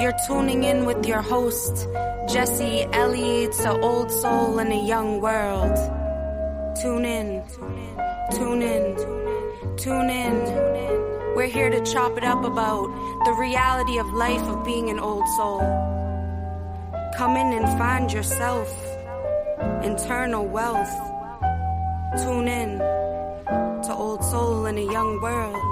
You're tuning in with your host, Jesse Ellie. It's an old soul in a young world. Tune in, tune in, tune in. We're here to chop it up about the reality of life of being an old soul. Come in and find yourself, internal wealth. Tune in to Old Soul in a Young World.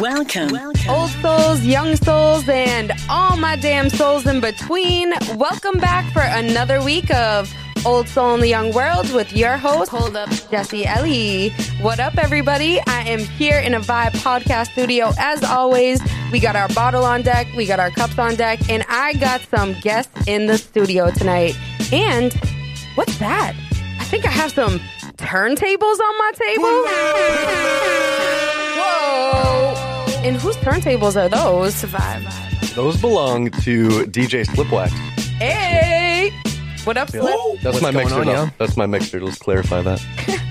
Welcome. Welcome. Old souls, young souls, and all my damn souls in between. Welcome back for another week of Old Soul in the Young World with your host, Hold Up Jesse Ellie. What up, everybody? I am here in a Vibe podcast studio. As always, we got our bottle on deck, we got our cups on deck, and I got some guests in the studio tonight. And what's that? I think I have some turntables on my table. Whoa! And whose turntables are those? Survive. Those belong to DJ Slipwax. Hey! What up, Slip? That's my going mixer. on, though. yo? That's my mixer. Let's clarify that.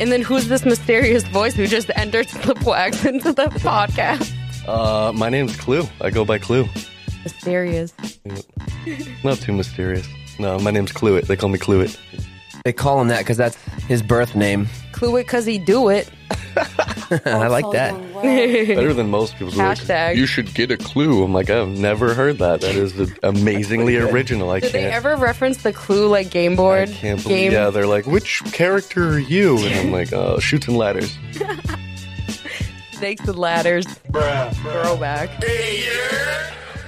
And then who's this mysterious voice who just entered Slipwax into the podcast? Uh, my name's Clue. I go by Clue. Mysterious. Not too mysterious. No, my name's Clueit. They call me Clueit. They call him that because that's his birth name. Clue it cause he do it. I like that. Better than most people. They're like, Hashtag. you should get a clue. I'm like, I've never heard that. That is amazingly original. I Did can't. they ever reference the Clue like game board? I can't believe. game? Yeah, they're like, which character are you? And I'm like, oh, chutes and ladders. Snakes and ladders. Throwback.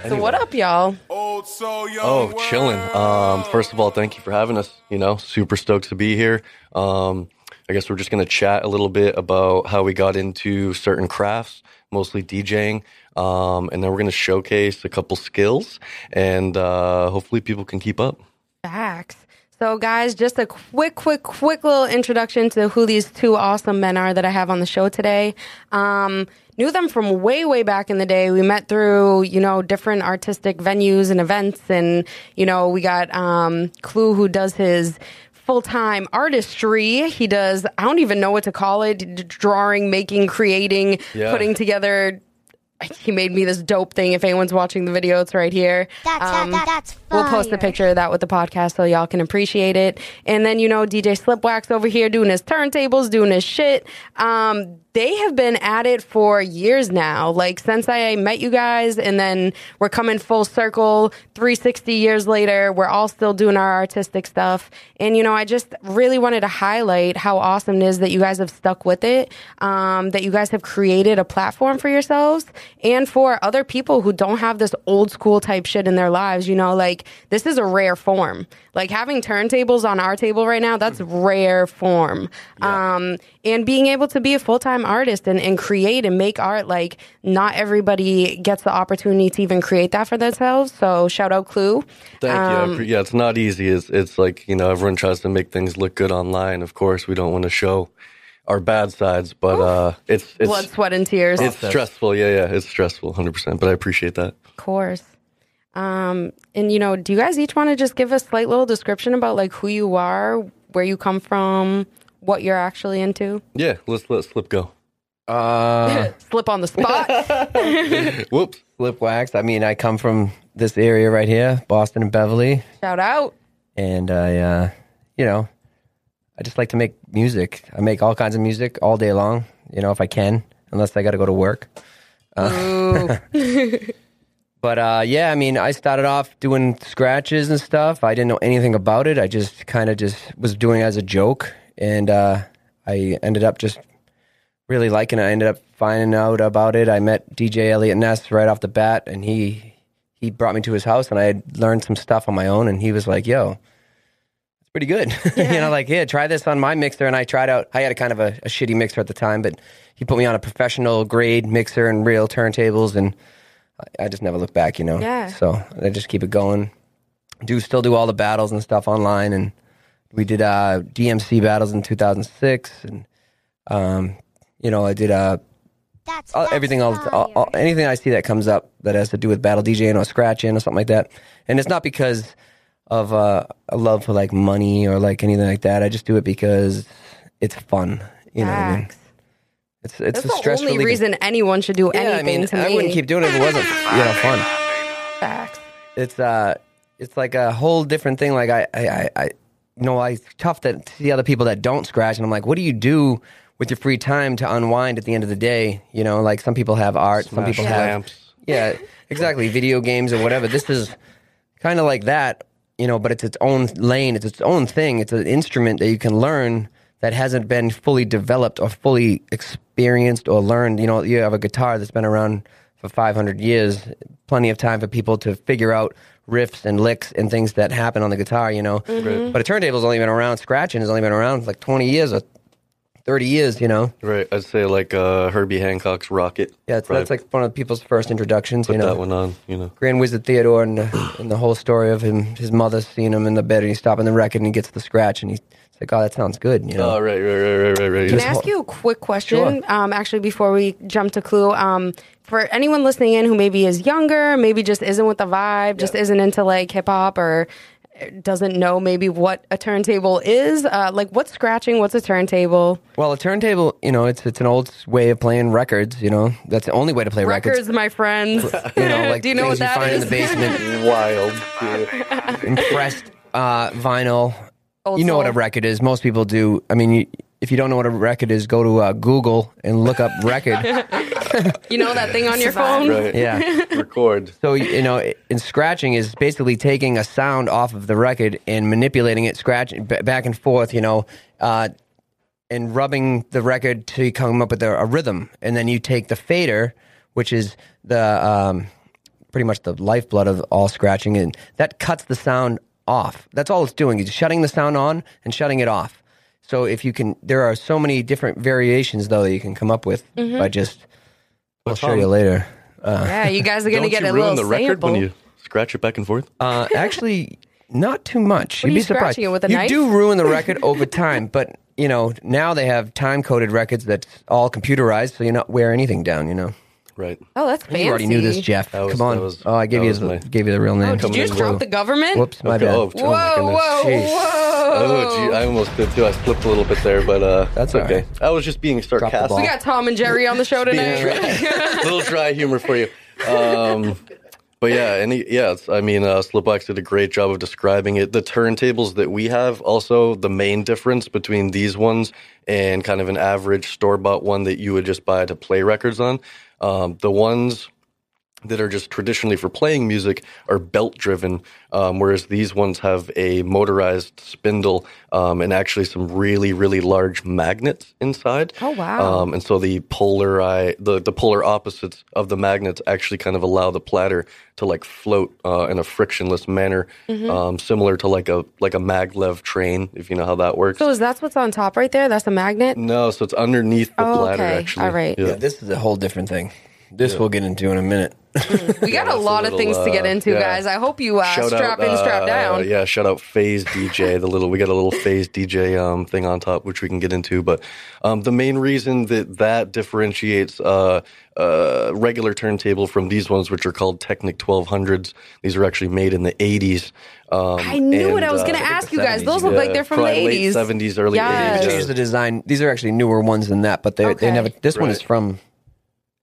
So what up, y'all? Old soul, young Oh, chilling. Um, first of all, thank you for having us. You know, super stoked to be here. Um, I guess we're just going to chat a little bit about how we got into certain crafts, mostly DJing. Um, and then we're going to showcase a couple skills and uh, hopefully people can keep up. Facts. So, guys, just a quick, quick, quick little introduction to who these two awesome men are that I have on the show today. Um, knew them from way, way back in the day. We met through, you know, different artistic venues and events. And, you know, we got um, Clue, who does his full time artistry. He does, I don't even know what to call it drawing, making, creating, Yeah. putting together. He made me this dope thing. If anyone's watching the video, it's right here. That's Um, that, that, that's We'll post the picture of that with the podcast so y'all can appreciate it. And then, you know, DJ Slipwax over here doing his turntables, doing his shit. Um, they have been at it for years now. Like since I met you guys and then we're coming full circle 360 years later, we're all still doing our artistic stuff. And, you know, I just really wanted to highlight how awesome it is that you guys have stuck with it, um, that you guys have created a platform for yourselves and for other people who don't have this old school type shit in their lives. You know, like this is a rare form. Like having turntables on our table right now, that's rare form. Um, and being able to be a full time artist and, and create and make art, like not everybody gets the opportunity to even create that for themselves. So shout out Clue. Thank Um, you. Yeah, it's not easy. It's, it's like, you know, everyone tries to make things look good online. Of course, we don't want to show our bad sides, but uh, it's, it's, Blood, sweat, and tears. it's stressful. Yeah, yeah, it's stressful, 100%. But I appreciate that. Of course. Um, and you know, do you guys each want to just give a slight little description about like who you are, where you come from, what you're actually into? Yeah, let's let Slip go. Uh, Slip on the spot. Whoops. Flip wax. I mean, I come from this area right here, Boston and Beverly, Shout out. and I, uh, you know, I just like to make music. I make all kinds of music all day long. You know, if I can, unless I got to go to work. Ooh. But uh, yeah, I mean, I started off doing scratches and stuff. I didn't know anything about it. I just kind of just was doing it as a joke, and uh, I ended up just really liking it. I ended up finding out about it. I met DJ Elliot Ness right off the bat, and he he brought me to his house, and I had learned some stuff on my own. And he was like, "Yo, pretty good." you know, like, "Yeah, try this on my mixer." And I tried out. I had a kind of a, a shitty mixer at the time, but he put me on a professional grade mixer and real turntables, and I- I just never look back. You know. Yeah. So I just keep it going. Do still do all the battles and stuff online, and we did uh, DMC battles in 2006, and um, you know, I did uh, That's, all, that's everything else, all, all, anything I see that comes up that has to do with battle DJing or scratching or something like that. And it's not because of uh, a love for like money or like anything like that. I just do it because it's fun. You know what I mean? It's it's That's a the stress only relieving- reason anyone should do Yeah, anything I mean, to me. I wouldn't keep doing it if it wasn't you know fun. Facts. It's uh, it's like a whole different thing. Like I, I, I, I you know, I it's tough to see other people that don't scratch, and I'm like, what do you do with your free time to unwind at the end of the day? You know, like some people have art, some Smash people have yeah, exactly, video games or whatever. This is kind of like that, you know, but it's its own lane, it's its own thing. It's an instrument that you can learn that hasn't been fully developed or fully experienced or learned. You know, you have a guitar that's been around for 500 years, plenty of time for people to figure out riffs and licks and things that happen on the guitar, you know. Mm-hmm. But a turntable's only been around, scratching has only been around like 20 years or 30 years, you know. Right. I'd say like uh, Herbie Hancock's Rockit. Yeah, it's, that's like one of people's first introductions, put you know. that one on. You know. Grand Wizard Theodore and, uh, and the whole story of him, his mother seeing him in the bed and he's stopping the record and he gets the scratch and he's like, oh, that sounds good, you know. Oh, right, right, right, right, right, right. Can I ask hold- you a quick question? Sure. Um, actually, before we jump to Clue, um, for anyone listening in who maybe is younger, maybe just isn't with the vibe, just isn't into like hip hop or doesn't know maybe what a turntable is, uh, like what's scratching, what's a turntable? well, a turntable, you know, it's it's an old way of playing records, you know. That's the only way to play records. Records, my friends. You know, like Do you know what things you that find in is? the basement, Wild. Yeah. impressed uh, vinyl. Old you know what a soul. record is. Most people do. I mean, you, if you don't know what a record is, go to uh, Google and look up record. You know that thing on your phone? Right. yeah. Record. So you know, and scratching is basically taking a sound off of the record and manipulating it, scratching b- back and forth. You know, uh, and rubbing the record to come up with a, a rhythm, and then you take the fader, which is the um, pretty much the lifeblood of all scratching, and that cuts the sound off. That's all it's doing. It's shutting the sound on and shutting it off. So if you can, there are so many different variations though that you can come up with Mm-hmm. by just. I'll What's show wrong? you later. Uh, Yeah, you guys are gonna Don't get you a ruin little the record sample. when you scratch it back and forth? Uh, actually, not too much. What You'd you be surprised. scratching it with a you knife? do ruin the record over time, but you know now they have time coded records that's all computerized, so you're not wear anything down. You know, Right. oh, that's fancy. you already knew this, Jeff. That was- Come on. that was- oh, I gave that you was the, my- gave you the real name. Oh, did you just drop the government? Whoops, my Okay, bad. oh, Whoa, oh my goodness. whoa, Jeez. whoa! Oh, gee, I almost did too. I slipped a little bit there, but uh, That's okay. all right. I was just being sarcastic. ball. we got Tom and Jerry on the show Being tonight. dry. little dry humor for you. Um, but yeah, any yeah, it's, I mean, uh, Slipwax did a great job of describing it. The turntables that we have, also the main difference between these ones and kind of an average store bought one that you would just buy to play records on. Um, the ones that are just traditionally for playing music are belt driven, um, whereas these ones have a motorized spindle um, and actually some really, really large magnets inside. Oh, wow. Um, and so the polar eye, the, the polar opposites of the magnets actually kind of allow the platter to like float uh, in a frictionless manner, Mm-hmm. um, similar to like a like a maglev train, if you know how that works. So is that what's on top right there? That's a magnet. no, so it's underneath the Oh, platter. okay. Actually, All right. Yeah. Yeah, this is a whole different thing. This we'll get into in a minute. We got a that's a lot of little, things to get uh, into, yeah. guys. I hope you uh, Shout strap out, in, strap uh, down. Yeah, shout out Phase DJ. The little we got a little Phase DJ um, thing on top, which we can get into. But um, the main reason that that differentiates uh, uh, regular turntable from these ones, which are called Technic 1200s, these are actually made in the 80s. Um, I knew what and, I was uh, going to I ask the you guys. 70s, Those look like they're from the probably late 80s. 70s, early Yes. 80s. yeah. Change the design. These are actually newer ones than that, but they Okay. they never. This one is from.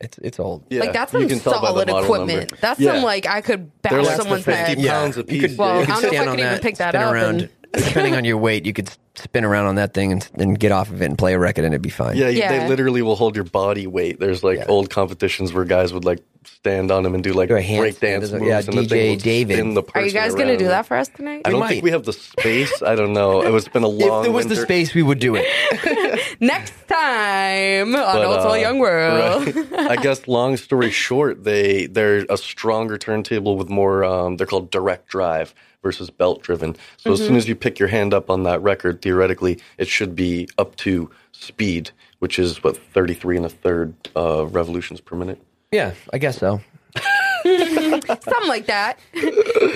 It's it's old. Yeah, Like that's you some can tell by the solid equipment. number. That's Yeah. some like I could They're bash like someone's 50 head. pounds a You piece. could, Well, you I could don't know if stand I could even that, pick that up around. and- Depending on your weight, you could spin around on that thing and, and get off of it and play a record, and it'd be fine. Yeah, Yeah. they literally will hold your body weight. There's like Yeah. old competitions where guys would like stand on them and do like Do a handstand. break dance moves. yeah, and the DJ thing David. the Are you guys going to do that for us tonight? I don't might. think we have the space. I don't know. It was been a long. If there was the space, we would do it. Next time on But, Old Soul uh, Young World. right. I guess long story short, they they're a stronger turntable with more. Um, they're called direct drive versus belt driven. So as Mm-hmm. soon as you pick your hand up on that record, theoretically, it should be up to speed, which is what 33 and a third uh, revolutions per minute. yeah, I guess so. Something like that.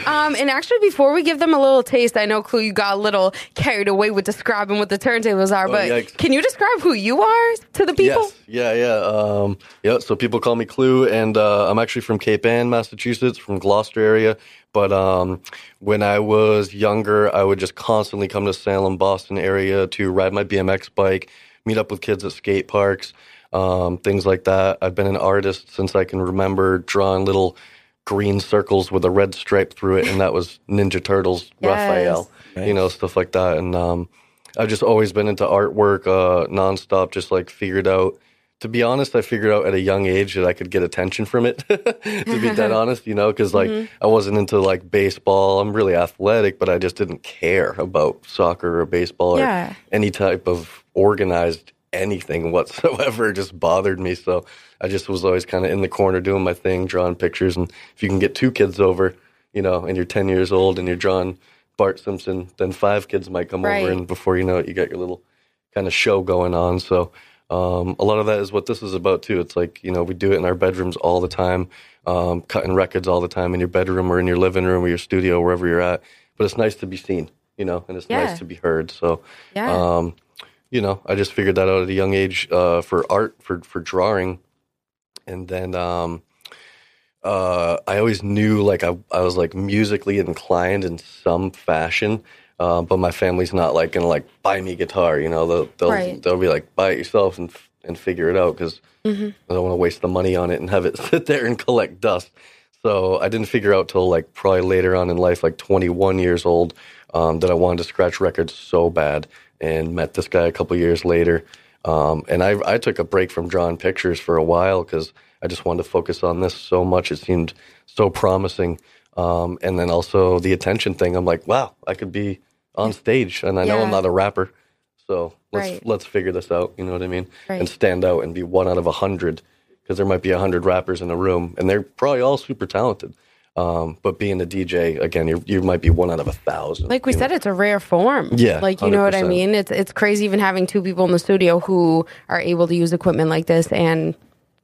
Um, and actually, before we give them a little taste, I know Clue, you got a little carried away with describing what the turntables are, but Oh, yikes. can you describe who you are to the people? Yes, yeah, yeah, um, yeah. So people call me Clue, and uh, I'm actually from Cape Ann, Massachusetts, from Gloucester area. But um, when I was younger, I would just constantly come to Salem, Boston area to ride my BMX bike, meet up with kids at skate parks. Um, things like that. I've been an artist since I can remember, drawing little green circles with a red stripe through it, and that was Ninja Turtles, Yes. Raphael, you know, stuff like that. And um, I've just always been into artwork uh, nonstop, just like figured out. To be honest, I figured out at a young age that I could get attention from it. to be dead honest, you know, because like I wasn't into like baseball. I'm really athletic, but I just didn't care about soccer or baseball Yeah. or any type of organized anything whatsoever. Just bothered me. So I just was always kind of in the corner doing my thing, drawing pictures. And if you can get two kids over, you know, and you're 10 years old and you're drawing Bart Simpson, then five kids might come Right. over. And before you know it, you got your little kind of show going on. So um, a lot of that is what this is about too. It's like you know we do it in our bedrooms all the time, um, cutting records all the time in your bedroom or in your living room or your studio, wherever you're at. But it's nice to be seen, you know, and it's Yeah. nice to be heard. So, Yeah. um, you know, I just figured that out at a young age uh, for art, for for drawing, and then um, uh, I always knew like I, I was like musically inclined in some fashion. Uh, but my family's not like gonna like buy me a guitar, you know. They'll they'll, Right. they'll be like buy it yourself and and figure it out because I don't want to waste the money on it and have it sit there and collect dust. So I didn't figure out till like probably later on in life, like 21 years old, um, that I wanted to scratch records so bad. And met this guy a couple years later, um, and I I took a break from drawing pictures for a while because I just wanted to focus on this so much. It seemed so promising. Um, and then also the attention thing. I'm like, wow, I could be on stage, and I know I'm not a rapper, so let's Right. let's figure this out. You know what I mean? Right. And stand out and be one out of a hundred, because there might be a hundred rappers in a room, and they're probably all super talented. Um, but being a DJ, again, you you might be one out of a thousand. like we you know? said, it's a rare form. Yeah, like you know what I mean. It's it's crazy even having two people in the studio who are able to use equipment like this and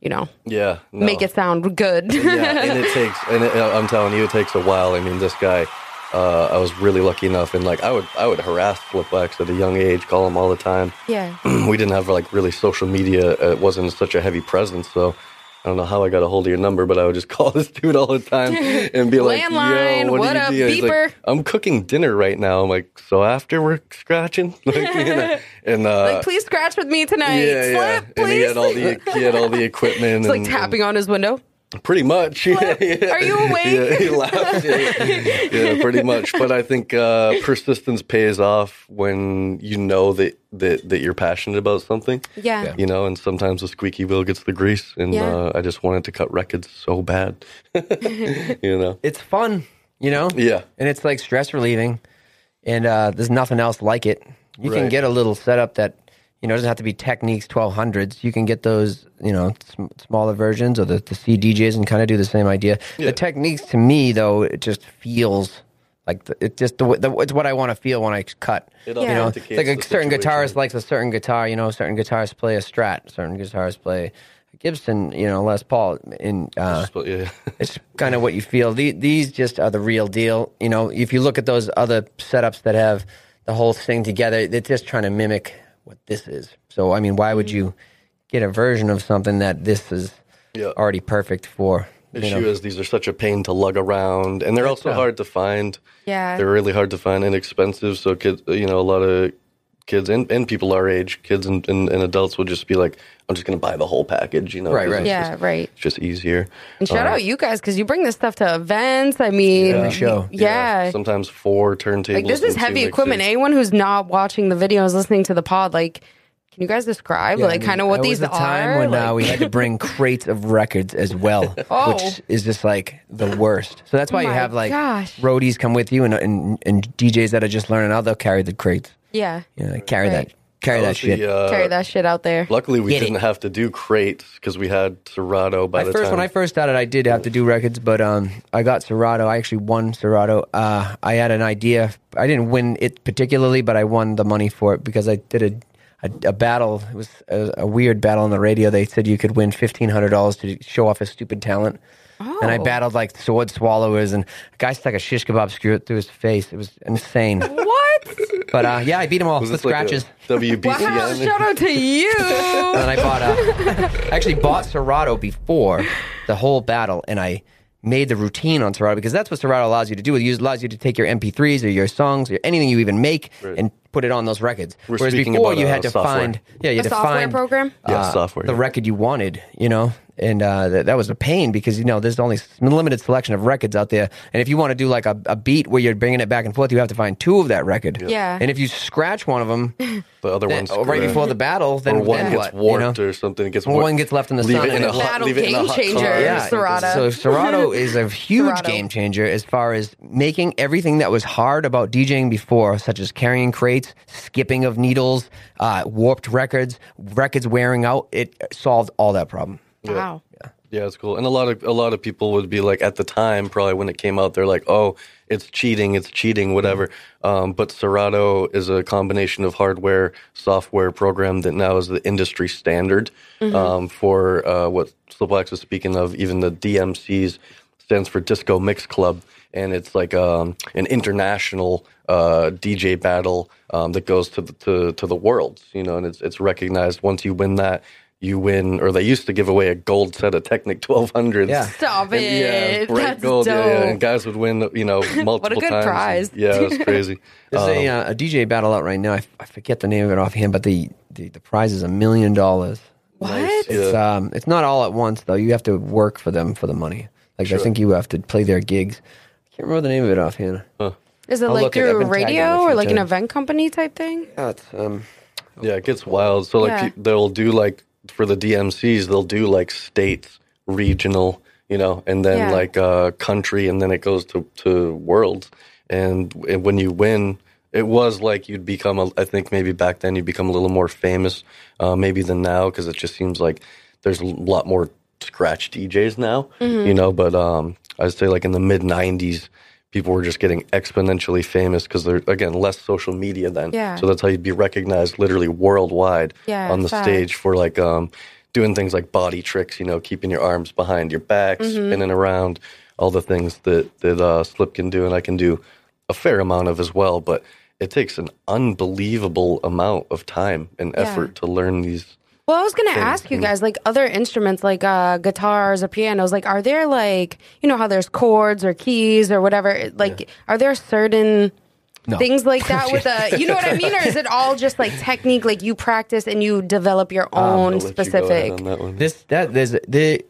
you know yeah, no. make it sound good. yeah, and it takes, and it, I'm telling you, it takes a while. I mean, this guy, uh, I was really lucky enough, and like I would, I would harass Slipwax at a young age, call him all the time. yeah. we didn't have like really social media. It wasn't such a heavy presence, so I don't know how I got a hold of your number, but I would just call this dude all the time and be like, Landline, "Yo, what, what up, doing?" Like, beeper? I'm cooking dinner right now. I'm like, so after we're scratching, like, you know, and uh, like please scratch with me tonight. yeah, yeah, Slip, and he had all the he had all the equipment. it's like and- tapping on his window. And pretty much. Yeah, yeah. Are you awake? Yeah, he laughed. Yeah, yeah, pretty much. But I think uh, persistence pays off when you know that, that that you're passionate about something. Yeah. Yeah. You know, and sometimes the squeaky wheel gets the grease, and Yeah. uh, I just wanted to cut records so bad. you know. It's fun, you know? Yeah. And it's like stress relieving. And uh, there's nothing else like it. You can get a little setup that, you know, doesn't have to be Technics 1200s. You can get those, you know, sm- smaller versions or the, the C DJs and kind of do the same idea. Yeah. The Technics to me, though, it just feels like the, it just the, the, it's what I want to feel when I cut. It You know, it's like a certain guitarist likes a certain guitar. You know, certain guitarists play a Strat, certain guitarists play a Gibson. You know, Les Paul. In uh, But, yeah. it's kind of what you feel. The- These just are the real deal. You know, if you look at those other setups that have the whole thing together, they're just trying to mimic what this is. So, I mean, why would you get a version of something that this is Yeah. already perfect for? you issue know? is these are such a pain to lug around, and they're also hard to find. Yeah. they're really hard to find, and expensive. So kids, you know, a lot of kids and, and people our age, kids and, and, and adults will just be like, "I'm just going to buy the whole package," you know? Right, right. Yeah, just, right. it's just easier. And shout out you guys because you bring this stuff to events. I mean, Every show. Yeah. Sometimes four turntables. Like this is heavy mixers. equipment. Anyone who's not watching the videos, listening to the pod, like, can you guys describe Yeah, I like mean, kind of what there these was a time are? when uh, Like- we had to bring crates of records as well, Oh. which is just like the worst. So that's why Oh you have like gosh. roadies come with you and, and and DJs that are just learning how they'll carry the crates. Yeah, You know, carry Right. that carry That that shit. the, uh, carry that shit out there. Luckily, we Get it. didn't have to do crates because we had Serato by My the first time. when I first started, I did have to do records, but um, I got Serato. I actually won Serato. Uh, I had an idea. I didn't win it particularly, but I won the money for it because I did a a, a battle. It was a, a weird battle on the radio. They said you could win fifteen hundred dollars to show off a stupid talent. And I Oh. battled like sword swallowers, and a guy stuck a shish kebab screw through his face. It was insane. What? But uh, yeah, I beat him all was with this like scratches. a WBCN? Wow! Shout out to you. and then I bought a, I actually bought Serato before the whole battle, and I made the routine on Serato because that's what Serato allows you to do. It allows you to take your MP3s or your songs or anything you even make and put it on those records. We're Whereas before about, you uh, had to software. find yeah, you A had to software find program? Yeah, uh, software, the yeah. record you wanted, you know, and uh, that, that was a pain because you know there's only s- limited selection of records out there, and if you want to do like a, a beat where you're bringing it back and forth, you have to find two of that record. Yeah. and if you scratch one of them The other then, one's oh, right before the battle, then or one then gets what, you warped know? or something. It gets warped. one gets left in the leave sun It in and a it- hot, Battle leave it in a game hot changer. car. Yeah, Serato. So Serato is a huge Serato. game changer as far as making everything that was hard about DJing before, such as carrying crates, skipping of needles, uh, warped records, records wearing out. It solved all that problem. Wow. Yeah, Yeah, it's cool. And a lot of a lot of people would be like, at the time, probably when it came out, they're like, "Oh, it's cheating, it's cheating, whatever." Um, but Serato is a combination of hardware, software program that now is the industry standard um, for uh, what Slipwax is speaking of. Even the DMCs stands for Disco Mix Club, and it's like um, an international uh, DJ battle um, that goes to the, to to the world. You know, and it's it's recognized once you win that. You win, or they used to give away a gold set of Technic 1200s. Yeah. Stop And, it. yeah, bright That's gold. dope. Yeah, yeah, and guys would win, you know, multiple what a good times. prize. Yeah, it was crazy. There's a, Um, uh, a DJ battle out right now. I, f- I forget the name of it offhand, but the, the, the prize is a million dollars. What? Nice. It's Yeah. um, it's not all at once though. You have to work for them for the money. Like I think you have to play their gigs. I can't remember the name of it offhand. Is it I'll like look through been it radio or few like an event company type thing? Yeah, it's, um, yeah, it gets wild. So, like, Yeah. they'll do, like, for the DMCs, they'll do, like, states, regional, you know, and then, Yeah. like, uh, country, and then it goes to, to worlds. And, and when you win, it was like you'd become, a, I think maybe back then you'd become a little more famous, uh, maybe than now, because it just seems like there's a lot more scratch DJs now, Mm-hmm. you know, but um, I'd say like in the mid 90s, people were just getting exponentially famous because they're, again, less social media then. Yeah. So that's how you'd be recognized literally worldwide Yeah, on the facts. stage for like um, doing things like body tricks, you know, keeping your arms behind your back, Mm-hmm. spinning around, all the things that, that uh, Slip can do and I can do a fair amount of as well. But it takes an unbelievable amount of time and Yeah. effort to learn these. Well, I was gonna ask you guys, like other instruments, like uh, guitars or pianos, like are there like you know how there's chords or keys or whatever? Like, are there certain No. things like that with a, you know what I mean, or is it all just like technique, like you practice and you develop your I'll own let you go specific? on that one. This that there's the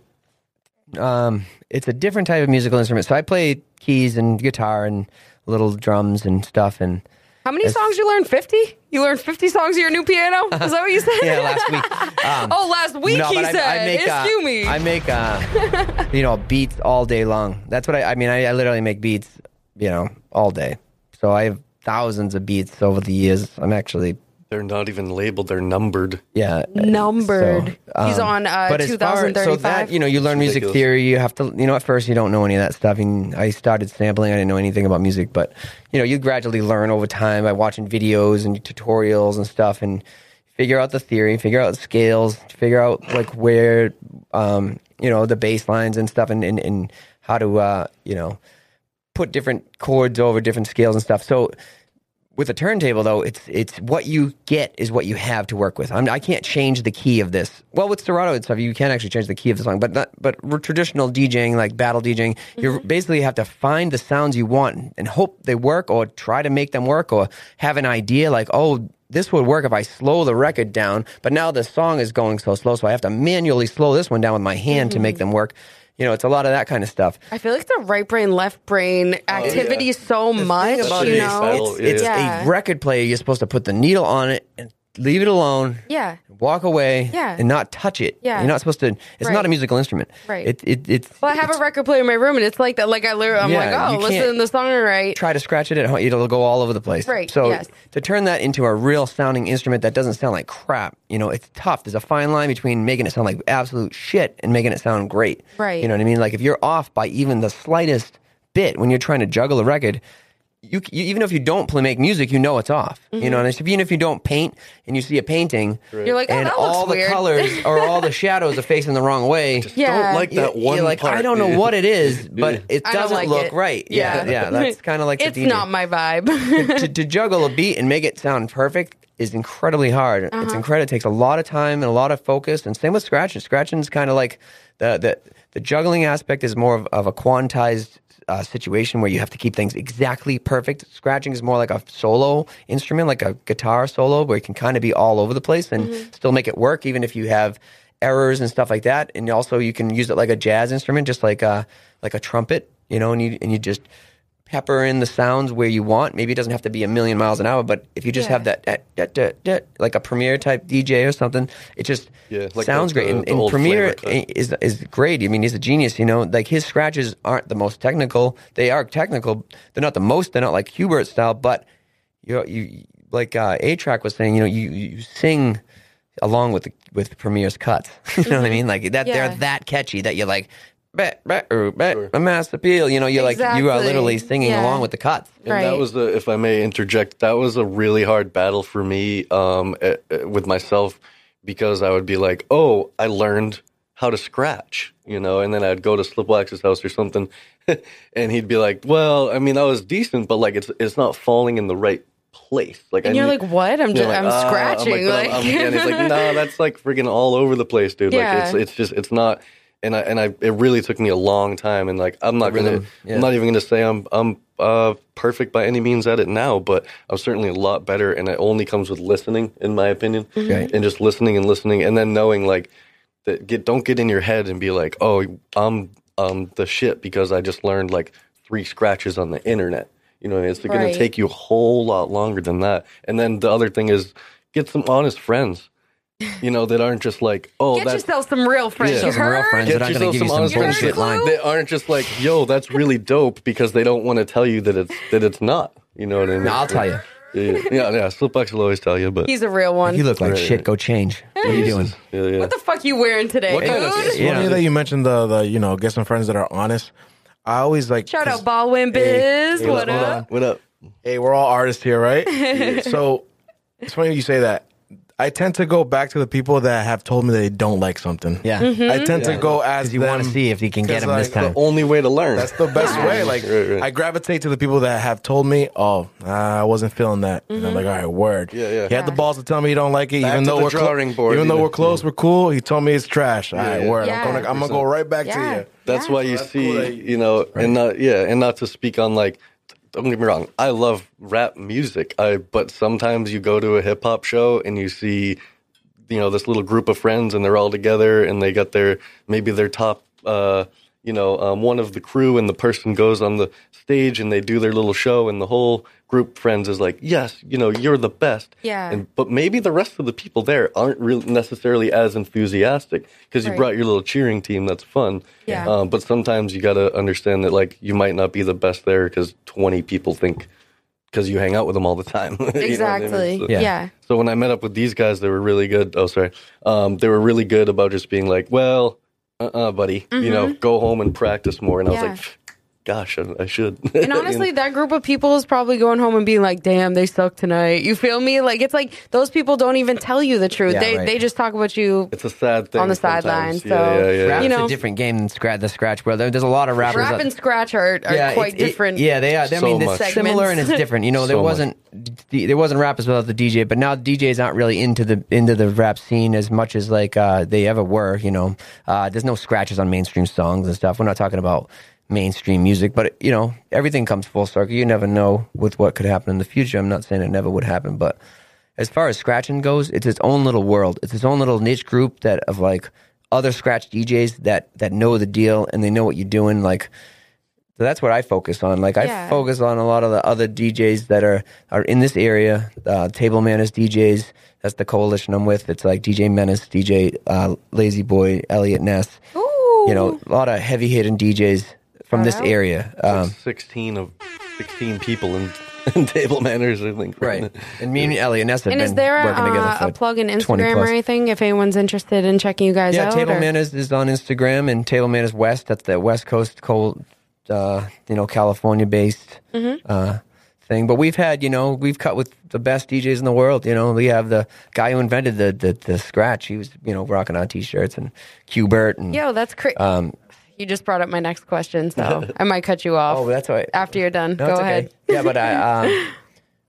um it's a different type of musical instrument. So I play keys and guitar and little drums and stuff and How many songs you learned? Fifty? You learned fifty songs of your new piano? Is that what you said? yeah, last week. Um, oh, last week no, he I- said. I, make uh, me. I make uh, you know beats all day long. That's what I. I mean, I, I literally make beats, you know, all day. So I have thousands of beats over the years. I'm actually They're not even labeled, they're numbered. yeah Numbered. so, He's um, on uh, but as far 2035. so that you know you learn music ridiculous. theory you have to you know at first you don't know any of that stuff and i started sampling i didn't know anything about music but you know you gradually learn over time by watching videos and tutorials and stuff and figure out the theory figure out scales figure out like where um you know the bass lines and stuff and and, and how to uh you know put different chords over different scales and stuff so with a turntable though it's it's what you get is what you have to work with. I'm, i can't change the key of this. Well with serato and stuff you can actually change the key of the song but not but traditional djing like battle djing you mm-hmm. basically have to find the sounds you want and hope they work or try to make them work or have an idea like oh this would work if I slow the record down, but now the song is going so slow, so I have to manually slow this one down with my hand to make mm-hmm. them work. You know, it's a lot of that kind of stuff. I feel like the right brain, left brain oh, activity yeah. so much. about you know, it's, it's Yeah. a record player. You're supposed to put the needle on it and leave it alone. yeah. Walk away Yeah. and not touch it. Yeah. You're not supposed to. It's Right. not a musical instrument. Right. It, it, it's. Well, I have a record player in my room, and it's like that. Like I literally, I'm Yeah, like, oh, listen to the song right. Try to scratch it at home, it'll go all over the place. Right, So yes. to turn that into a real sounding instrument that doesn't sound like crap, you know, it's tough. There's a fine line between making it sound like absolute shit and making it sound great. Right. You know what I mean? Like if you're off by even the slightest bit when you're trying to juggle a record, you, you even if you don't play make music, you know it's off. You know, and it's- even if you don't paint and you see a painting, You're like, oh, and that looks all the weird. colors or all the shadows are facing the wrong way. Yeah. Don't like that you- one You're like, part. I don't know what it is, but it doesn't like look it. right. Yeah, yeah, that's kind of like the it's DJ. not my vibe. to, to juggle a beat and make it sound perfect is incredibly hard. Uh-huh. It's incredible. It takes a lot of time and a lot of focus. And same with scratching. Scratching is kind of like the, the the juggling aspect is more of, of a quantized uh, situation where you have to keep things exactly perfect. Scratching is more like a solo instrument, like a guitar solo, where you can kind of be all over the place and still make it work, even if you have errors and stuff like that. And also, you can use it like a jazz instrument, just like a like a trumpet, you know, and you and you just pepper in the sounds where you want. Maybe it doesn't have to be a million miles an hour, but if you just Yeah. have that, that, that, that, that, like a Premier type DJ or something, it just Yeah, like sounds the- great. the- and the and old Premier is is great. I mean, he's a genius. You know, like his scratches aren't the most technical. They are technical. They're not the most. They're not like Qbert style, but you you like uh, A-Trak was saying. You know, you you sing along with the, with Premier's cuts. you know what I mean? Like that. Yeah. They're that catchy that you're like. Bet, bet, er, bet, a mass appeal. You know, you're like you are literally singing Yeah. along with the cuts. And Right. that was the, if I may interject, that was a really hard battle for me um, eh, eh, with myself because I would be like, oh, I learned how to scratch, you know, and then I'd go to Slipwax's house or something, and he'd be like, well, I mean, that was decent, but like it's it's not falling in the right place. Like, And I you're need- like, what? I'm just, like, I'm "Ah," scratching. but like, I'm- I'm- and he's like, no, that's like freaking all over the place, dude. Yeah. Like, it's it's just it's not. And I and I it really took me a long time. And like, I'm not gonna, yeah. I'm not even gonna say I'm I'm uh, perfect by any means at it now, but I'm certainly a lot better. And it only comes with listening, in my opinion, Right. and just listening and listening, and then knowing like that. Get don't get in your head and be like, oh, I'm um the shit because I just learned like three scratches on the internet. You know, it's gonna take you a whole lot longer than that. And then the other thing is get some honest friends. You know, that aren't just like, oh, Get that's yourself some real friends. Yeah. You Some real friends. get They're not gonna yourself give you some some honest friends bullshit line. They aren't just like, yo, that's really dope because they don't want to tell you that it's that it's not. You know what I mean? No, I'll tell you. Yeah, yeah, yeah. Slipwax will always tell you, but He's a real one. You look like Right, shit. right. Go change. What are you doing? yeah, yeah. what the fuck you wearing today, What kind of- It's Yeah. funny that you mentioned the, the you know get some friends that are honest. I always like Shout 'cause, out Baldwin Hey, Biz. hey, what hold up? on. what up? Hey, we're all artists here, right? so it's funny you say that. I tend to go back to the people that have told me they don't like something. Yeah. Mm-hmm. I tend to go as You want to see if you can get 'cause, him this like, The Only way to learn. That's the best way. Like Right, right. I gravitate to the people that have told me, "Oh, I wasn't feeling that," and I'm like, "All right, word." Yeah, yeah. He had the balls to tell me he don't like it, Back even to though the we're clo- drawing board, even though you we're know? close, we're cool. He told me it's trash. All right, yeah. word. Yeah. I'm gonna, I'm gonna go right back Yeah. to you. That's Yeah. why you That's see, cool that- you know, and not yeah, and not to speak on like. Don't get me wrong. I love rap music. I but sometimes you go to a hip hop show and you see, you know, this little group of friends and they're all together and they got their maybe their top, uh, you know, um, one of the crew and the person goes on the stage and they do their little show and the whole group friends is like, yes, you know, you're the best. Yeah. And but maybe the rest of the people there aren't really necessarily as enthusiastic because you Right. brought your little cheering team. That's fun. Yeah. Um, but sometimes you got to understand that like you might not be the best there because 20 people think because you hang out with them all the time. You know I mean? Exactly. So, Yeah. yeah. so when I met up with these guys, they were really good. Oh, sorry. Um, they were really good about just being like, well, uh-uh, buddy, you know, go home and practice more. And I Mm-hmm. Yeah. was like, gosh, I, I should. And honestly, that group of people is probably going home and being like, "Damn, they suck tonight." You feel me? Like it's like those people don't even tell you the truth. Yeah, they right. they just talk about you. it's a sad thing On the sometimes. sidelines, Yeah, so- yeah, yeah. Rap's You know- a different game than scratch, the scratch world. There- There's a lot of rappers. Rap that- and scratch are, are yeah, quite it- it- different. yeah, they are. I So mean, they're much. similar and it's different. You know, there So wasn't d- there wasn't rappers without the DJ, but now the DJs aren't really into the into the rap scene as much as like uh, they ever were. You know, uh, there's no scratches on mainstream songs and stuff. We're not talking about mainstream music, but you know, everything comes full circle. You never know with what could happen in the future. I'm not saying it never would happen, but as far as scratching goes, it's its own little world. It's its own little niche group that of like other scratch DJs that that know the deal and they know what you're doing. Like, so that's what I focus on. Like, I focus on a lot of the other DJs that are are in this area. Uh, Table Manners DJs. That's the coalition I'm with. It's like DJ Menace, DJ uh, Lazy Boy, Elliot Ness. Ooh. You know, a lot of heavy hitting DJs from this out. area. Um, 16 of 16 people in, in table manners, I think. right. And me and Elliot Ness have And been is there a, working together uh, for a plug in 20 Instagram plus. or anything if anyone's interested in checking you guys Yeah, out? Table or- Manners is on Instagram, and Table Manners West. That's the West Coast cold, uh, you know, California based Mm-hmm. uh, thing. But we've had, you know, we've cut with the best DJs in the world. You know, we have the guy who invented the the, the scratch. He was, you know, rocking on t-shirts and Qbert and Yo, that's crazy. um. You just brought up my next question, so I might cut you off Oh, that's all right. after you're done. No, Go it's okay. ahead. Yeah, but I, um,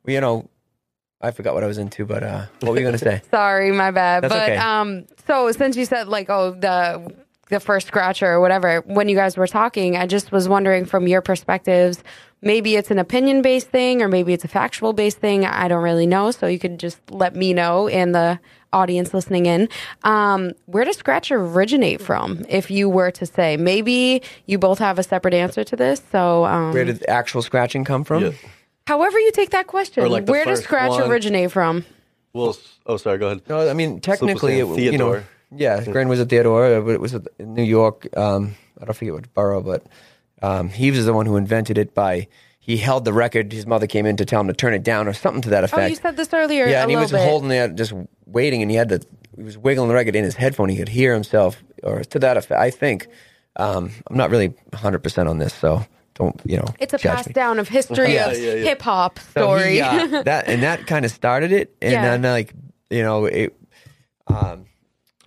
you know, I forgot what I was into. But uh, what were you gonna say? Sorry, my bad. That's but okay. um, so since you said like, oh, the the first scratcher or whatever. When you guys were talking, I just was wondering from your perspectives. Maybe it's an opinion based thing, or maybe it's a factual based thing. I don't really know. So you could just let me know and the audience listening in. Um, where does scratch originate from? If you were to say, maybe you both have a separate answer to this. So um, Where did the actual scratching come from? Yeah. However, you take that question, like where does first scratch one. originate from? Well, oh, sorry. Go ahead. No, I mean technically, it, saying you know, Theodore. Yeah, Grand Wizard Theodore, but it was in New York. Um, I don't forget what borough, but um, he was the one who invented it by he held the record. His mother came in to tell him to turn it down or something to that effect. Oh, effect. you said this earlier. yeah, a and he was bit. holding it, just waiting, and he had to. He was wiggling the record in his headphone. He could hear himself, or to that effect. I think. Um, I'm not really 100 percent on this, so don't you know? It's a judge pass me. down of history Yeah, of yeah, yeah. hip hop So story. he, uh, that and that kind of started it, and Yeah. then like you know it. Um,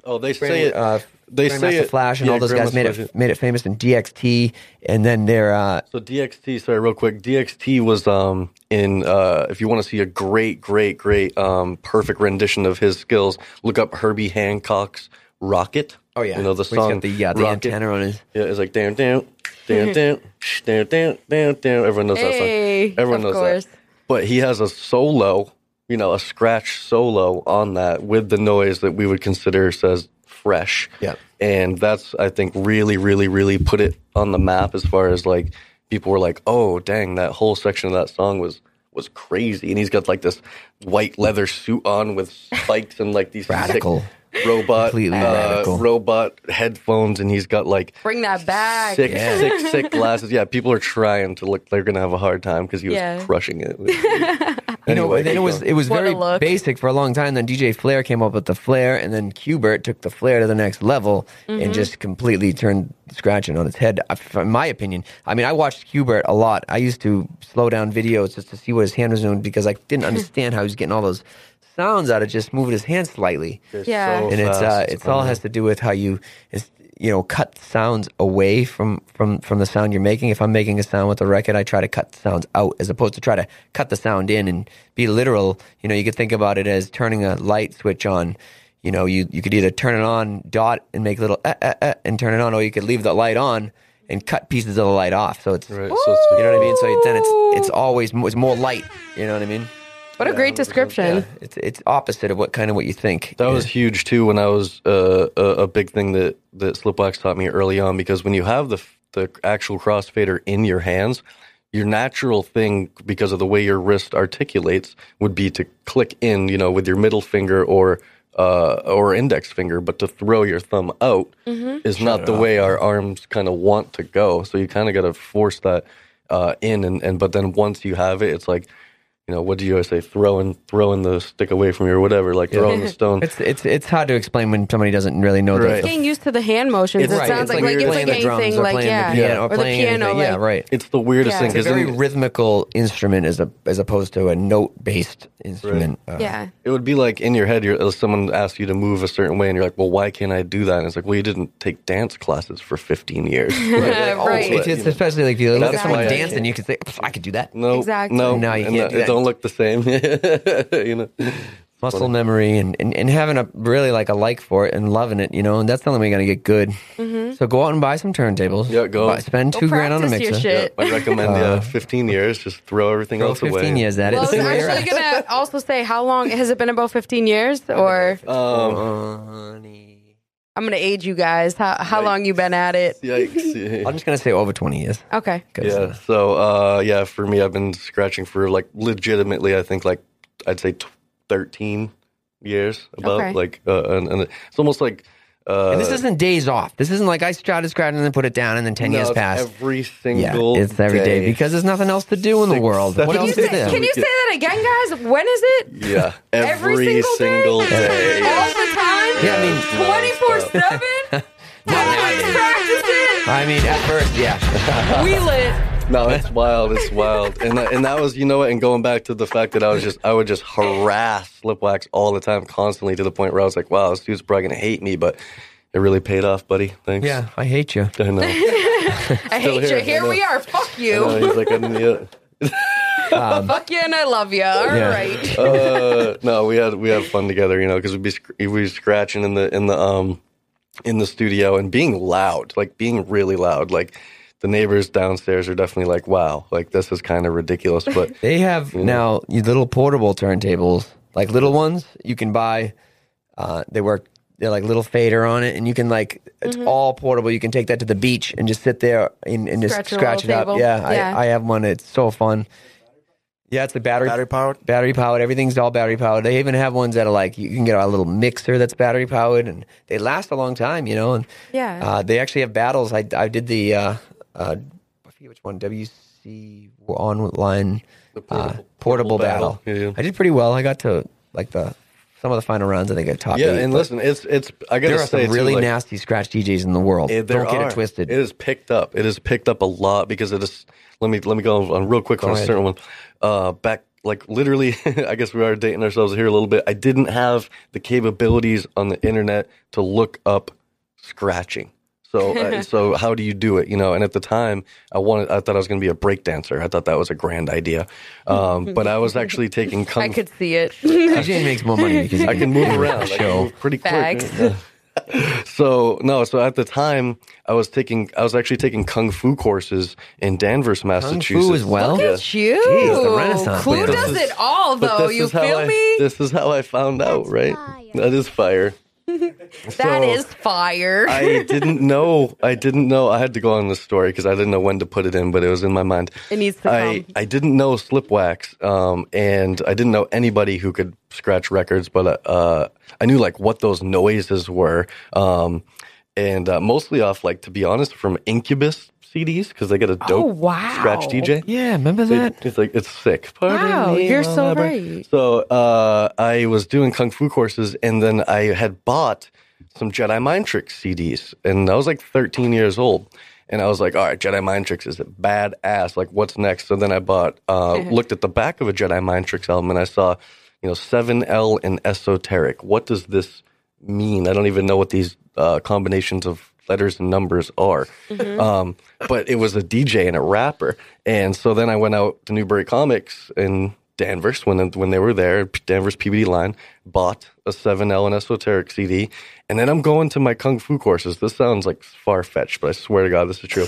Oh, they say it. uh, they Grandmaster say it. Flash and yeah, all those guys Grandmaster made Flash, it made it famous in DXT, and then they're uh, So DXT, sorry, real quick. DXT was um in uh if you want to see a great, great, great um perfect rendition of his skills, look up Herbie Hancock's Rockit. oh yeah, you know the Where he's song. got the uh, the Rocket. antenna on his. Yeah, it's like down, down, down, down, down, down, down, down. Everyone knows Hey, that song. Everyone of knows course. that. But he has a solo, you know, a scratch solo on that with the noise that we would consider says fresh. Yeah. And that's I think really, really, really put it on the map as far as like people were like, oh dang, that whole section of that song was was crazy. And he's got like this white leather suit on with spikes and like these sick Radical. Robot Completely uh, radical. robot headphones and he's got like Bring that back. sick, sick, sick glasses. Yeah, people are trying to look. They're gonna have a hard time because he was Yeah. crushing it. You know, Anyway, then it was it was What a very look. basic for a long time. Then DJ Flare came up with the Flare, and then Qbert took the Flare to the next level Mm-hmm. and just completely turned scratching on its head. In my opinion, I mean, I watched Qbert a lot. I used to slow down videos just to see what his hand was doing because I didn't understand how he was getting all those sounds out of just moving his hand slightly. They're Yeah. so and it's uh, fast. it's all has to do with how you is you know cut sounds away from from from the sound you're making. If I'm making a sound with a record, I try to cut the sounds out as opposed to try to cut the sound in and be literal. You know, you could think about it as turning a light switch on. You know, you you could either turn it on dot and make a little eh, eh, eh, and turn it on, or you could leave the light on and cut pieces of the light off. So it's Right, so it's you know what I mean. So then it's it's always mo- it's more light. You know what I mean? What a great description. Yeah, it's it's opposite of what kind of what you think. That was huge too when I was uh, a, a big thing that that Slipwax taught me early on because when you have the the actual crossfader in your hands, your natural thing because of the way your wrist articulates would be to click in, you know, with your middle finger or uh, or index finger, but to throw your thumb out is not the way our arms kind of want to go. So you kind of got to force that uh, in, and, and but then once you have it, it's like you know, what do you always say? Throwing throwing the stick away from you or whatever, like throwing the stone. It's it's it's hard to explain when somebody doesn't really know Right. the, the Getting used to the hand motions. It's it right. sounds It's like, like like you're it's playing like the drums anything or like playing yeah, the piano or, or the playing piano. anything. Like, yeah, right. It's the weirdest Yeah. thing It's a because very rhythmical instrument as a as opposed to a note based instrument. Uh, Yeah. it would be like in your head, you're, uh, someone asks you to move a certain way, and you're like, "Well, why can't I do that?" And it's like, "Well, you didn't take dance classes for 15 years." Right. Right. It's, it's especially like if you look That's at someone why I- dancing, you could say, "Pff, "I could do that." no, Exactly. no, No, you and can't do it that. Don't look the same. you know, Muscle memory and, and, and having a really like a like for it and loving it, you know, and that's the only way you're gonna get good. So go out and buy some turntables. Yeah, go. Buy- spend Go two grand on a practice your mixer. Yeah, I recommend yeah, 15 years. Just throw everything Throw else away. 15 years at it. Well, I was See where you're actually gonna also say how long has it been about 15 years or Um, I'm gonna age you guys. How how long you been at it? yikes. I'm just gonna say over 20 years. Okay. Yeah. So, uh, yeah, for me, I've been scratching for like legitimately, I think like I'd say t- 13 years above. Okay. Like, uh, and, and it's almost like. Uh, and this isn't days off. This isn't like I started scratching and then put it down and then 10 no, years it's passed. Every Yeah, single it's every day because there's nothing else to do in the Six, world. seven What Can you, else days. is say, there? can you say that again, guys? When is it? Yeah, every, Every single single day? day. All the time? Yeah, I mean- 24 7? I mean, at first, yeah. We lit. No, it's wild. It's wild. And that, and that was, you know what? And going back to the fact that I was just, I would just harass Slipwax all the time, constantly, to the point where I was like, wow, this dude's probably gonna hate me, but it really paid off, buddy. Thanks. yeah, I hate you. I know. I hate here, you. Here we are. Fuck I know. you. He's like, I didn't, yeah. Fuck you and I love you. All right. Yeah. uh, no, we had we had fun together, you know, because we'd be sc- we'd be scratching in the in the um in the studio and being loud, like being really loud. Like the neighbors downstairs are definitely like, wow, like this is kind of ridiculous. But They have now little portable turntables, like little ones you can buy. Uh, they work. They're like little fader on it, and you can like it's all portable. You can take that to the beach and just sit there and, and just Scratch your scratch it little up. table. Yeah, Yeah. I, I have one. It's so fun. Yeah, it's the battery Battery powered? battery powered. Everything's all battery powered. They even have ones that are like you can get a little mixer that's battery powered, and they last a long time. You know, and Yeah. uh, they actually have battles. I I did the uh, uh, I forget which one WC online The uh, portable- portable, portable battle. battle. Yeah, yeah. I did pretty well. I got to like the some of the final rounds. I think I top yeah, eight, and listen, it's it's I gotta there are say some really like, nasty scratch DJs in the world. There Don't get are. it twisted. It is picked up. It is picked up a lot because it is. Let me let me go on real quick on a ahead. certain one. Uh, back like literally, I guess we are dating ourselves here a little bit. I didn't have the capabilities on the internet to look up scratching. So uh, so how do you do it? You know, and at the time, I wanted. I thought I was going to be a break dancer. I thought that was a grand idea. Um, but I was actually taking kung I could see it. DJ makes more money because I can move around. I can Show. move pretty quick. Yeah. so no, so at the time I was taking, I was actually taking kung fu courses in Danvers, Massachusetts. Kung fu as well? Look Yeah. at you. Jeez, the Renaissance Clue does is- it all, though. You feel I- me? This is how I found out, right? That is fire. That is fire. I didn't know. I didn't know. I had to go on the story because I didn't know when to put it in, but it was in my mind. It needs to I, come. I didn't know Slipwax, um, and I didn't know anybody who could scratch records, but uh, I knew like what those noises were, um, and uh, mostly off like to be honest from Incubus CDs because they get a dope Oh, wow. scratch DJ. yeah, remember that? It- it's like it's sick. Pardon Wow, me, you're so whatever. right. So uh, I was doing kung fu courses, and then I had bought some Jedi Mind Tricks CDs, and I was like 13 years old. And I was like, all right, Jedi Mind Tricks is badass. Like, what's next? So then I bought, uh, looked at the back of a Jedi Mind Tricks album, and I saw, you know, 7L and Esoteric. What does this mean? I don't even know what these uh, combinations of letters and numbers are. Um, but it was a DJ and a rapper. And so then I went out to Newbury Comics in Danvers when when they were there, Danvers PBD line, bought a 7L and Esoteric CD. And then I'm going to my Kung Fu courses. This sounds like far fetched, but I swear to God, this is true.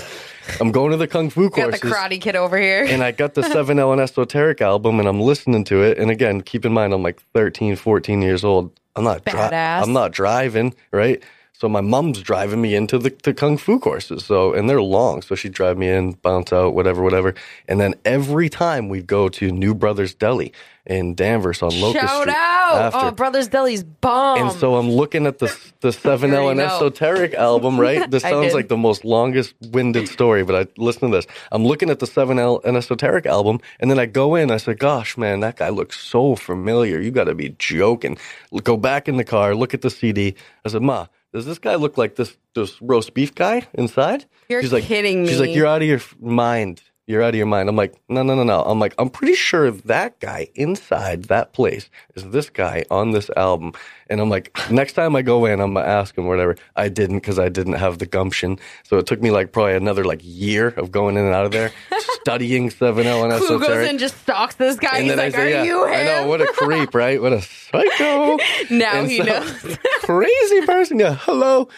I'm going to the Kung Fu courses. Got the Karate Kid over here. and I got the 7L and Esoteric album and I'm listening to it. And again, keep in mind, I'm like 13, 14 years old. I'm not, dri- Badass. I'm not driving, right? So my mom's driving me into the, the kung fu courses. So, and they're long. So she'd drive me in, bounce out, whatever, whatever. And then every time we'd go to New Brothers Deli in Danvers on Locust Shout Street out! Oh, after. Oh, Brothers Deli's bomb. And so I'm looking at the the Seven L and. Esoteric album, right? This sounds like the most longest winded story, but I listen to this. I'm looking at the Seven L and Esoteric album, and then I go in. I said, "Gosh, man, that guy looks so familiar. You got to be joking." Go back in the car, look at the CD. I said, "Ma." Does this guy look like this this roast beef guy inside? You're she's like, kidding me. She's like, you're out of your mind. You're out of your mind. I'm like, no, no, no, no. I'm like, I'm pretty sure that guy inside that place is this guy on this album. And I'm like, next time I go in, I'm gonna ask him or whatever. I didn't because I didn't have the gumption. So it took me like probably another like year of going in and out of there, studying 7L and Who goes and just stalks this guy? And He's like, I say, "Are yeah, you him?" I know what a creep, right? What a psycho. Now And he so- knows. crazy person. Yeah, hello,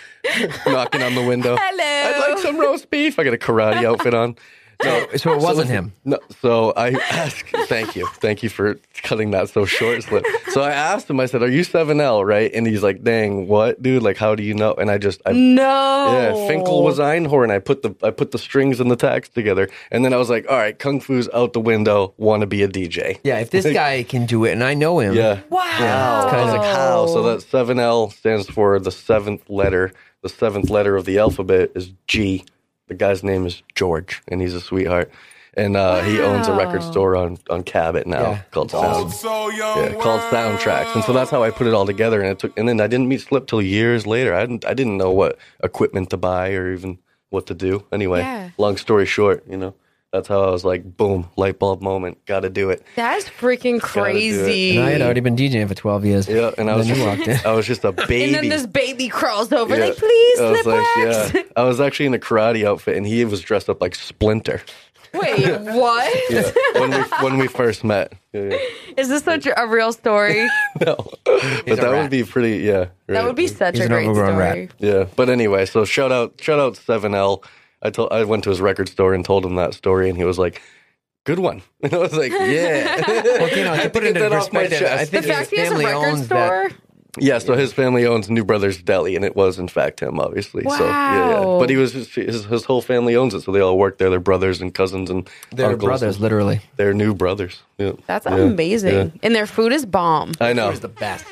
knocking on the window. Hello. I'd like some roast beef. I got a karate outfit on. No, So it wasn't listen, him. No, so I asked. Thank you, thank you for cutting that so short. Slip. So I asked him. I said, "Are you 7L, right?" And he's like, "Dang, what, dude? Like, how do you know?" And I just, I, no. yeah, Finkel was Einhorn. I put the I put the strings and the text together, and then I was like, "All right, kung fu's out the window. Want to be a DJ?" Yeah, if this guy can do it, and I know him. Yeah. Wow. Yeah. I was like, how? So that 7L stands for the seventh letter. The seventh letter of the alphabet is G. The guy's name is George, and he's a sweetheart. And uh, he owns a record store on, on Cabot now Yeah. called Sound. Yeah, called Soundtracks. And so that's how I put it all together. And it took, and then I didn't meet Slip till years later. I didn't, I didn't know what equipment to buy or even what to do. Anyway, Yeah. long story short, you know, that's how I was like, boom, light bulb moment. Got to do it. That's freaking Gotta do it. crazy. And I had already been DJing for 12 years. Yeah, and I was then just, walked in. I was just a baby. and then this baby crawls over, Yeah. like, please, I was like, yeah. I was actually in a karate outfit, and he was dressed up like Splinter. Wait, what? Is when we when we first met. Yeah, yeah. this such a real story? No, but that rat. would be pretty. Yeah, That would be such He's a an great overgrown story. rat. Yeah, but anyway, so shout out, shout out Seven L. I told I went to his record store and told him that story, and he was like, "Good one." And I was like, "Yeah." Well, you know, I to had put it get into that perspective, I chest. The think his fact he has a family record owns that. store. Yeah, so his family owns New Brothers Deli, and it was in fact him, obviously. So yeah, yeah. Wow. But he was his, his whole family owns it, so they all work there. They're brothers and cousins and They're uncles. brothers, literally. They're new brothers. Yeah. That's Yeah, amazing. yeah. And their food is bomb. I know. it's the best.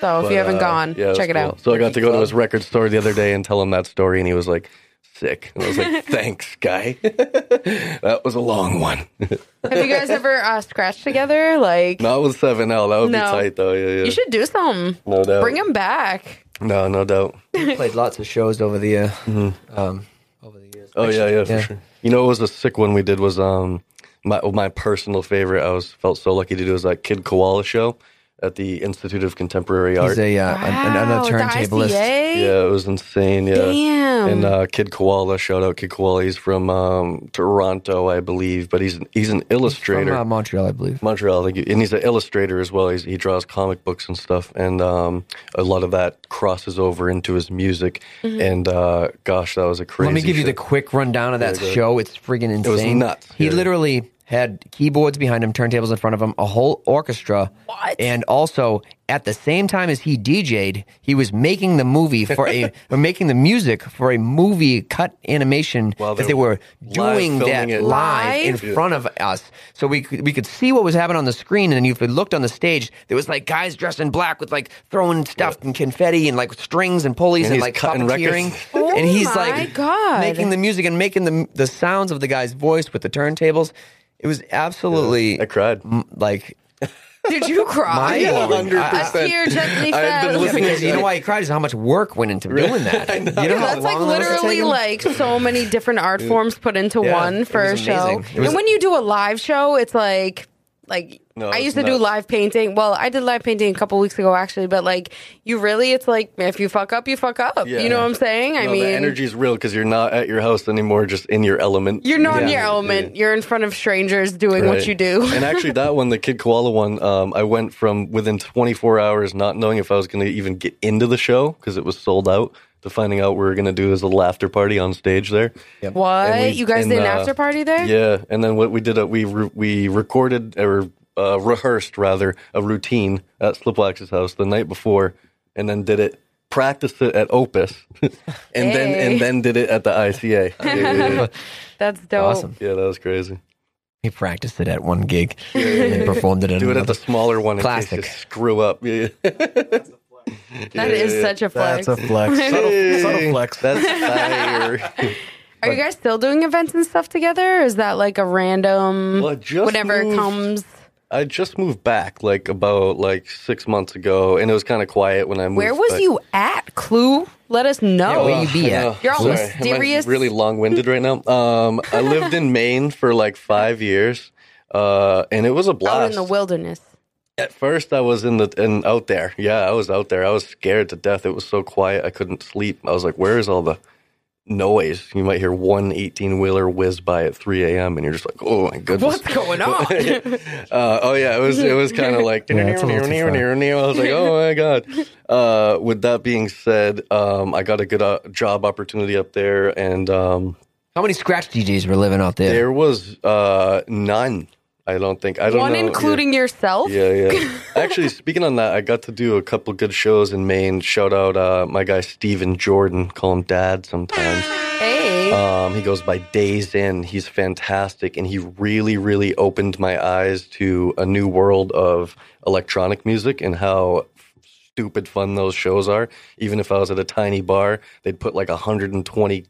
So if But, you haven't uh, gone, yeah, check it was cool. out. So I got to go to his record store the other day and tell him that story, and he was like, "Sick." And I was like, "Thanks, guy. that was a long one." Have you guys ever uh, scratched together? Like, Not with Seven L. That would No. be tight, though. Yeah, yeah. you should do something. No doubt. Bring him back. No, no doubt. Played lots of shows over the uh, um, over the years. Oh yeah, yeah, for Yeah. sure. You know, what was a sick one we did was um my my personal favorite. I was felt so lucky to do was that Kid Koala show at the Institute of Contemporary Art. He's a uh, an, another Wow, turntablist. Yeah, it was insane. Yeah. Damn. And uh, Kid Koala, shout out Kid Koala. He's from um, Toronto, I believe, but he's he's an From illustrator. uh, Montreal, I believe. Montreal, like, and he's an illustrator as well. He's, he draws comic books and stuff, and um, a lot of that crosses over into his music. And uh, gosh, that was a crazy. Let me give you the quick rundown of that Yeah, show. It's friggin' insane. It was nuts. He Yeah. literally had keyboards behind him, turntables in front of him, a whole orchestra. What? And also, at the same time as he DJ'd, he was making the movie for a, or making the music for a movie cut animation While that they they were were live doing that it. live in Live? front of us. So we could, we could see what was happening on the screen. And then if we looked on the stage, there was like guys dressed in black with like throwing stuff and confetti and like strings and pulleys And and, like cutting puppeteering. records. Oh and he's like God. making the music and making the the sounds of the guy's voice with the turntables. It was absolutely I cried. m- like Did you cry? Yeah, 100%. A tear gently I've fell. been listening because you know why he cried is how much work went into doing that. You know how That's like long that was literally taking? like so many different art forms put into Yeah, one it for a was show. amazing. It was- and when you do a live show, it's like like No, I used to do live painting. Well, I did live painting a couple weeks ago actually, but like you really it's like if you fuck up, you fuck up. Yeah. You know what I'm saying? I mean the energy's real because you're not at your house anymore, just in your element. you're not in your element. You're in front of strangers doing what you do. and actually, that one, the Kid Koala one, um, I went from within 24 hours not knowing if I was going to even get into the show because it was sold out to finding out we were going to do this little after party on stage there. what? We- you guys and, did an uh, after party there? Yeah, and then what we did, uh, we re- we recorded or uh, rehearsed rather a routine at Slipwax's house the night before, and then did it. Practiced it at Opus, and then and then did it at the ICA. Yeah, yeah, yeah. That's dope. awesome. Yeah, that was crazy. He practiced it at one gig and performed it at Do it at the smaller one in Classic. case you screw up. Yeah, yeah. That is yeah. such a flex. That's a flex. subtle, subtle flex. That's fire. Are you guys still doing events and stuff together? Or is that like a random Well, I just whenever moved- comes? I just moved back like about like six months ago, and it was kind of quiet when I moved. Where was back. you at? Clue? Let us know. where you be I at? You're all Sorry, am I mysterious. really long-winded right now. Um, I lived in Maine for like five years, uh, and it was a out blast. in the wilderness. At first, I was in the and out there. Yeah, I was out there. I was scared to death. It was so quiet, I couldn't sleep. I was like, "Where is all the noise?" You might hear one 18 wheeler whiz by at 3 a.m., and you're just like, "Oh my goodness, What's going on? uh, oh yeah, it was it was kind of like Yeah, it's a little too far. I was like, oh my god. Uh, with that being said, um, I got a good uh, job opportunity up there, and um, How many scratch DJs were living out there? there was uh, none. I don't think I don't know. One know. including yourself. Yeah, yeah. yeah. Actually, speaking on that, I got to do a couple good shows in Maine. Shout out uh, my guy Steven Jordan. Call him Dad sometimes. Hey. Um, he goes by Days In. He's fantastic, and he really, really opened my eyes to a new world of electronic music and how stupid fun those shows are. Even if I was at a tiny bar, they'd put like 120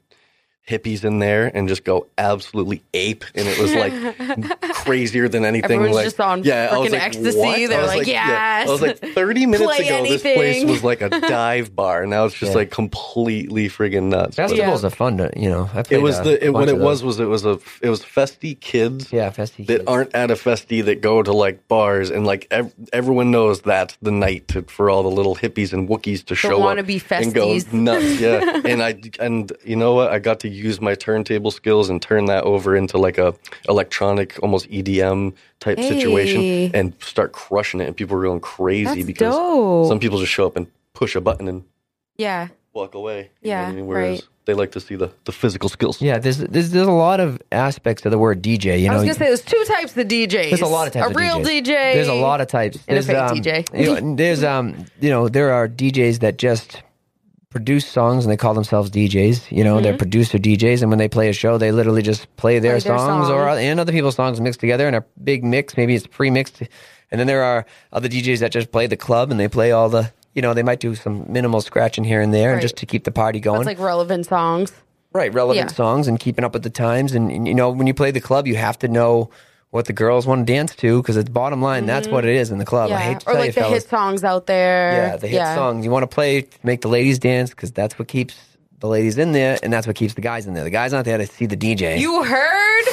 hippies in there and just go absolutely ape, and it was like crazier than anything. Everyone's like, just on yeah, I was like, ecstasy. what? I They're was like, yeah. I was like, 30 minutes Play ago, this place was like a dive bar. and Now it's just Yeah. like completely friggin' nuts. But- Festivals are fun to, you know. It was uh, the it, what it was was it was a it was festy kids Yeah, festy. that kids. aren't at a festy that go to like bars and like ev- everyone knows that's the night to, for all the little hippies and Wookiees to show up wannabe and go festies. nuts. Yeah, and I and you know what? I got to use my turntable skills and turn that over into like a electronic, almost EDM type Hey. situation and start crushing it. And people are going crazy That's because dope. some people just show up and push a button and Yeah. walk away. you know Yeah, what I mean? Whereas right. they like to see the, the physical skills. Yeah, there's, there's there's a lot of aspects of the word DJ. You know, I was gonna say there's two types of DJs. There's a lot of types A of real DJs. DJ. There's a lot of types. And a fake um, DJ. You know, there's um, you know, there are DJs that just produce songs and they call themselves DJs. You know, they're producer DJs, and when they play a show, they literally just play their, Mm-hmm. Play their songs or and other people's songs mixed together in a big mix. Maybe it's pre-mixed, and then there are other DJs that just play the club and they play all the. You know, they might do some minimal scratching here and there, Right. just to keep the party going. That's like relevant songs. Right, relevant Yeah. songs and keeping up with the times. And, and, you know, when you play the club, you have to know what the girls want to dance to because it's bottom line. That's what it is in the club. I Mm-hmm. Yeah. hate to Or tell like you, the fellas. hit songs out there. Yeah, the hit songs. You want to play make the ladies dance because that's what keeps the ladies in there, and that's what keeps the guys in there. The guys aren't there to see the DJ You heard?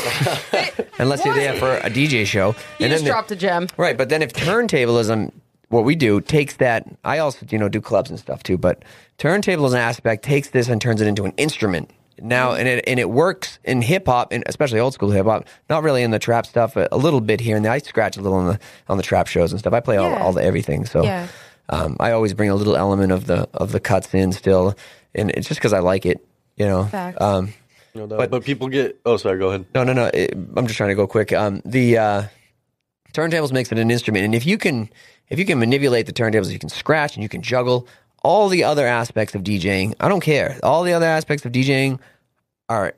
unless you're there for a DJ show. You and just then the- a gem. Right, but then if turntablism, what we do takes that. I also you know do clubs and stuff too, but turntablism aspect takes this and turns it into an instrument. Now and it and it works in hip hop and especially old school hip hop. Not really in the trap stuff, a, a little bit here and there. I scratch a little on the on the trap shows and stuff. I play all, Yeah. all the everything. So Yeah. um, I always bring a little element of the of the cuts in still, and it's just because I like it. You know. Facts. Um, No doubt. But- But, people get. Oh, sorry. Go ahead. no, no, no. It, I'm just trying to go quick. Um, the uh, turntables makes it an instrument, and if you can, if you can manipulate the turntables, you can scratch and you can juggle all the other aspects of DJing. I don't care. All the other aspects of DJing are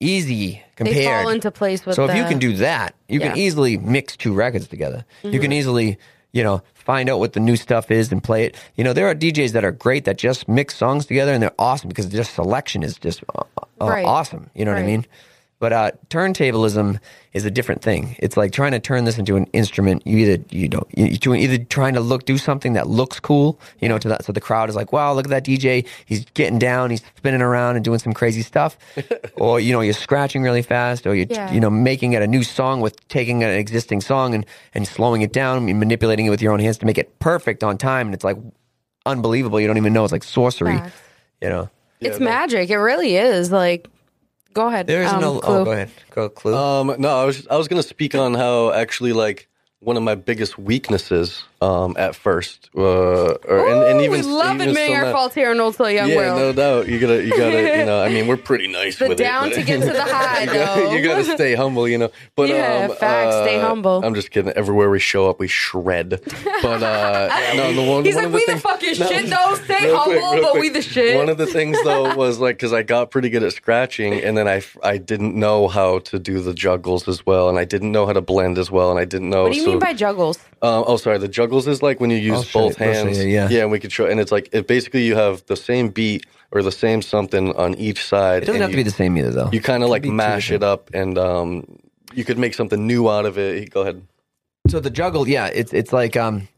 easy compared. They fall into place with so if you can do that, you can easily mix two records together. You Mm-hmm. can easily, you know, find out what the new stuff is and play it. You know, there are DJs that are great that just mix songs together and they're awesome because just selection is just uh, uh, Right. awesome. You know what I mean? But uh, turntablism is a different thing. It's like trying to turn this into an instrument. You either you don't you- you're either trying to look do something that looks cool, you know, to that so the crowd is like, wow, look at that DJ. He's getting down, he's spinning around and doing some crazy stuff, or you know, you're scratching really fast, or you're Yeah. you know making it a new song with taking an existing song and and slowing it down, manipulating it with your own hands to make it perfect on time, and it's like unbelievable. You don't even know it's like sorcery, Facts. you know. It's magic. It really is. Like, go ahead. There is um, no. Clue. Oh, go ahead. Go clue. Um, no, I was I was gonna speak on how actually like one of my biggest weaknesses um, at first, uh, or and, and even we love admitting our some- faults here in Old Soul Young Yeah, World. no doubt. You gotta, you gotta, you know. I mean, we're pretty nice the with down it. to get to the high, you, gotta, you gotta stay humble, you know. But Yeah, um, facts, stay uh, humble. I'm just kidding. Everywhere we show up, we shred. But uh, no, the one, He's one like, we the things- fucking no, shit though. Stay real quick, humble, but quick. we the shit. One of the things though was like because I got pretty good at scratching, and then I I didn't know how to do the juggles as well, and I didn't know how to blend as well, and I didn't know. what do you so, mean by juggles? um, oh, sorry. The juggles is like when you use I'll both you- I'll show hands. you, yeah. yeah, and we could show, and it's like it basically you have the same beat or the same something on each side. it doesn't have to be the same either, though. You kind of like mash it up, and um, you could make something new out of it. Go ahead. So the juggle, yeah, it's it's like um,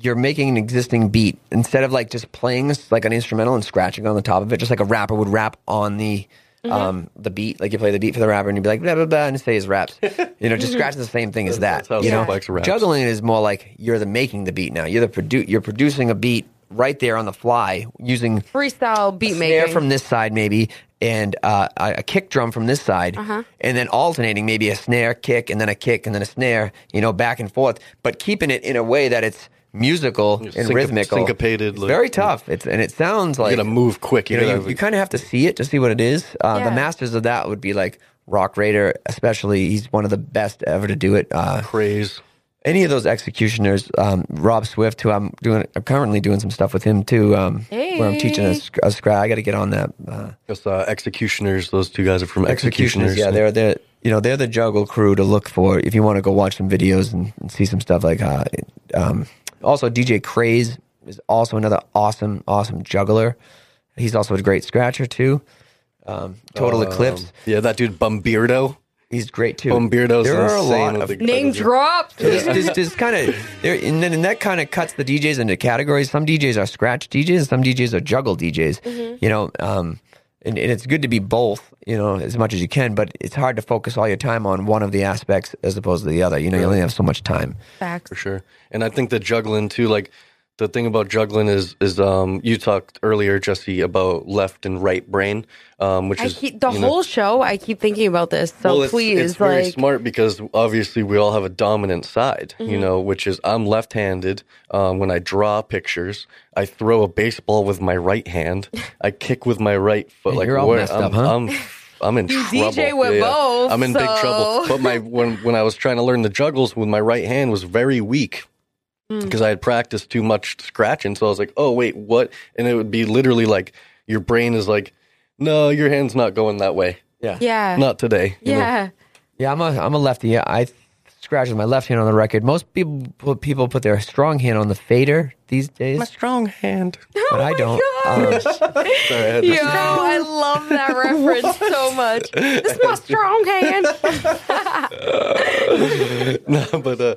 you're making an existing beat instead of like just playing like an instrumental and scratching on the top of it, just like a rapper would rap on the Mm-hmm. um the beat. Like you play the beat for the rapper and you'd be like blah blah blah and say his raps. You know, just scratching the same thing as that. that's you know, Spike's raps. juggling is more like you're the making the beat now. You're the produ- you're producing a beat right there on the fly using Freestyle beat snare making. from this side maybe and uh, a a kick drum from this side Uh-huh. and then alternating maybe a snare kick and then a kick and then a snare you know back and forth but keeping it in a way that it's musical and Syncop- rhythmical syncopated, it's very tough it's and it sounds like You gotta move quick. you You, know gotta, you, you kind of have to see it to see what it is uh, the masters of that would be like Roc Raida especially he's one of the best ever to do it uh, praise. any of those X-Ecutioners, um, Rob Swift, who I'm doing, I'm currently doing some stuff with him too, um, where I'm teaching a, Hey. a scratch. I got to get on that. Uh, Just uh, X-Ecutioners. Those two guys are from X-Ecutioners, X-Ecutioners. yeah, they're they're you know they're the juggle crew to look for if you want to go watch some videos and, and see some stuff like. Uh, um, also, DJ Craze is also another awesome, awesome juggler. He's also a great scratcher too. Um, Total Eclipse, yeah, that dude Bumbeardo. he's great too. Bumbeardo's there are a lot of the- Name drop. this, this, this kind of and then and that kind of cuts the DJs into categories. Some DJs are scratch DJs, some DJs are juggle DJs. Mm-hmm. You know, um, and, and it's good to be both. You know, as much as you can, but it's hard to focus all your time on one of the aspects as opposed to the other. You know, you only have so much time. Facts. for sure. And I think the juggling too, like the thing about juggling is is um you talked earlier, Jesse, about left and right brain, um, which I is keep the you know- whole show. I keep thinking about this. So well, it's, please, it's very like, smart because obviously we all have a dominant side, you Mm-hmm. know, which is I'm left-handed. Um, when I draw pictures, I throw a baseball with my right hand. I kick with my right foot. Like you're all messed I'm, up, huh? I'm, I'm in You trouble. DJ with both, I'm in big trouble. But my when when I was trying to learn the juggles with my right hand was very weak Hmm. because I had practiced too much scratching. So I was like, oh wait, what? And it would be literally like your brain is like, no, your hand's not going that way. Yeah. yeah, Not today. you know? yeah. Yeah, I'm a I'm a lefty. Yeah, I scratch with my left hand on the record. Most people put, people put their strong hand on the fader these days, My strong hand. but I don't. Um, Sorry, I had to- Yo, I love that reference so much. This is my strong hand. no, but uh,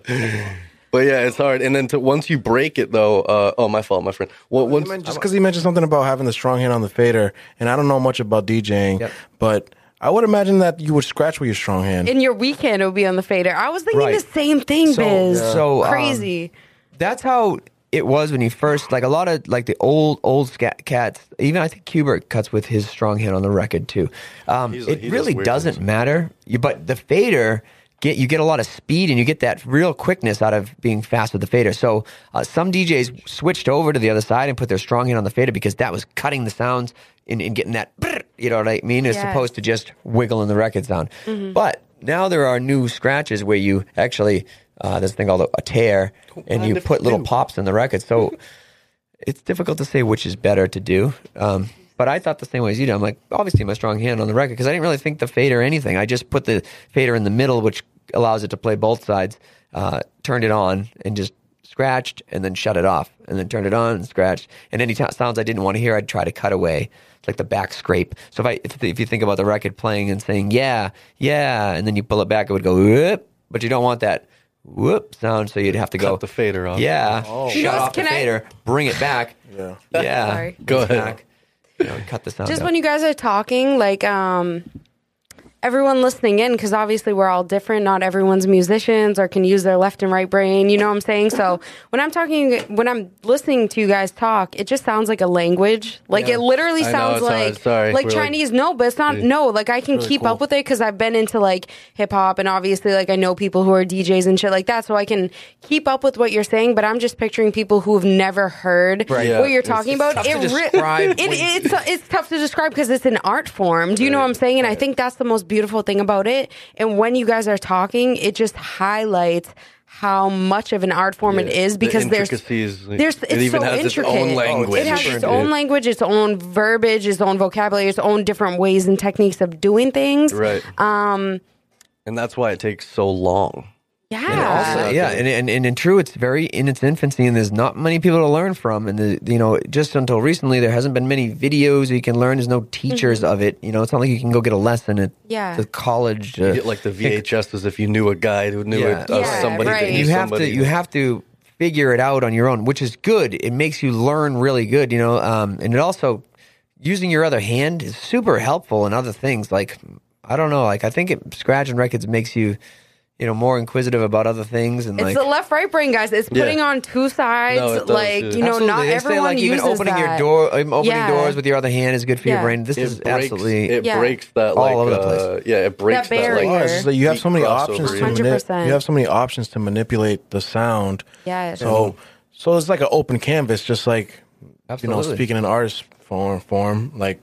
but yeah, it's hard. And then to, once you break it, though, uh, oh, my fault, my friend. Well, once, just because he mentioned something about having the strong hand on the fader, and I don't know much about DJing, Yep. but I would imagine that you would scratch with your strong hand. In your weekend, it would be on the fader. I was thinking Right. the same thing, So- Biz. so, um, crazy. that's how it was when you first like a lot of like the old old scat cats. Even I think Qbert cuts with his strong hand on the record too. Um, He's- it really doesn't things. matter. You, but the fader. Get, you get a lot of speed and you get that real quickness out of being fast with the fader. So uh, some DJs switched over to the other side and put their strong hand on the fader because that was cutting the sounds and, and getting that, you know what I mean, as Yes. opposed to just wiggling the record sound. But now there are new scratches where you actually uh, there's a thing called a, tear, and you put little pops in the record. So it's difficult to say which is better to do. Um, but I thought the same way as you did. I'm like, obviously my strong hand on the record because I didn't really think the fader anything. I just put the fader in the middle, which allows it to play both sides. Uh, turned it on and just scratched, and then shut it off, and then turned it on and scratched. And any t- sounds I didn't want to hear, I'd try to cut away. It's like the back scrape. So if I if, if you think about the record playing and saying yeah yeah, and then you pull it back, it would go whoop, but you don't want that whoop sound, so you'd have to go Cut the fader off. yeah, Oh. shut You know what's- off the can I- fader, bring it back. Yeah. Yeah, Sorry. Go ahead. back. You know, cut the sound. Just out. when you guys are talking, like um, everyone listening in, because obviously we're all different. Not everyone's musicians or can use their left and right brain. You know what I'm saying? So when I'm talking, when I'm listening to you guys talk, it just sounds like a language. Like Yeah. it literally I know, sounds like Sorry. like We're like- Chinese. no, but it's not. No, like I can keep up with it because I've been into like hip hop and obviously like I know people who are DJs and shit like that, so I can keep up with what you're saying. But I'm just picturing people who have never heard Right. Yeah. what you're talking it's about. tough to It describe it- it's it's tough to describe because it's an art form. Do you know what I'm saying? And I think that's the most beautiful thing about it. And when you guys are talking, it just highlights how much of an art form it Yeah. is The because there's intricacies, there's it it's even so has its intricate. own language. It has its own language, its own verbiage, its own vocabulary, its own different ways and techniques of doing things. Right. Um, and that's why it takes so long. Yeah. And also, yeah, and, and and in true, it's very in its infancy, and there's not many people to learn from. And the, you know, just until recently, there hasn't been many videos you can learn. There's no teachers of it. You know, it's not like you can go get a lesson at Mm-hmm. Yeah. the college. Uh, You get like the VHS as if you knew a guy who knew Yeah. it, uh, Yeah, somebody right. that you have somebody. to you have to figure it out on your own, which is good. It makes you learn really good, you know. Um, and it also using your other hand is super helpful in other things. Like I don't know, like I think it, scratching records makes you, you know, more inquisitive about other things and It's like the left right brain, guys. It's Yeah. putting on two sides. No, does, like yeah. you know, Absolutely. not They say, everyone like even uses opening your door, um, opening Yeah. doors with your other hand is good for your brain. This it is breaks, absolutely it Yeah. breaks that All like over the uh, yeah it breaks That that, like barrier. Well, it's just that you have so many options to crossover. manip- 100%. you have so many options to manipulate the sound. Yeah. So so it's like an open canvas, just like you know, speaking in artist form form, like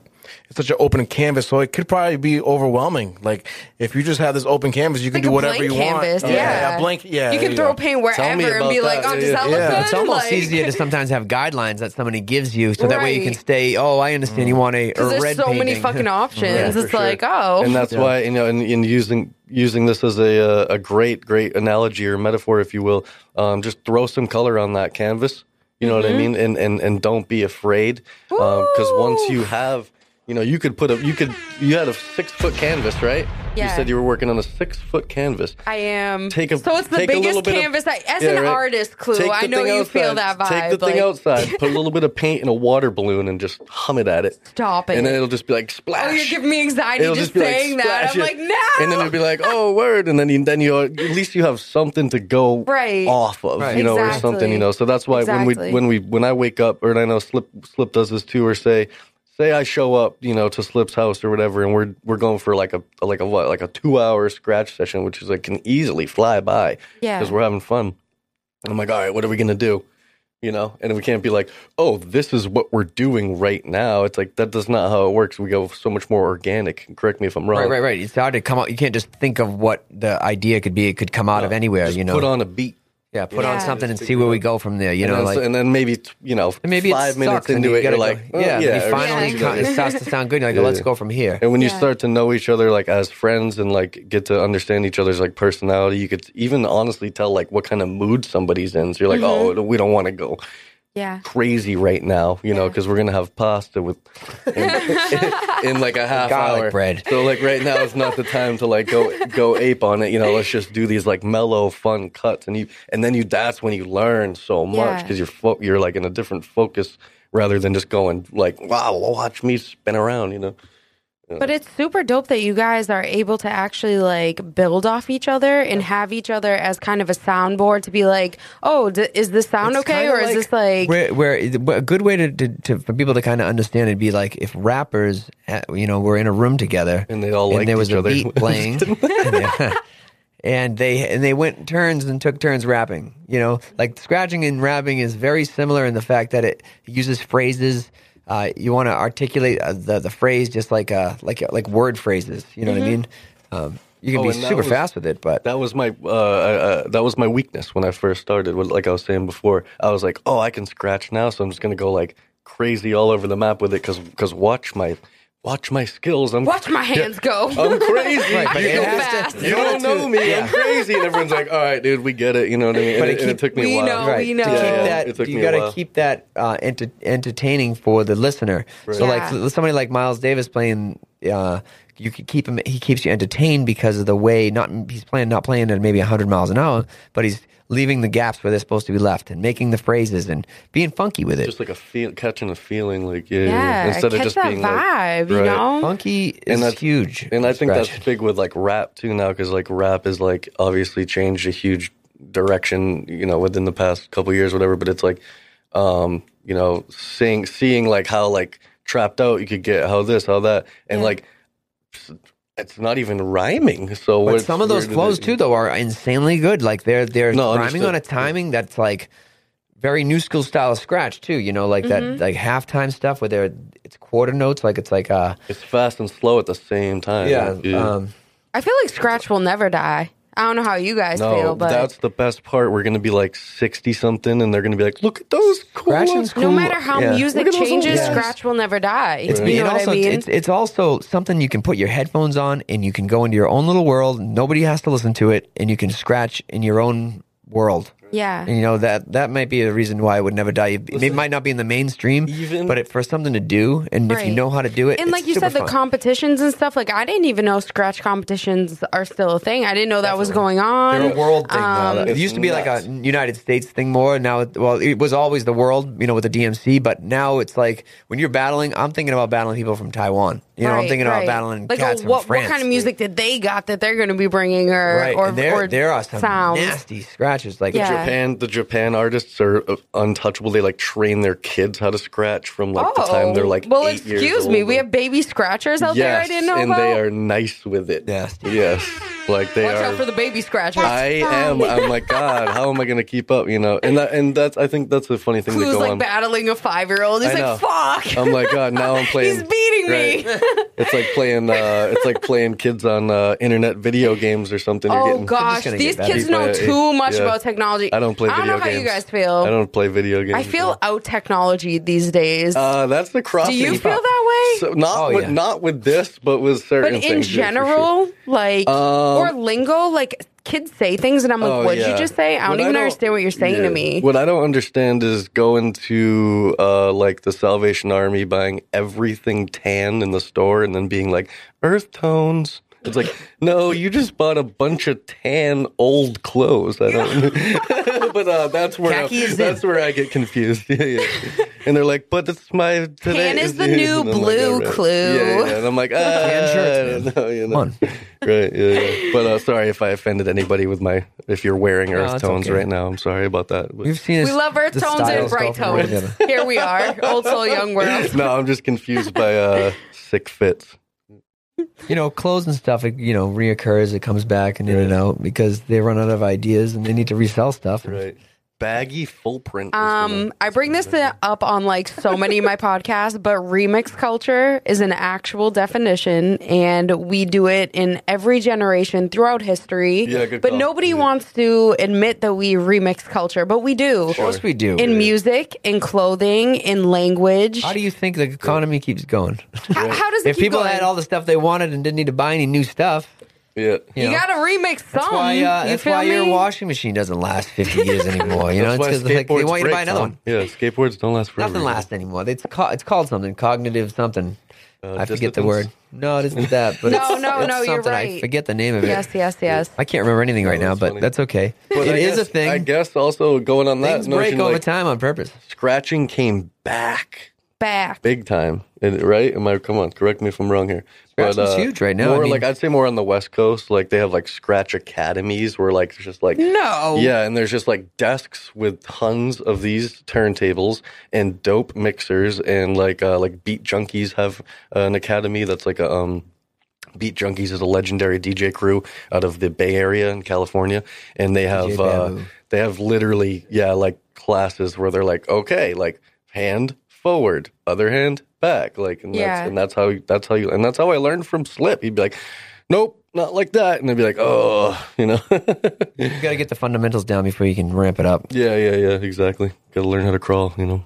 it's such an open canvas, so it could probably be overwhelming. Like if you just have this open canvas, you can Like do whatever blank you canvas, want. yeah. a blank. Yeah, you there can throw go. paint Tell me wherever and about be like, that. "Oh, does Yeah. that look Yeah. good?" It's almost Like- easier to sometimes have guidelines that somebody gives you, so that way you can stay. Oh, I understand. You want a, a Because red there's so many fucking options. Yeah, it's sure. like, oh, and that's why you know, in, in using using this as a uh, a great great analogy or metaphor, if you will, um, just throw some color on that canvas. You know what I mean, and and and don't be afraid, because once you have You know, you could put a you could you had a six foot canvas, right? Yeah. You said you were working on a six foot canvas. I am. Take a so it's the take a little biggest of- canvas. I, as Yeah, an right. artist, Clue, I know thing you feel that vibe. Take the thing like, outside, put a little bit of paint in a water balloon, and just hum it at it. Stop it. And then it'll just be like splash. Oh, you're giving me anxiety It'll just like, saying that. splash I'm it. like, no. And then it'll be like, oh, word. And then you, then you at least you have something to go Right. off of, Right. you know, or something, you know. So that's why when we when we when I wake up, or I know Slip Slip does this too, or say say I show up, you know, to Slip's house or whatever, and we're we're going for like a like a what like a two hour scratch session, which is like can easily fly by Yeah. because we're having fun. And I'm like, all right, what are we gonna do? You know, and we can't be like, oh, this is what we're doing right now. It's like that. That's not how it works. We go so much more organic. Correct me if I'm wrong. Right, right, right. It's hard to come out. You can't just think of what the idea could be. It could come out of anywhere. Just You know, put on a beat. Yeah, put on something and see where we go from there. You and, know, then, like and then maybe you know and maybe five minutes sucks and into you it, you're gotta like, go, oh, yeah, yeah, you finally something. come, it starts to sound good. You're like, Yeah. let's go from here. And when you Yeah. start to know each other like as friends and like get to understand each other's like personality, you could even honestly tell like what kind of mood somebody's in. So you're like, Mm-hmm. oh, we don't want to go yeah. crazy right now, you know, because we're gonna have pasta with in, in like a half Garlic hour. bread. So like right now is not the time to like go go ape on it. You know, let's just do these like mellow, fun cuts, and you and then you that's when you learn so much Yeah. because you're fo- you're like in a different focus rather than just going like, wow, watch me spin around. You know. But it's super dope that you guys are able to actually like build off each other and have each other as kind of a soundboard to be like, oh, d- is this sound It's okay, kinda or is this like, where, where a good way to, to, to for people to kind of understand it'd be like if rappers, uh, you know, were in a room together And they all liked there was each a other. beat playing, and, and they and they went turns and took turns rapping. You know, like scratching and rapping is very similar in the fact that it uses phrases. Uh, you want to articulate uh, the the phrase just like uh like like word phrases. You know what I mean? Um, you can Oh, be super was- fast with it, but That was my uh, uh, that was my weakness when I first started. Like I was saying before, I was like, oh, I can scratch now, so I'm just gonna go like crazy all over the map with it because because watch my watch my skills. I'm watch my hands go? I'm crazy. Right, but you it don't, has fast. to, you don't know me. I'm crazy, and everyone's like, all right, dude, we get it. You know what I mean? But And it it, and it took me we a while. know, right. we know. To Yeah, keep yeah, that, you got to keep that uh, enter- entertaining for the listener. So, Yeah. like somebody like Miles Davis playing, uh, you could keep him. He keeps you entertained because of the way not he's playing, not playing at maybe hundred miles an hour, but he's leaving the gaps where they're supposed to be left and making the phrases and being funky with it. Just like a feel, catching a feeling, like yeah, yeah, instead catch of just that being vibe, like, you right. know? funky is And that's- huge, And I think that's big with like rap too now, because like rap is like obviously changed a huge direction, you know, within the past couple years, whatever. But it's like, um, you know, seeing seeing like how like trapped out you could get, how this, how that, and Yeah. like it's not even rhyming. So But some of those flows too, though, are insanely good. Like they're they're No, rhyming understood. on a timing that's like very new school style of scratch too. You know, like Mm-hmm. that like halftime stuff where they're it's quarter notes, like it's like uh It's fast and slow at the same time. yeah. Um, I feel like Scratch will never die. I don't know how you guys no, feel, but that's the best part. We're gonna be like sixty something, and they're gonna be like, "Look at those cool." Scratching's no matter how Yeah. music Look at those changes, old. Scratch will never die. It's, you and know what also, I mean? it's, it's also something you can put your headphones on and you can go into your own little world. Nobody has to listen to it, and you can scratch in your own world. Yeah. And you know that that might be a reason why I would never die. It might not be in the mainstream, Even- but it, for something to do, and if you know how to do it, And it's like you super said, the fun. competitions and stuff. Like I didn't even know scratch competitions are still a thing. I didn't know that was going on. They're a world thing now. Um, It used to be like a. United States thing more. Now, it, well, it was always the world, you know, with the DMC. But now it's like when you're battling, I'm thinking about battling people from Taiwan. You know, I'm Right, thinking about battling like cats oh, from what, France. what kind of music did they got that they're going to be bringing or Right, or, and there, or there are some sounds? nasty scratches. Like, Yeah. Japan, the Japan artists are uh, untouchable. They like train their kids how to scratch from like the time they're like Oh, well, eight years excuse me, old. we have baby scratchers out there. I yes, didn't know and about. they are nice with it. Nasty. Yes, like they Watch are. out for the baby scratchers. I am. I'm like God. How am I going to keep up? You know, and that, and that's. I think that's the funny thing to Who's go like on. battling a five year old? He's like, fuck. I'm like God. Now I'm playing. He's beating me. Right. It's like playing. Uh, it's like playing kids on uh, internet video games or something. You're Oh getting, gosh, these get kids know too much yeah. about technology. I don't play I don't video know how you guys feel. I don't play video games. I feel out technology these days. Uh, that's the crossing. Do you feel that way? So not Oh, with yeah. not with this, but with certain but in things. yeah, sure. general, like Um, or lingo, like kids say things, and I'm like, Oh, "What'd yeah. you just say? I don't What I even don't- understand what you're saying Yeah. to me." What I don't understand is going to uh, like the Salvation Army, buying everything tan in the store, and then being like earth tones. It's like, no, you just bought a bunch of tan old clothes. I don't. but uh, that's where I, Khaki is that's where I get confused. Yeah, yeah. And they're like, but it's my today Tan is the new and I'm like, blue "All right." clue. Yeah, yeah. And I'm like, ah, Tan shirts, I don't know, you know. Come on. Right, yeah, yeah. But uh, sorry if I offended anybody with my if you're wearing earth it's tones okay. right now. I'm sorry about that. But- We've seen we this- love earth tones and bright go from one to tones. Here we are, old soul, young world. no, I'm just confused by uh, sick fits. You know, clothes and stuff, it, you know, reoccurs. It comes back and in and out because they run out of ideas and they need to resell stuff. Right. Baggy full print. is Um, I bring this to- up on like so many of my podcasts, but remix culture is an actual definition, and we do it in every generation throughout history. Yeah, good but call. nobody Yeah. wants to admit that we remix culture, but we do. Of course we do. In music, in clothing, in language. How do you think the economy keeps going? how, how does it if keep people going? had all the stuff they wanted and didn't need to buy any new stuff, yeah. you, you know, gotta remix some. that's why, uh, you that's why me? your washing machine doesn't last 50 years anymore. You know, That's it's because like, they want you to break, buy another Tom. one. Yeah, skateboards don't last forever. Nothing lasts anymore. It's called, it's called something cognitive something. Uh, I forget the word. No, it isn't that. But No, it's, no, it's no, you're something. I forget the name of it. Yes, yes, yes. I can't remember anything right now, but funny. that's okay. But It I is guess- a thing. I guess also going on that Things break notion, over like, time on purpose. scratching came back Back. big time, And- right? Am I? Come on, correct me if I'm wrong here. uh, Scratching's huge right now. I mean- like I'd say more on the West Coast. Like they have like scratch academies where like it's just like No. Yeah, and there's just like desks with tons of these turntables and dope mixers and like uh, like Beat Junkies have an academy that's like a um Beat Junkies is a legendary DJ crew out of the Bay Area in California, and they have uh, they have literally yeah like classes where they're like okay like hand forward, other hand back, like and Yeah. that's and that's how that's how you and that's how I learned from Slip. He'd be like, nope, not like that, and they'd be like, oh, you know. You got to get the fundamentals down before you can ramp it up. Yeah, yeah, yeah, exactly. Got to learn how to crawl, you know.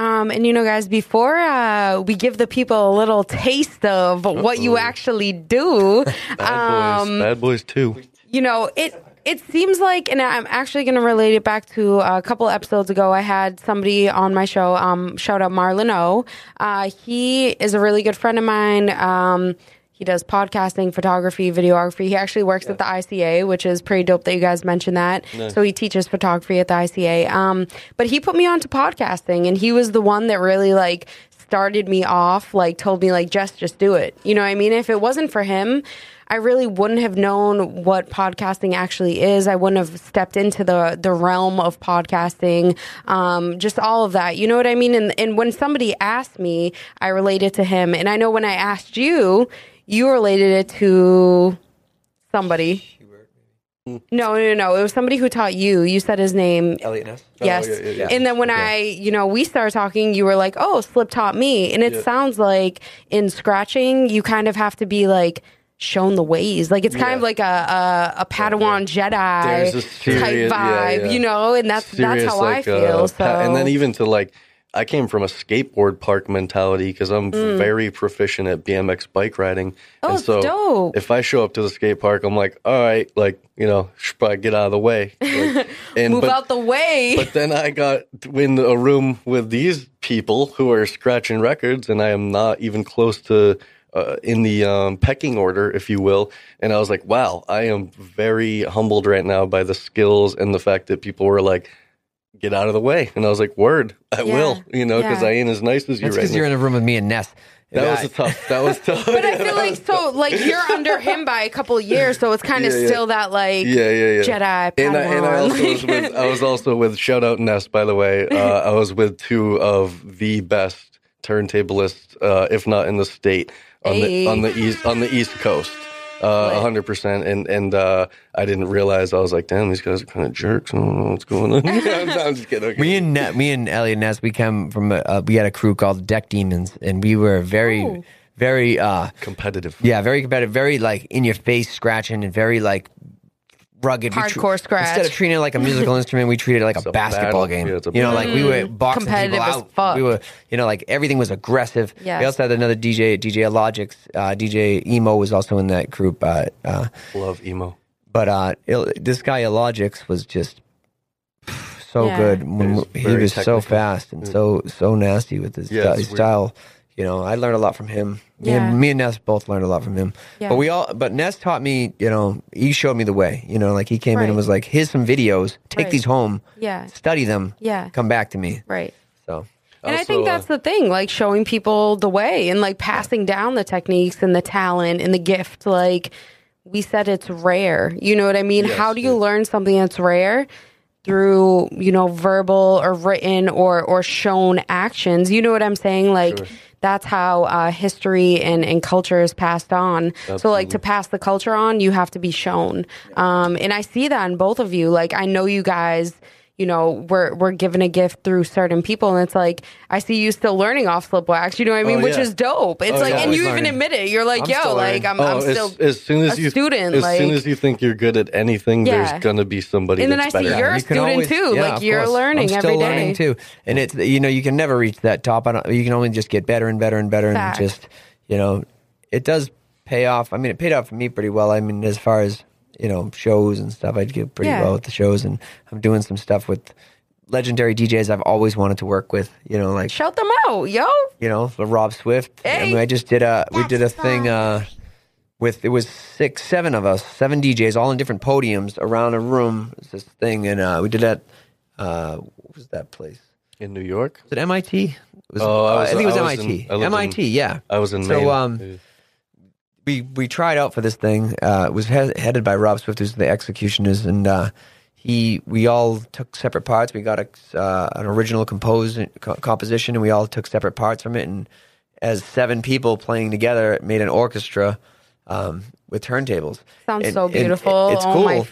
Um, and you know, guys, before uh, we give the people a little taste of what you actually do, Bad boys, um, bad boys too. you know, it it seems like, and I'm actually going to relate it back to a couple episodes ago. I had somebody on my show, um, shout out Marlon O. Uh, he is a really good friend of mine. Um, he does podcasting, photography, videography. He actually works at the ICA, which is pretty dope that you guys mentioned that. So he teaches photography at the ICA. Um, but he put me onto podcasting, and he was the one that really like started me off, like told me like Jess, just do it. You know what I mean? If it wasn't for him, I really wouldn't have known what podcasting actually is. I wouldn't have stepped into the the realm of podcasting, um, just all of that. You know what I mean? And and when somebody asked me, I related to him, and I know when I asked you, you related it to somebody. No, no, no. It was somebody who taught you. You said his name. Elliot Ness. Yes. yeah, yeah, yeah. And then when I, you know, we started talking, you were like, "Oh, Slip taught me." And it sounds like in scratching, you kind of have to be like shown the ways. Like it's kind Yeah. of like a a, a Padawan Jedi a type serious- yeah, vibe, yeah. you know. And that's that's how like, I feel. uh, so and then even to like, I came from a skateboard park mentality because I'm very proficient at BMX bike riding. Mm. Oh, and so dope. if I show up to the skate park, I'm like, all right, like you know, should probably get out of the way. Like, and move but, out the way. But then I got in a room with these people who are scratching records, and I am not even close to uh, in the um, pecking order, if you will. And I was like, wow, I am very humbled right now by the skills and the fact that people were like, get out of the way. And I was like, word, I Yeah. will, you know, because Yeah. I ain't as nice as you That's right now. you're in a room with me and Ness. that was tough. That was tough. but I feel like so like you're under him by a couple years, so it's kind of Yeah, yeah. still that like yeah, yeah, yeah. Jedi And I, and I also was with I was also with shout out Ness by the way. Uh, I was with two of the best turntablists, uh, if not in the state, on Hey. the on the east on the East Coast. Uh, hundred percent, and and uh, I didn't realize I was like, damn, these guys are kind of jerks. I don't know what's going on. I'm, I'm just kidding. Okay. Me and Ne- me and Elliot Ness, we come from a, uh, we had a crew called Deck Demons, and we were very, Oh. very, uh, competitive. yeah, very competitive, very like in your face scratching, and very like rugged. We Hardcore scratch. Instead of treating it like a musical instrument, we treated it like a, a basketball battle. game. Yeah, a you know, like we were boxing Competitive people as out. fuck. We were, you know, like everything was aggressive. Yes. We also had another DJ, DJ Logics, uh, DJ Emo was also in that group. Uh, uh, Love emo. but uh, Il- this guy Illogix was just so Yeah. good. He was he was so fast and so so nasty with his, Yeah, style, it's his weird. style. You know, I learned a lot from him. Yeah. and, me and Ness both learned a lot from him. Yeah. But we all, but Ness taught me. You know, he showed me the way. You know, like he came in and was like, "Here's some videos. Take Right. these home. Yeah. Study them. Yeah. Come back to me." Right. So And I Also, think uh, that's the thing, like showing people the way and like passing down the techniques and the talent and the gift. Like we said, it's rare. You know what I mean? Yes, How do you yeah. learn something that's rare? Through you know verbal or written or or shown actions. You know what I'm saying? Like Sure. That's how uh, history and and culture is passed on. So like to pass the culture on, you have to be shown. Um, and I see that in both of you. Like I know you guys you know, we're we're given a gift through certain people, and it's like I see you still learning off Slipwax. You know what I mean? Oh, Which is dope. It's Oh, like, yeah. and you even admit it. You're like, I'm yo, like learning. I'm, Oh, I'm still. as soon as a you student, as like- soon as you think you're good at anything, Yeah. there's gonna be somebody And then I see better. you're a You student always- too. yeah, like you're learning I'm every still day. learning too, and it's you know you can never reach that top. I don't, you can only just get better and better and better, Fact. and just you know it does pay off. I mean, it paid off for me pretty well. I mean, as far as you know shows and stuff, I did pretty Yeah. well with the shows, and I'm doing some stuff with legendary DJs I've always wanted to work with. You know, like Shout them out, yo. you know, Rob Swift. I, Hey. mean, I just did a we did a thing uh, with it was six, seven of us, seven DJs, all in different podiums around a room. It's this thing, and uh, we did that. Uh, what was that place? in New York. Was it MIT? It was, Oh, I uh, was- think it was I was MIT. in- I lived in- MIT, yeah. I was in So, Maine. um, we we tried out for this thing. Uh, it was he- headed by Rob Swift, who's the X-Ecutioners, and uh, he we all took separate parts. We got a, uh, an original compose, co- composition, and we all took separate parts from it. And as seven people playing together, it made an orchestra um, with turntables. Sounds And- so and beautiful. it's Oh cool. my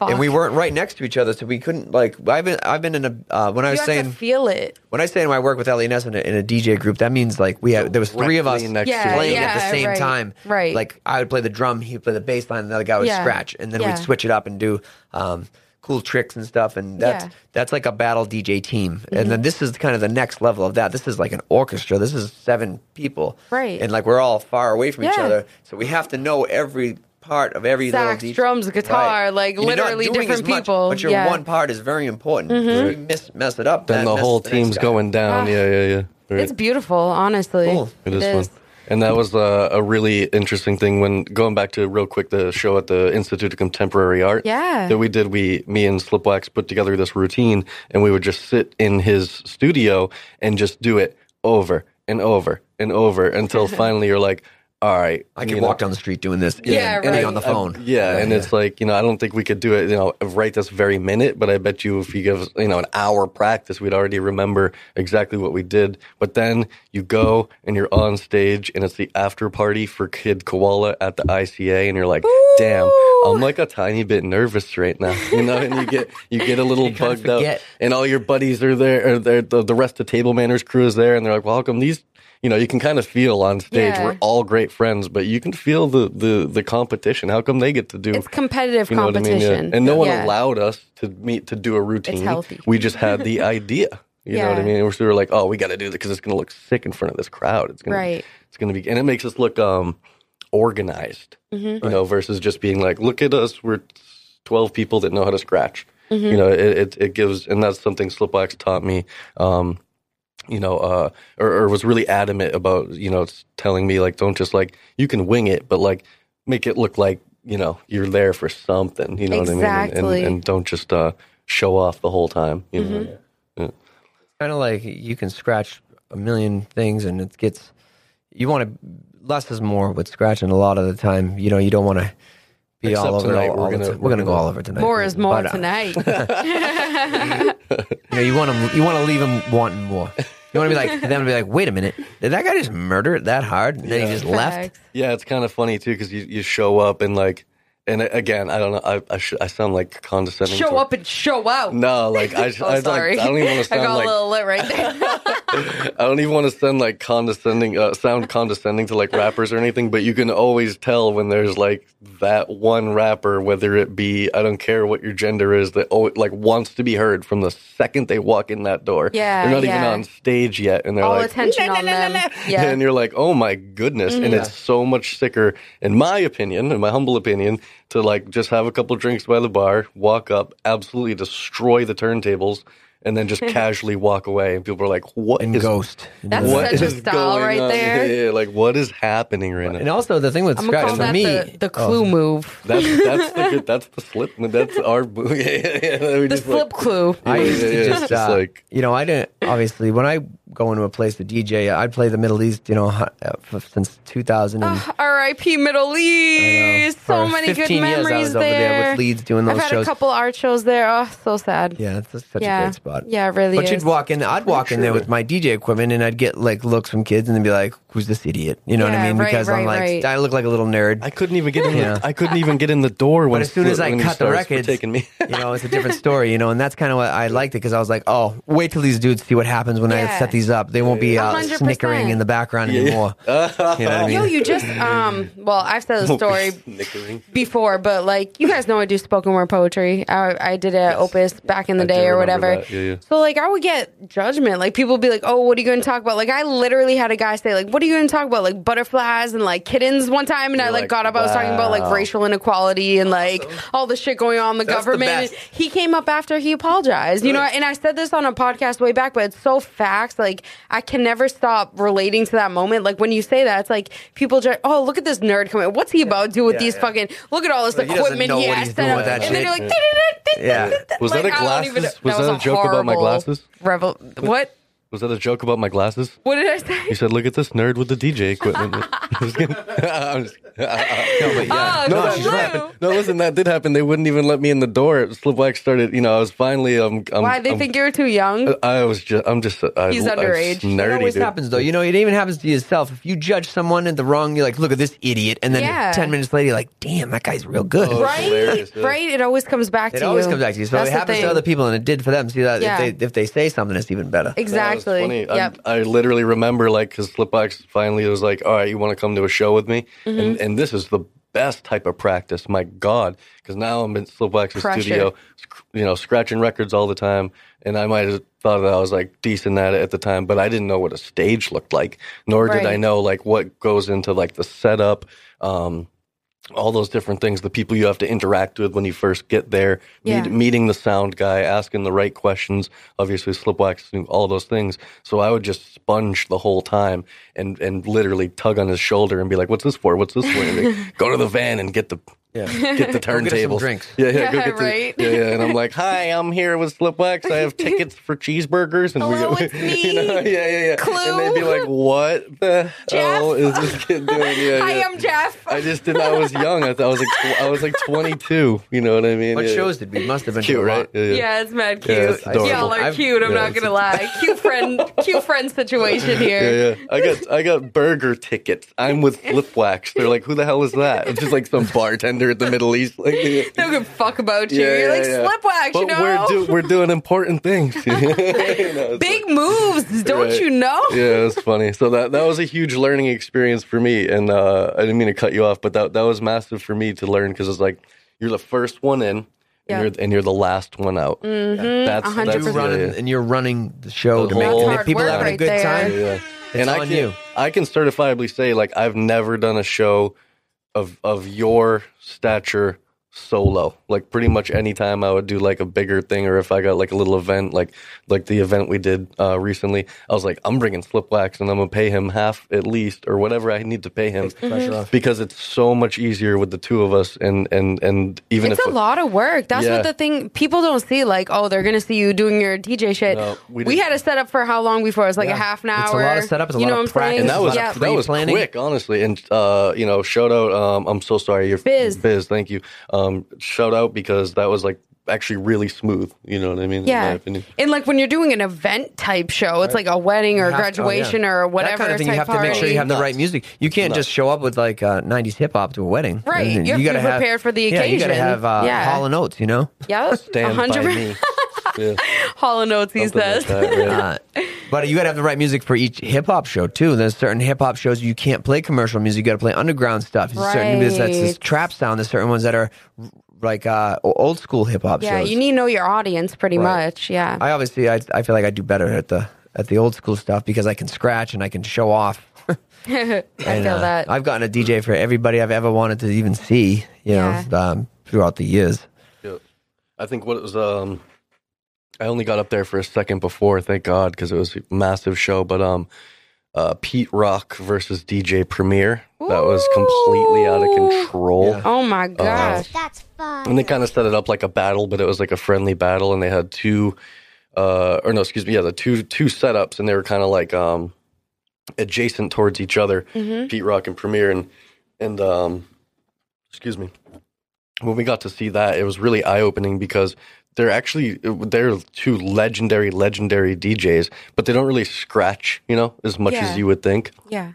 and we weren't right next to each other, so we couldn't like. I've been I've been in a uh, when I was have saying to feel it. when I say I work with Elliot Ness in a, in a DJ group, that means like we had there was three of us next Yeah, playing yeah, at the same right, time. right. Like I would play the drum, he would play the bass line, and the other guy would Yeah, scratch, and then yeah. we'd switch it up and do um, cool tricks and stuff. And that's Yeah. Mm-hmm. that's like a battle DJ team. And then this is kind of the next level of that. This is like an orchestra. This is seven people, Right. And like we're all far away from each other, so we have to know every part of every Sax, little DJ. drums, guitar, like, And you're not literally doing different as much, people. But your Yeah. Mm-hmm. one part is very important. If you miss, mess it up, then the whole next team's going down. Ah. yeah, yeah, yeah. Right. It's beautiful, honestly. Cool. It is, fun. And that was uh, a really interesting thing when going back to real quick the show at the Institute of Contemporary Art. Yeah. That we did. We, me and Slipwax put together this routine and we would just sit in his studio and just do it over and over and over until finally you're like, all right. I you can know, walk down the street doing this. Yeah, and, and right. be on the uh, phone. yeah, and it's like you know, I don't think we could do it, you know, right this very minute. But I bet you, if you give you know, an hour practice, we'd already remember exactly what we did. But then you go and you're on stage, and it's the after party for Kid Koala at the ICA, and you're like, damn, I'm like a tiny bit nervous right now, you know. And you get you get a little bugged out, and all your buddies are there, or the the rest of table manners crew is there, and they're like, well, how come these. You know, you can kind of feel on stage Yeah. we're all great friends, but you can feel the, the, the competition. How come they get to do It's competitive you know what I mean? competition. Yeah. And no one Yeah. allowed us to meet to do a routine. healthy. We just had the idea. You know what I mean? And we're sort of like, oh, we got to do this because it's going to look sick in front of this crowd. It's going Right. to, it's going to be, and it makes us look um organized. Mm-hmm. You know, versus just being like, look at us, we're twelve people that know how to scratch. Mm-hmm. You know, it, it it gives, and that's something Slipwax taught me. Um, you know, uh, or, or was really adamant about, you know, telling me like, don't just like you can wing it, but like make it look like you know you're there for something. You know what I mean? And- And, and don't just uh, show off the whole time. You know? kind of like you can scratch a million things and it gets you want to less is more with scratching a lot of the time you know you don't want to be Except all over tonight, all, we're all gonna- we're gonna go all over tonight More is more But, uh, tonight. you know you want to you want to leave them wanting more. You want to be like them to be like wait a minute did that guy just murder it that hard and then he just left? Yeah, it's kind of funny too because you, you show up and like, and again, I don't know, I I, sh- I sound like condescending. Show up and show out. No, like I, Oh, I, sorry. I don't even want to I sound got like a little lit right there. I don't even want to send like condescending, uh, sound condescending to like rappers or anything, but you can always tell when there's like that one rapper, whether it be I don't care what your gender is, that oh like wants to be heard from the second they walk in that door. Yeah, they're not yeah. even on stage yet, and they're All like attention on them. Yeah. and you're like, oh my goodness. And it's so much sicker, in my opinion, in my humble opinion, to like just have a couple drinks by the bar, walk up, absolutely destroy the turntables, and then just casually walk away. And people are like, what And is- Ghost. That's what such a style going right on? there. Yeah, yeah, like what is happening right now? And also the thing with I'm scratch call for that me, the, the clue move. That's that's the good, that's the slip. That's our yeah, yeah, yeah. The just, like- slip clue. I used yeah, to yeah, just, it's just uh, like- you know, I didn't obviously when I go to a place to DJ, I'd play the Middle East, you know, hu- uh, f- since 2000. And, R.I.P. Middle East. So For many good 15 years I memories was over there with Leeds doing those I've had shows. a couple art shows there. Oh, so sad. yeah, it's such Yeah. a great spot. Yeah, it really But is. you'd walk in, I'd walk in there with my DJ equipment, and I'd get like looks from kids, and they'd be like, "Who's this idiot?" You know what I mean? right, Because I'm like, right. I look like a little nerd. I couldn't even get in. Yeah. The, I couldn't even get in the door when. But as soon as I cut the starts records, taking me. you know, it's a different story, you know, and that's kind of what I liked it because I was like, oh, wait till these dudes see what happens when I set these up. They won't be uh, 100%. snickering in the background anymore. you know what I mean? Yo, you just um. Well, I've said the story Snickering. before, but like you guys know, I do spoken word poetry. I, I did it at Opus back in the I do day or remember whatever. that. Yeah, yeah. So like I would get judgment. Like people would be like, "Oh, what are you going to talk about?" Like I literally had a guy say, "Like, what are you going to talk about?" Like butterflies and like kittens one time, and I You're like, like, got up. I was talking about like wow. racial inequality and like all the shit going on in the That's the government. best. he came up after he apologized. You know, and I said this on a podcast way back, but it's so facts. Like I can never stop relating to that moment. Like when you say that, it's like people just, oh, look at this nerd coming. What's he about to do with Yeah, these yeah. fucking? Look at all this But equipment know he what has he's set doing up. with that and then you're like, Yeah. Was that a Like, I don't even- glasses- was that that a joke about my glasses? Revel- what? Was that a joke about my glasses? What did I say? You said, "Look at this nerd with the DJ equipment." I'm just kidding. I'm just- No, but yeah. Oh, no, no, she's did right. No, listen, that did happen. They wouldn't even let me in the door. Slipwax started. You know, I was finally. Um, um Why they um, think you're too young? I was just. I'm just. I, He's I, underage. It's It It always dude. happens though. You know, it even happens to yourself. If you judge someone in the wrong, you're like, look at this idiot. And then Yeah. 10 minutes later, you're like, damn, that guy's real good. Oh, right, yeah. right. It always comes back It to you. It always comes back to you. So That's it the happens to other people, and it did for them. See that Yeah. if they if they say something, it's even better. That was Exactly. funny. Yep. I, I literally remember like because Slipwax finally was like, "All right, you want to come to a show with me?" Mm-hmm. And and this is the best type of practice. My God, because now I'm in Slipwax's Pressure. studio, you know, scratching records all the time, and I might have thought that I was like decent at it at the time, but I didn't know what a stage looked like, nor did I know like what goes into like the setup. Um, all those different things, the people you have to interact with when you first get there, Yeah. meet, meeting the sound guy, asking the right questions, obviously slipwax, all those things. So I would just sponge the whole time and, and literally tug on his shoulder and be like, what's this for? What's this for? Like, go to the van and get the, Yeah. get the get some turntables. drinks. Yeah, yeah, go Yeah, get the, right. yeah, yeah. And I'm like, hi, I'm here with Slipwax. I have tickets for cheeseburgers. And Hello, we it's me. You know, yeah, yeah, yeah. Clue. And they'd be like, what the hell Jeff. is this kid doing? Yeah, Hi, yeah. I'm Jeff. I just didn't. I was young. I I was like tw- I was like 22. You know what I mean? What Yeah. shows did we? Must have been Cute, right? Yeah, yeah. yeah, it's mad cute. Yeah, it's. Y'all are I've- cute. I'm yeah, not gonna lie. Cute friend, cute friend situation here. Yeah, yeah. I got I got burger tickets. I'm with Slipwax. They're like, who the hell is that? It's just like some bartender at the Middle East. Like, yeah, They don't give a fuck about you. yeah, You're like yeah. slipwax, But you know. we're do, we're doing important things. You know, it's Big moves, don't Right. you know? yeah, it's funny. So that that was a huge learning experience for me, and uh, I didn't mean to cut you off, but that that was massive for me to learn because it's like you're the first one in, Yeah. and you're and you're the last one out. Mm-hmm, that's a hundred that's You're percent. running, yeah, yeah. and you're running the show The to make whole- and if people hard having a good right time. there. Yeah. It's and I can, you. I can certifiably say, like, I've never done a show of of your stature solo. Like, pretty much any time I would do like a bigger thing, or if I got like a little event, like like the event we did uh, recently, I was like, I'm bringing Slipwax, and I'm gonna pay him half at least, or whatever I need to pay him, pressure off. because it's so much easier with the two of us, and and and even It's if a lot of work. That's Yeah. what the thing people don't see. Like, oh, they're gonna see you doing your DJ shit. No, we we, had a setup for how long before? It was like a half an hour. It's a lot of setup, you know what I'm saying? and that was yeah. that was Pre-planning. quick, honestly. And uh, you know, shout out. Um, I'm so sorry, you're Biz. Biz, thank you. Um, shout out because that was like actually really smooth. You know what I mean? In my Yeah, opinion. and like when you're doing an event type show, it's like a wedding or You have to- oh, graduation yeah. or whatever That kind of thing. type You have to make sure you have the right music. You can't just show up with like uh, '90s hip hop to a wedding. Right. And You have to gotta be prepared for the occasion. Yeah, you got to have uh, Yeah. Hall and Oates. You know. Yep, Stand by me. Yeah, Hall and Oates. He something like says. that, right? Uh, But you got to have the right music for each hip hop show too. There's certain hip hop shows you can't play commercial music. You got to play underground stuff. There's certain music that's this trap sound. There's certain ones that are like uh, old school hip hop Yeah, shows. you need to know your audience pretty Right. much. Yeah. I obviously I, I feel like I do better at the at the old school stuff because I can scratch and I can show off. I And, feel uh, that. I've gotten a DJ for everybody I've ever wanted to even see. You Yeah. know, um, throughout the years. Yeah. I think what it was. Um, I only got up there for a second before, thank God, because it was a massive show. But um, uh, Pete Rock versus DJ Premier. That was completely out of control. Yeah. oh my gosh. That's fun. And they kind of set it up like a battle, but it was like a friendly battle, and they had two, uh, or no, excuse me, yeah, the two two setups, and they were kind of like um, adjacent towards each other, Pete Rock and Premier, and and um, excuse me, when we got to see that, it was really eye opening because they're actually they're two legendary legendary DJs, but they don't really scratch, you know, as much Yeah. as you would think. yeah.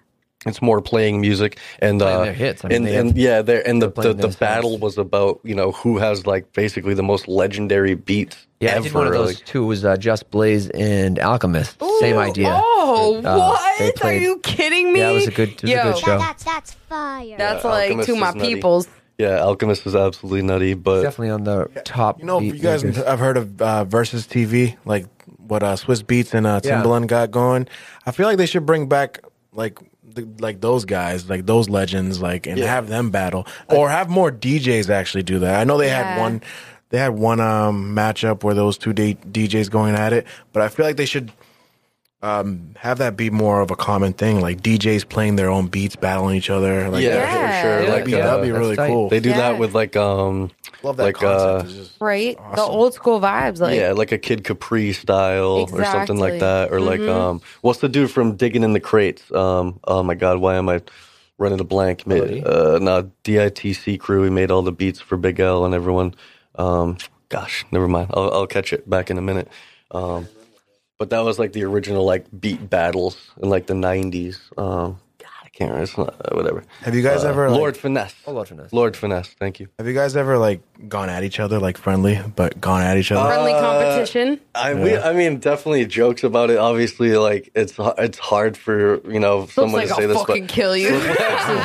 It's more playing music and Playing uh, their hits. I mean, and, they and have- yeah, they're, and the, the, the their songs. battle was about you know who has like basically the most legendary beats. Yeah, ever. I did one of those like- too. Was uh, Just Blaze and Alchemist. Same idea. Oh, Uh, what? Are you kidding me? Yeah, it was a good- it was a good show. That, that's that's fire. That's Yeah, like Alchemist to my peoples. nutty. Peoples. yeah, Alchemist is absolutely nutty, but Definitely on the top. You know, beat you guys makers. have heard of uh, Verzuz TV, like what uh, Swizz Beatz and uh, Yeah. Timbaland got going. I feel like they should bring back like the, like those guys, like those legends, like and Yeah. have them battle, or have more DJs actually do that. I know they had one, they had one um, matchup where those two D- DJs going at it, but I feel like they should um, have that be more of a common thing, like DJs playing their own beats, battling each other. Like, yeah, Yeah. for sure. Yeah, Like that'd be, uh, that'd be really tight. cool. they do Yeah. that with like um Love that like, concept. uh, It's just- Right? The old school vibes. Like, yeah, like a Kid Capri style or something like that, or like um, what's the dude from Digging in the Crates? Um, oh my God, why am I running a blank? Melody? Made, uh, no, DITC crew. He made all the beats for Big L and everyone. Um, gosh, never mind. I'll, I'll catch it back in a minute. Um, but that was like the original like beat battles in like the '90s. Um, can't remember. It's not, uh, whatever. have you guys ever like, Lord Finesse. Oh, Lord Finesse. Lord Finesse. Thank you. Have you guys ever like gone at each other like friendly, but gone at each other? friendly competition. I we, I mean, definitely jokes about it. Obviously, like it's it's hard for you know Looks someone like to say I'll this, fucking but kill you.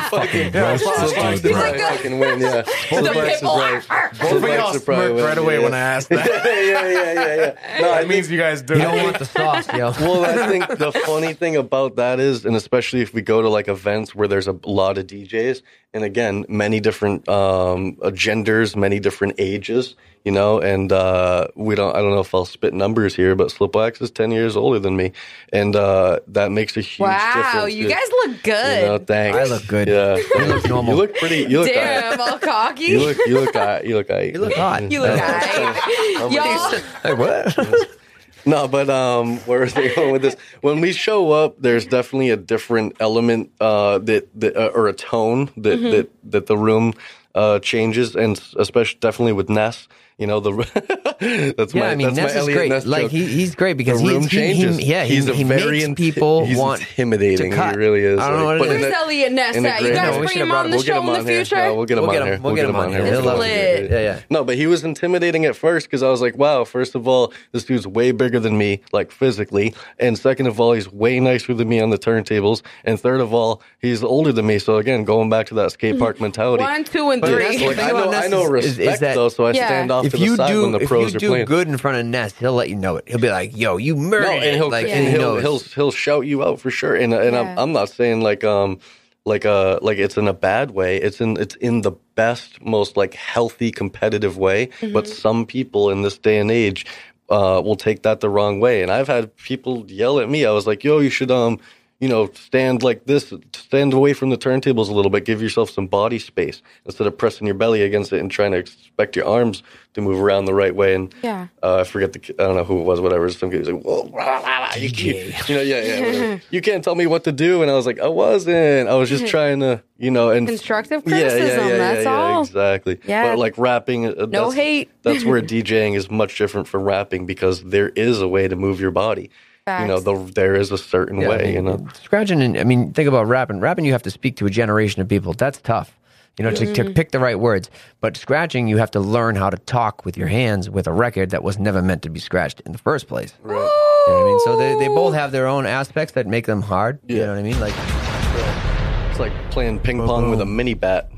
fucking Roast Slipwax this would dude, probably bro. fucking win. Yeah, right. Both of y'all Slipwax smirked right away yeah. when I asked that. yeah, yeah, yeah, yeah. No, I that means you guys do. You don't want the sauce, yo. well, I think the funny thing about that is, and especially if we go to like events where there's a lot of DJs, and again, many different um, uh, genders, many different ages, you know, and uh, we don't, I don't know if I'll spit numbers here, but Slipwax is 10 years older than me. And uh, that makes a huge wow, difference. Wow, you dude. guys look good. You know, thanks. I look good. Yeah. You look normal. You look pretty, you look Damn, all cocky. You look, you look, uh, you look, uh, You look hot. You look alright. Y'all, Hey, what? No, but um, where are they going with this? When we show up, there's definitely a different element uh, that, that uh, or a tone that Mm-hmm. that that the room uh, changes, and especially definitely with Ness. You know the that's Yeah, my I mean, that's my Ness is Elliot great. Ness like joke. he, he's great because the he, room he, changes. he, yeah, he's he, a he very makes inti- people he's want intimidating. to cut. He really is. I don't know what it But is. in where's a- Elliot Ness at? You guys No, bring should've him on him. the We'll show him in the future? Yeah, we'll get him We'll on get here. him. We'll get him on here. That's He'll love lit. it. Yeah, yeah. No, but he was intimidating at first because I was like, wow, first of all, this dude's way bigger than me, like physically. And second of all, he's way nicer than me on the turntables. And third of all, he's older than me. So again, going back to that skate mm-hmm. park mentality. One, two, and three. that's like, thing I know, about I know respect is- is that though, so I stand off If to the you side do, when the if you do playing. good in front of Ness, he'll let you know it. He'll be like, "Yo, you murdered!" No, and he'll like, and he he'll, he'll he'll shout you out for sure. And and Yeah. I'm I'm not saying like um like uh like it's in a bad way. It's in it's in the best, most like healthy, competitive way. But some people in this day and age uh will take that the wrong way. And I've had people yell at me. I was like, yo, you should um you know, stand like this, stand away from the turntables a little bit, give yourself some body space instead of pressing your belly against it and trying to expect your arms to move around the right way. And Yeah. uh, I forget the, I don't know who it was, whatever. Some kid was like, whoa, blah, blah, blah, you, can't, you know, yeah, yeah, whatever. you can't tell me what to do. And I was like, I wasn't. I was just trying to, you know, and Constructive Yeah, yeah, criticism, yeah, that's yeah, all. exactly. Yeah. But like rapping, uh, No that's, hate. that's where DJing is much different from rapping because there is a way to move your body. You know, the, there is a certain Yeah, way. I mean, you know, scratching. And, I mean, think about rapping. Rapping, you have to speak to a generation of people. That's tough. You know, to, Mm-hmm. to pick the right words. But scratching, you have to learn how to talk with your hands with a record that was never meant to be scratched in the first place. Ooh, You know what I mean? So they, they both have their own aspects that make them hard. You Yeah. know what I mean? Like, It's like playing ping pong with a mini bat.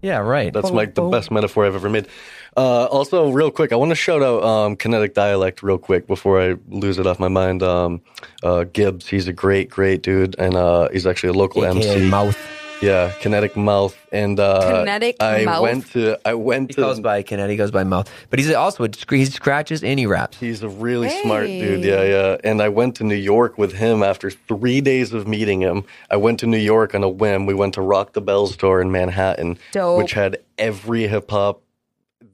yeah, right. That's like the best metaphor I've ever made. Uh, also, real quick, I want to shout out um, Kinetic Dialect real quick before I lose it off my mind. Um, uh, Gibbs, he's a great, great dude, and uh, he's actually a local AKA MC. mouth. Yeah, Kinetic Mouth, and uh, Kinetic I Mouth? went to I went He to goes by Kinetic, he goes by mouth. But he's also, he scratches and he raps. He's a really Hey. smart dude. Yeah, yeah. And I went to New York with him after three days of meeting him. I went to New York on a whim. We went to Rock the Bells tour in Manhattan, Dope. which had every hip hop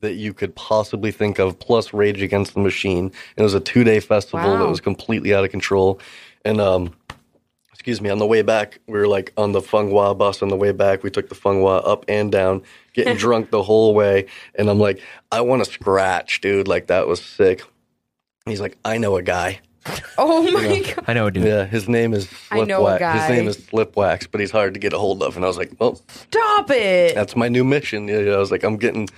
that you could possibly think of, plus Rage Against the Machine. It was a two day festival that was completely out of control. And um, excuse me, on the way back, we were like on the Fung Wah bus on the way back. We took the Fung Wah up and down, getting drunk the whole way. And I'm like, I want to scratch, dude. Like, that was sick. He's like, I know a guy. Oh my god. I know, a dude. Yeah, his name is I know a Slipwax. His name is Slipwax, but he's hard to get a hold of. And I was like, well, Stop it. that's my new mission. Yeah, yeah, I was like, I'm getting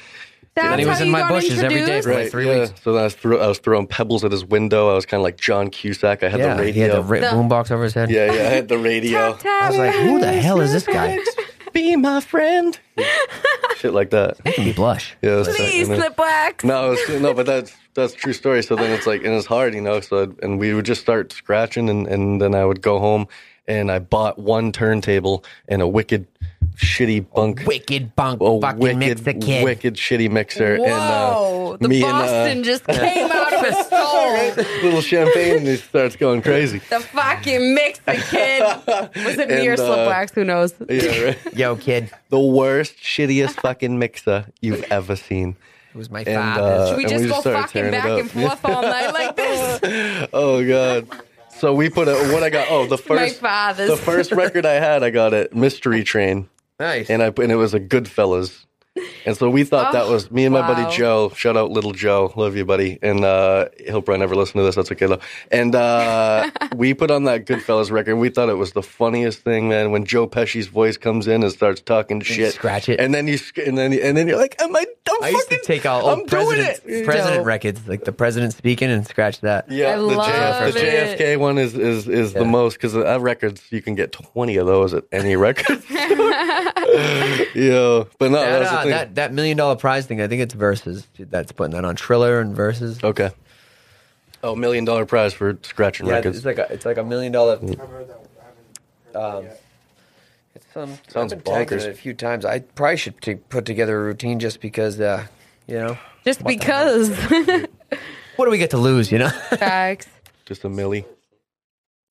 That's And he was in my got bushes every day introduced? for like three yeah. weeks. So then I was, throw, I was throwing pebbles at his window. I was kind of like John Cusack. I had Yeah, the he had radio. the ra- The- boombox over his head. yeah, yeah, I had the radio. Tap, tap. I was like, who the hell is this guy? Be my friend. Shit like that. Making me blush. Yeah, was. Please, And then- Slipwax. No, it's, no, but that's that's a true story. So then it's like, and it's hard, you know. So I'd, and we would just start scratching, and and then I would go home, and I bought one turntable and a wicked, shitty bunk, Wicked bunk a fucking wicked, mixer kid. wicked shitty mixer, Whoa, and uh, the me Boston and just came out of his soul. uh, little champagne, and he starts going crazy. The fucking mixer kid. Was it me or And, uh, Slipwax? Who knows? Yeah, right. Yo, kid. the worst, shittiest fucking mixer you've ever seen. It was my And, father. uh, Should we just we go just started fucking back and forth all night like this? Oh god. So we put a what I got. Oh, the My first father's. the first record I had, I got it Mystery Train, nice. and I and it was a Goodfellas. And so we thought that Oh, was me and my wow. buddy Joe. Shout out little Joe, love you, buddy. And uh, he'll probably never listen to this. That's okay though. And uh, we put on that Goodfellas record. We thought it was the funniest thing, man. When Joe Pesci's voice comes in and starts talking shit, scratch it. and then you and then and then you're like, "Am I? I'm I used to fucking- take out I'm old president, president Dope. records, like the president speaking, and scratch that. Yeah, I the, love JF, the. JFK one is is is Yeah. the most because uh, records you can get twenty of those at any record. yeah, but no, That, that's the thing. That that million dollar prize thing, I think it's Verzuz. That's putting that on Triller and Verzuz. okay. Oh, million dollar prize for scratching Yeah, records. it's like a it's like a million dollar. Um, it's some Sounds I've been tagged in bonkers. it a few times. I probably should t- put together a routine just because, uh, you know, Just because. what do we get to lose? You know, Facts. Just a milli.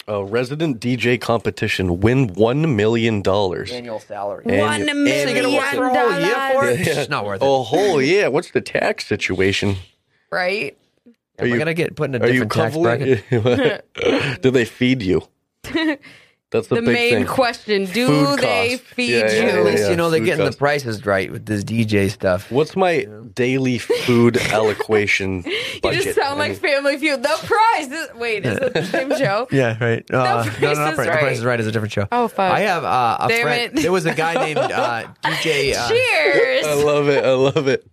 A resident DJ competition. Win one million dollars. annual salary. And One you- million and you for a whole year for dollars. it? It's not worth oh, it. Oh, whole yeah. What's the tax situation? Right? Am I you- gonna get put in a different tax bracket? Do they feed you? That's the, The big main thing. question Do Food they cost. feed Yeah, yeah, you? At least yeah, you know they're food getting cost. the prices right with this DJ stuff. What's my daily food allocation You budget? just sound like Family Feud. The price. is. Wait, is it the same show? Yeah, right. Uh, Price no, no, not is Price. The Price is Right is a different show. Oh, fuck. I have uh, a Damn friend. it. There was a guy named uh, DJ. Uh, Cheers. I love it. I love it.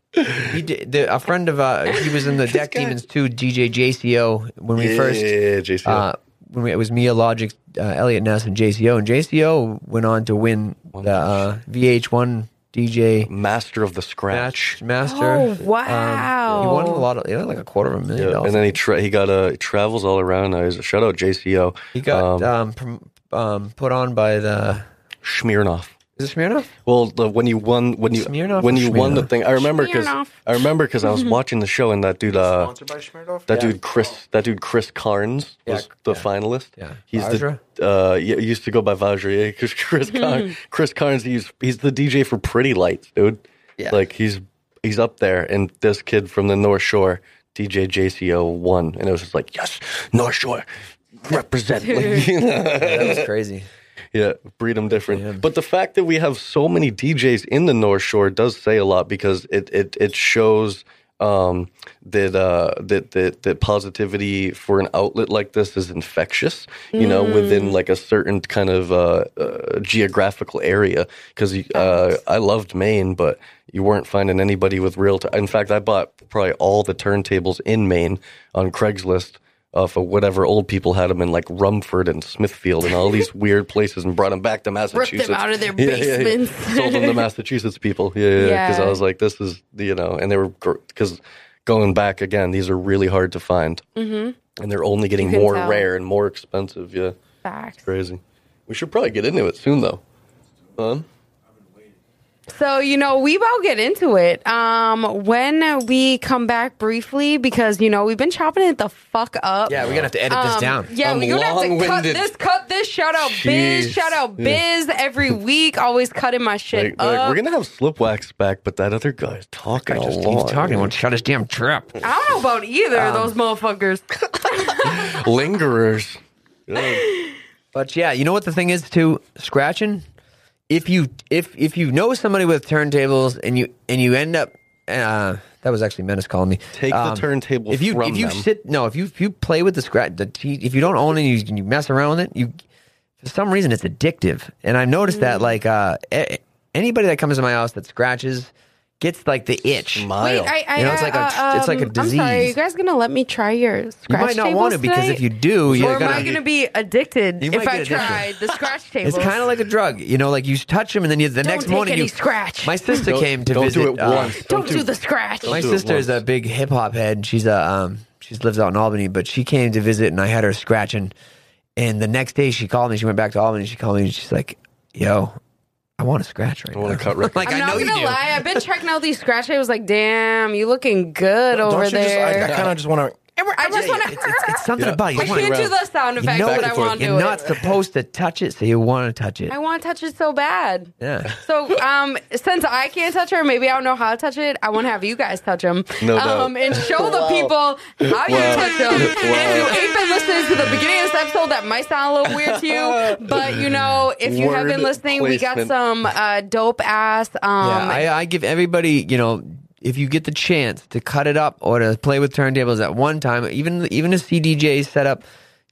he did, the, a friend of uh, he was in the Deck guy. Demons too. DJ JCO when we yeah, first yeah, JC. uh, when we, it was Mia Logic, uh, Elliot Ness, and JCO, and JCO went on to win the uh, VH1 DJ Master of the Scratch. match master. Oh, Um, wow. he won a lot of, he won like a quarter of a million Yeah, dollars. and then he tra- he got a he travels all around now. He's a shout out JCO. he got um, um, prom- um, put on by the Smirnoff. Is it Smirnoff? Well, the, when you won when you Smirnoff when or you won the Smirnoff? thing, I remember because Smirnoff. I remember because I was watching the show and that dude uh Sponsored by Smirnoff. that Yeah. dude Chris that dude Chris Karns Yeah, was the yeah. finalist. Yeah. he's Vajra? the uh yeah, he used to go by Vajra. Because Chris Karns Chris Karns he's he's the DJ for Pretty Lights, dude. Yeah. like he's he's up there, and this kid from the North Shore, DJ JCO, won, and it was just like yes, North Shore. Represent, like, you know? That was crazy. Yeah, breed them different. But the fact that we have so many DJs in the North Shore does say a lot because it it it shows um, that uh, that that that positivity for an outlet like this is infectious. You know, within like a certain kind of uh, uh, geographical area. Because uh, I loved Maine, but you weren't finding anybody with real. T- in fact, I bought probably all the turntables in Maine on Craigslist. Off of whatever old people had them in like Rumford and Smithfield and all these weird places and brought them back to Massachusetts. out of their Yeah, yeah, yeah. basements. Sold them to Massachusetts people. Yeah, yeah. Because Yeah. I was like, this is you know, and they were because going back again, these are really hard to find, mm-hmm. and they're only getting more tell. rare and more expensive. Yeah, Facts. crazy. We should probably get into it soon though. Fun. So, you know, we will get into it. Um, when we come back briefly, because, you know, we've been chopping it the fuck up. Yeah, we're gonna have to edit this Um, down. Yeah, I'm we're gonna have to cut long-winded. this, cut this. Shout out Biz, shout out Yeah. Biz every week. Always cutting my shit Like, like, up. we're gonna have Slipwax back, but that other guy's talking a Just lot. keeps talking. Won't shut his damn trap. I don't know about either Um, of those motherfuckers. Lingerers. Yeah. But yeah, you know what the thing is too? Scratching. If you if if you know somebody with turntables and you and you end up uh, that was actually Menace calling me. Take the turntable If you from if you them. sit no if you if you play with the scratch the if you don't own it and you, you mess around with it you for some reason it's addictive and I've noticed that like uh anybody that comes to my house that scratches gets like the itch. Smile. Wait, I, I, You know, it's like a- uh, it's like a um, I'm sorry, are disease. you guys gonna let me try your scratch You might not want to because if you do, you're or gonna. I gonna be addicted You if might I get addicted. tried the scratch tables? It's kind of like a drug, you know. Like you touch them, and then you, the Don't next take morning any you scratch. My sister Don't- came to don't visit. do it uh, once. Don't do do the scratch. My do it sister is a big hip hop head. She's a um, she lives out in Albany, but she came to visit, and I had her scratching. And the next day, she called me. She went back to Albany. She called me, and she's like, "Yo, I want to scratch right I wanna now." cut records. like I'm I not you gonna do. lie. I've been checking out these scratch tables. Like, damn, you looking good Don't over you just? there. I, I kind of just want to. I just want to. it's, it's, it's something Yeah. about it. You I wanna- can't do the sound you effects, know but I and want to do You're it. not supposed to touch it, so you want to touch it. I want to touch it so bad. Yeah. So, um, since I can't touch her, maybe I don't know how to touch it. I want to have you guys touch them, No doubt. um, and show the people how you Wow. touch them. If you Wow. ain't been listening to the beginning of this episode, that might sound a little weird to you, but you know, if you have Word been listening, we got placement. some uh, dope ass. Um, Yeah, I, I give everybody, you know, if you get the chance to cut it up or to play with turntables at one time, even even a CDJ setup,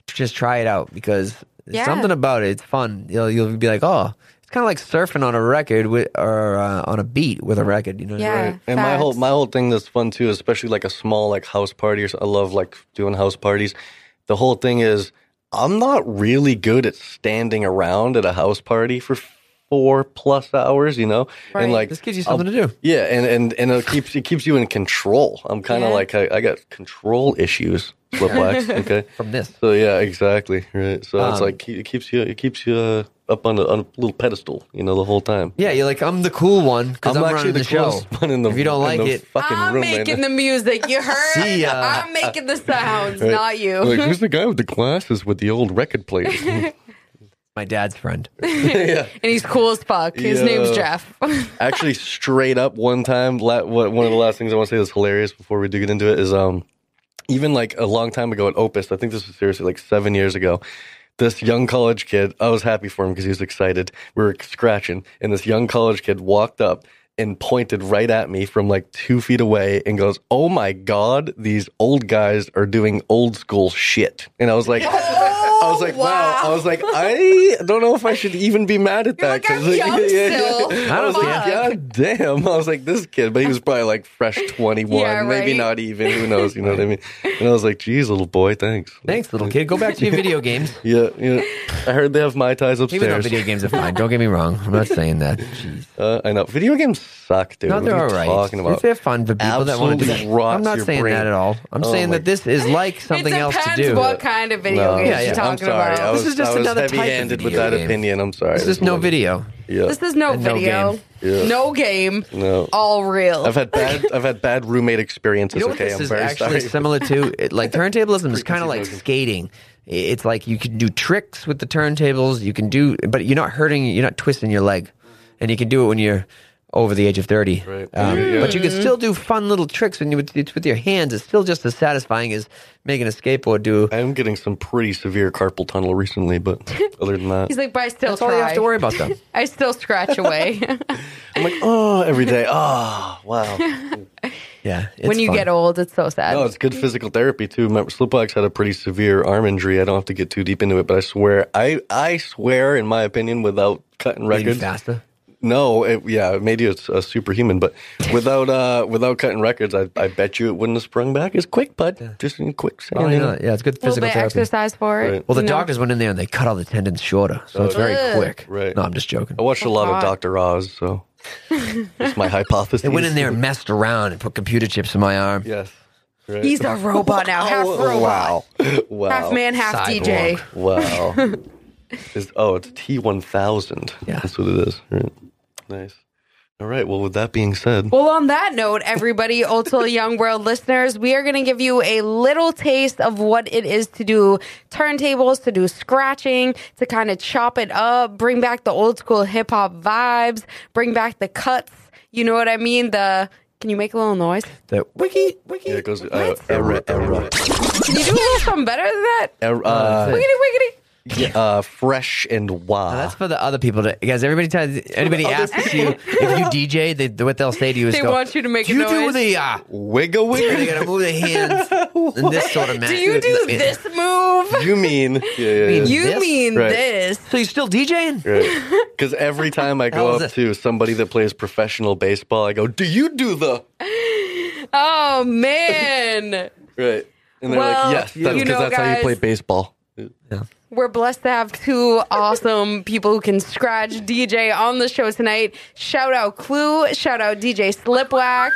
just try it out because Yeah. something about it. It's fun. You'll you'll be like, oh, it's kind of like surfing on a record with or uh, on a beat with a record. You know? Yeah. Right. And my whole my whole thing that's fun too, especially like a small like house party or so- I love like doing house parties. The whole thing is I'm not really good at standing around at a house party for four plus hours, you know? Right. And like This gives you I'll- something to do. Yeah, and and and it keeps it keeps you in control. I'm kind of Yeah. like I, I got control issues. Slipwax, okay. From this. So yeah, exactly. Right. So it's Um, like it keeps you it keeps you uh, up on a, on a little pedestal, you know, the whole time. Yeah, you're like, I'm the cool one because I'm, I'm running the, the show. one in the if you don't in like the it, fucking I'm room making now. the music. You heard? See ya. I'm making the sounds, Right. not you. Like, who's the guy with the glasses with the old record players? My dad's friend. yeah. and he's cool as fuck. His Yeah. name's Jeff. Actually, straight up, one time, la- what, one of the last things I want to say that's hilarious before we do get into it is, um, even like a long time ago at Opus, I think this was seriously like seven years ago. This young college kid, I was happy for him because he was excited. We were scratching, and this young college kid walked up and pointed right at me from like two feet away and goes, "Oh my god, these old guys are doing old school shit." And I was like, I was like, wow. I was like, I don't know if I should even be mad at You're that. like, I'm 'cause, young still. I I was don't like, care. God damn. I was like, this kid, but he was probably like fresh 21, Yeah, maybe not even. Who knows? You know what I mean? And I was like, geez, little boy, thanks. Thanks, little kid. Go back to your video games. Yeah, yeah. I heard they have Mai Tais upstairs. Even though video games are fine. Don't get me wrong. I'm not saying that. Jeez. Uh, I know. Video games suck, dude. No, What they're are all you talking about? They're fun for people that want to do that. Absolutely rots I'm not your saying brain. that at all. I'm Oh saying my- that this is like something it else to depends do. what kind of video No. games Yeah, yeah. you're I'm talking sorry. about. Was, This is just I was another type of heavy-handed with video that game. opinion. I'm sorry. This is no video. Yeah. This is no And no video, game. Yeah. no game, No. all real. I've had bad. I've had bad roommate experiences. You know what okay, this I'm is very actually sorry. similar to? It, like turntablism is kind of like notion. skating. It's like you can do tricks with the turntables. You can do, but you're not hurting. You're not twisting your leg, and you can do it when you're over the age of thirty. Right. Um, Yeah. But you can still do fun little tricks when you it's with your hands. It's still just as satisfying as making a skateboard do. I am getting some pretty severe carpal tunnel recently, but other than that, He's like, but I still That's all try. you have to worry about, though. I still scratch away I'm like, oh, every day. Oh, wow. Yeah, it's when you fun. get old. It's so sad. No, it's good physical therapy too. Remember, Slipwax had a pretty severe arm injury. I don't have to get too deep into it, but I swear, I I swear, in my opinion, without cutting records, faster. No, it, yeah, maybe it's a superhuman, but without uh, without cutting records, I, I bet you it wouldn't have sprung back as quick, but just in quick second. Probably you Yeah, it's good physical therapy. exercise for it. Right. Well, the you know? doctors went in there and they cut all the tendons shorter, so it's very Ugh. quick. Right. No, I'm just joking. I watched a lot God. of Doctor Oz, so that's my hypothesis. They went in there and messed around and put computer chips in my arm. Yes. Right. He's a robot now, half Oh, robot, wow. Wow. half man, half DJ. Cyborg. Wow. Is- oh, it's T1000. Yeah. That's what it is. Right. Nice. All right. Well, with that being said, Well, on that note, everybody, Ultra Young World listeners, we are going to give you a little taste of what it is to do turntables, to do scratching, to kind of chop it up, bring back the old school hip hop vibes, bring back the cuts. You know what I mean? The can you make a little noise? The wiki, wiki. yeah, it goes uh, era, era, Can you do a little something better than that? era, uh, Wiggity wiggity. Yeah, uh, fresh and wow. Now, that's for the other people to guys. Everybody, tries, anybody asks you if you DJ, they, what they'll say to you is, They go, want you to make "Do a you do noise." the uh, wiggle they wiggle. gotta move their hands in this sort of manner." Do you do this move? You mean? Yeah, yeah, yeah. You This? mean Right. this? So you still DJing? Right. Because every time I go Hell up it? to somebody that plays professional baseball, I go, "Do you do the Oh man. right?" And they're Well, like, "Yes, you that's because know, that's how you guys- play baseball." We're blessed to have two awesome people who can scratch DJ on the show tonight. Shout out Clue, shout out DJ Slipwax.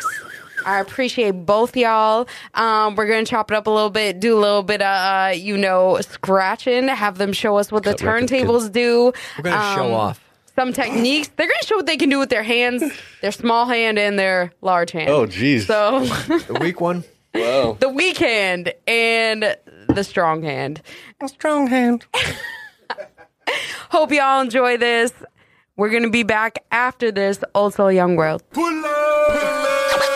I appreciate both y'all. Um, we're gonna chop it up a little bit, do a little bit of uh, you know scratching, have them show us what the turntables do. We're gonna show Um, off. some techniques. They're gonna show what they can do with their hands, their small hand and their large hand. Oh, geez. So The weak one. wow. the weak hand and the strong hand. A strong hand. Hope y'all enjoy this. We're gonna be back after this also Young World. The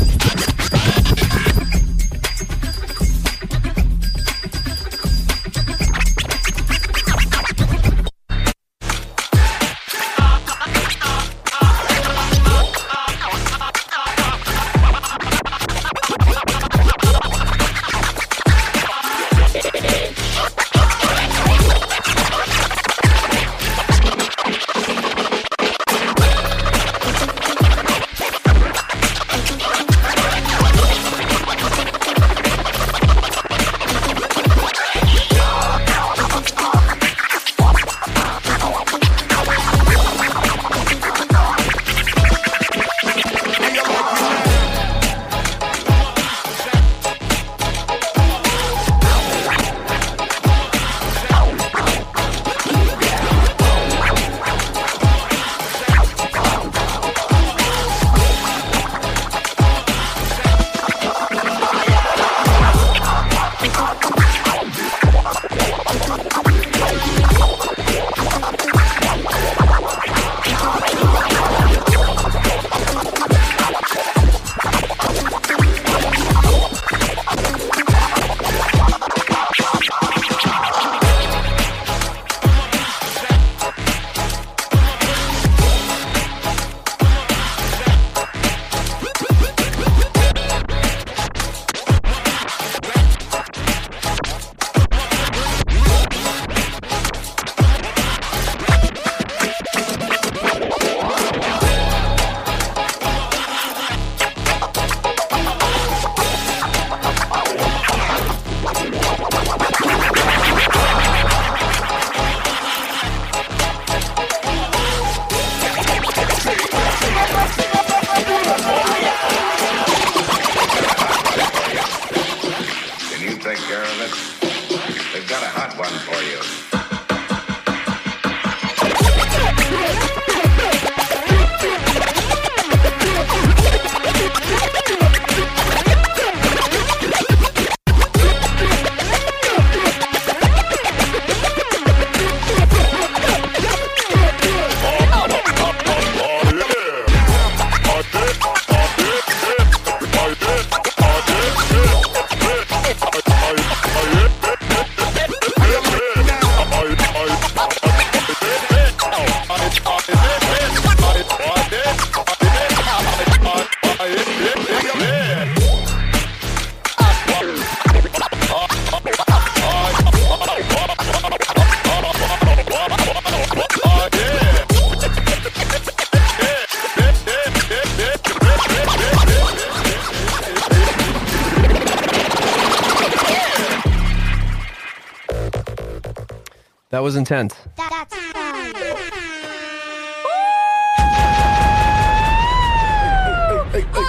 was intense.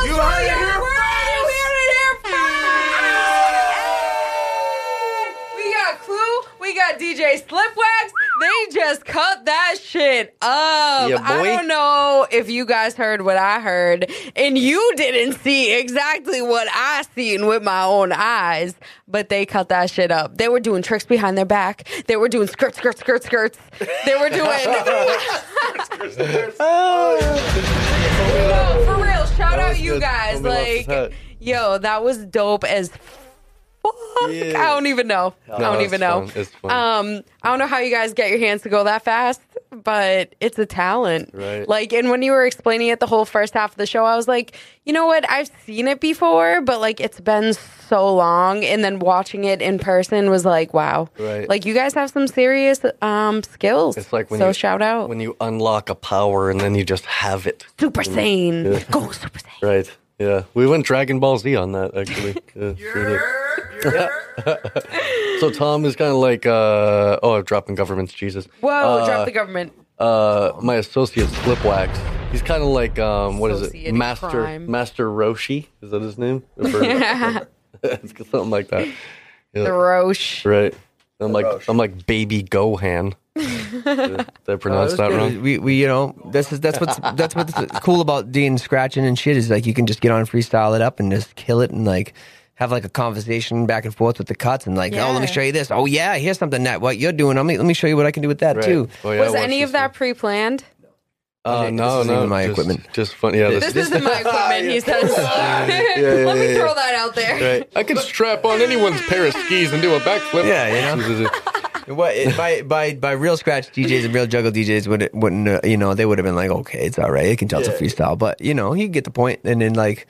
You heard it here We got Clue. We got DJ Slipwax. They just cut that shit up. Yeah, I boy. don't know if you guys heard what I heard, and you didn't see exactly what I seen with my own eyes, but they cut that shit up. They were doing tricks behind their back. They were doing skirt, skirt, skirt, skirts. They were doing. No, for real, shout out you good. guys. Like, yo, that was dope as fuck. Yeah. I don't even know. I No, don't it's even know. fun. It's fun. Um, I don't know how you guys get your hands to go that fast, but it's a talent. Right. Like, and when you were explaining it the whole first half of the show, I was like, you know what? I've seen it before, but like it's been so long, and then watching it in person was like, wow. Right. Like you guys have some serious um skills. It's like when so you shout out. when you unlock a power and then you just have it. Super Saiyan. Go Super Saiyan. Right. Yeah. We went Dragon Ball Z on that actually. Yeah, sure did. so Tom is kind of like uh oh dropping governments Jesus. Whoa, Uh, drop the government. Uh my associate Slipwax. He's kind of like um what is it? Master crime. Master Roshi. Is that his name? it's something like that. Yeah. The Roche. Right. I'm like I'm like baby Gohan. Did I pronounce that oh, wrong? We, we, you know, this is that's what's that's what's cool about Dean scratching and shit is like you can just get on freestyle it up and just kill it and like have like a conversation back and forth with the cuts and like, oh, let me show you this. Oh yeah, here's something that what you're doing. Let me let me show you what I can do with that Right. too. Oh, yeah, Was any of that pre-planned? Uh, This no, isn't no, my just, equipment. Just funny. Yeah, This isn't my equipment, he says. Let me yeah, yeah. throw that out there. Right. I could strap on anyone's pair of skis and do a backflip. Yeah, you know. What it- by by by real scratch DJs and real juggle DJs would wouldn't uh, you know they would have been like okay it's all right you can tell it's a freestyle but you know you get the point and then like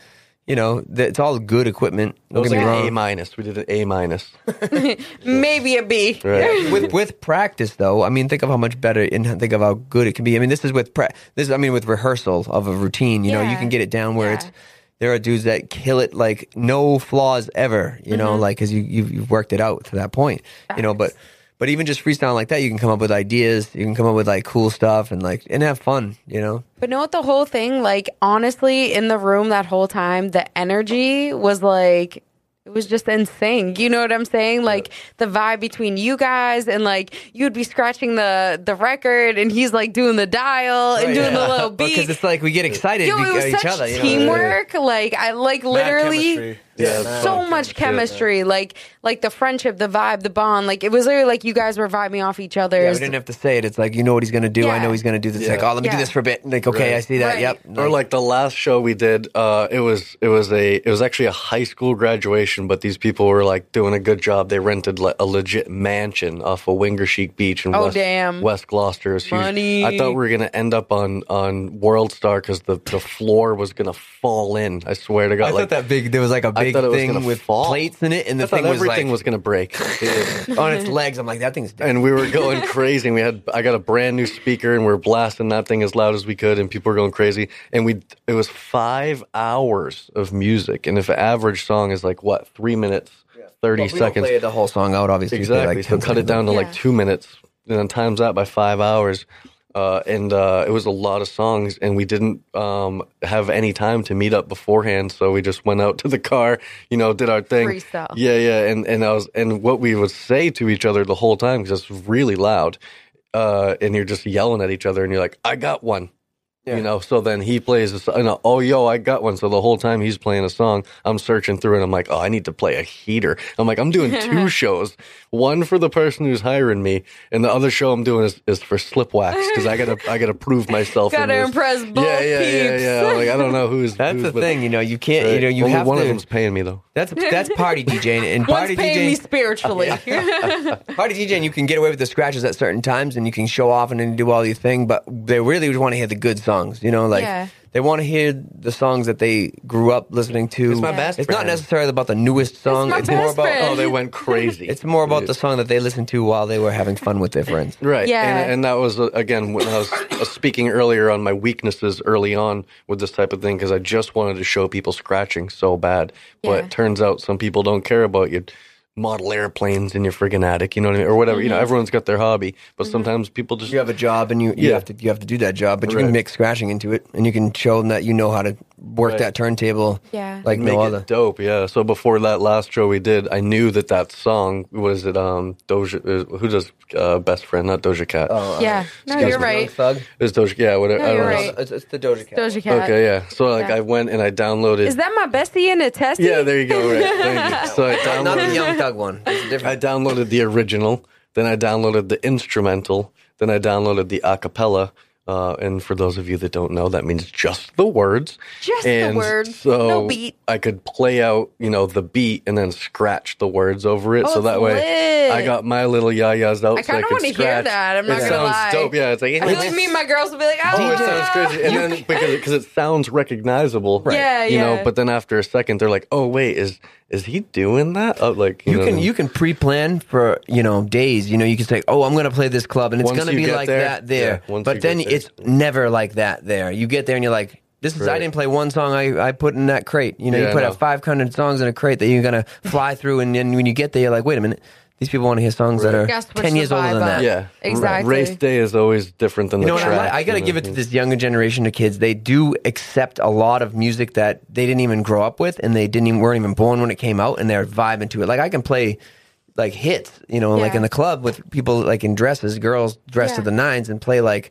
you know th- it's all good equipment It don't was get like me an A minus. We did an A minus. Maybe a B. Right. with with practice though I mean think of how much better and think of how good it can be I mean this is with pra- this is, I mean with rehearsal of a routine you know you can get it down where Yeah. it's there are dudes that kill it like no flaws ever you know Mm-hmm. like because you you've, you've worked it out to that point you know but but even just freestyling like that you can come up with ideas you can come up with like cool stuff and like and have fun you know But know what the whole thing, like honestly, in the room that whole time, the energy was like it was just insane. You know what I'm saying? Like the vibe between you guys and like you'd be scratching the the record and he's like doing the dial and doing the little beat. because it's like we get excited Yo, it was of each such other you know? teamwork. Like I like literally chemistry. Yeah, so much chemistry. Like like the friendship, the vibe, the bond. Like it was literally like you guys were vibing off each Yeah, other's. we didn't have to say it. It's like you know what he's gonna do. I know he's gonna do this. Like, oh, let me Yeah. do this for a bit. Like, okay, Right. I see that. Right. Yep. Or like the last show we did, uh, it was it was a it was actually a high school graduation, but these people were like doing a good job. They rented like, a legit mansion off of Wingaersheek Beach in Oh, West, damn. West Gloucester. It was. Money. I thought we were gonna end up on on World Star because the, the floor was gonna fall in. I swear to God, I like thought that big. There was like a I big thought it was thing gonna with fall. plates in it, and the I thought thing was everything like was gonna break. on its legs. I'm like, that thing's. Dead. and we were going crazy. And we had I got a brand new speaker, and we are blasting that thing as loud as we could, and people were going crazy. And we it was five hours of music, and if an average song is like what three minutes, thirty We don't seconds, play the whole song out, obviously. We play, exactly. like, so 10 cut it seconds. down to Yeah. like two minutes, and then times that by five hours. Uh, and uh, it was a lot of songs, and we didn't um, have any time to meet up beforehand, so we just went out to the car, you know, did our thing. Freestyle. Yeah, yeah, and and I was and what we would say to each other the whole time because it's really loud, uh, and you're just yelling at each other, and you're like, "I got one," you know. So then he plays, a, so- and, uh, oh yo, I got one. So the whole time he's playing a song, I'm searching through, and I'm like, oh, I need to play a heater. I'm like, I'm doing two shows, one for the person who's hiring me, and the other show I'm doing is, is for Slipwax because I gotta I gotta prove myself. Gotta impress both Yeah, yeah, yeah, peeps. yeah. I'm like I don't know who's. That's who's the with- thing, you know. You can't, you know, you Only have one to. of them's paying me though. that's that's party DJing and One's party paying me spiritually. Party DJing, you can get away with the scratches at certain times, and you can show off and then do all your thing. But they really want to hear the good songs, you know, like Yeah. they want to hear the songs that they grew up listening to. It's my best It's not necessarily about the newest song. my It's, more about friend. Oh, they went crazy. it's more about the song that they listened to while they were having fun with their friends. Right. Yeah. And, and that was, uh, again, when I was uh, speaking earlier on my weaknesses early on with this type of thing, because I just wanted to show people scratching so bad. But Yeah. it turns out some people don't care about you. Model airplanes in your friggin' attic, you know what I mean, or whatever. You know, Mm-hmm. everyone's got their hobby, but sometimes people just You have a job and you, you Yeah. have to you have to do that job, but you Right. can mix scratching into it, and you can show them that you know how to work Right. that turntable. Yeah. like make no it other. dope. Yeah. So before that last show we did, I knew that that song was it. Um, Doja. Uh, who does uh, best friend? Not Doja Cat. Oh, yeah. No, you're me. right. Thug. It's Doja. Yeah. Whatever. No, I don't you're know. right. It's, it's the Doja Cat. Doja Cat. Okay. Yeah. So like Yeah. I went and I downloaded. Is that my bestie in a test? Yeah. There you go. Right. Thank you. So I downloaded. Not the Young Thug one. I downloaded the original, then I downloaded the instrumental, then I downloaded the acapella. Uh, and for those of you that don't know, that means just the words. Just the words, So no beat. I could play out, you know, the beat and then scratch the words over it. Oh, so that way lit. I got my little yayas out. I so I kinda could wanna hear that, I'm not it gonna sounds lie. dope. Yeah, it's like I feel like me and my girls will be like, oh, Oh, it sounds crazy. And then because it, because it sounds recognizable, right? Yeah, You know, but then after a second, they're like, "Oh, wait, is is he doing that?" Oh, like you, You know, can you can pre-plan for you know days. You know you can say, "Oh, I'm going to play this club, and it's going to be like there, that there." yeah, but then get there. It's never like that there. You get there and you're like, "This is I didn't play one song I, I put in that crate." You know, Yeah, you put I out 500 songs in a crate that you're going to fly through, and then when you get there, you're like, "Wait a minute, these people want to hear songs that are Gotta switch 10 the years older than up. that." Yeah, Exactly. Race day is always different than You the know what? I, track. like, I got to you give know? it to this younger generation of kids. They do accept a lot of music that they didn't even grow up with, and they didn't even weren't even born when it came out, and they're vibing to it. Like I can play like hits, you know, like Yeah. in the club with people like in dresses, girls dressed to Yeah. the nines, and play like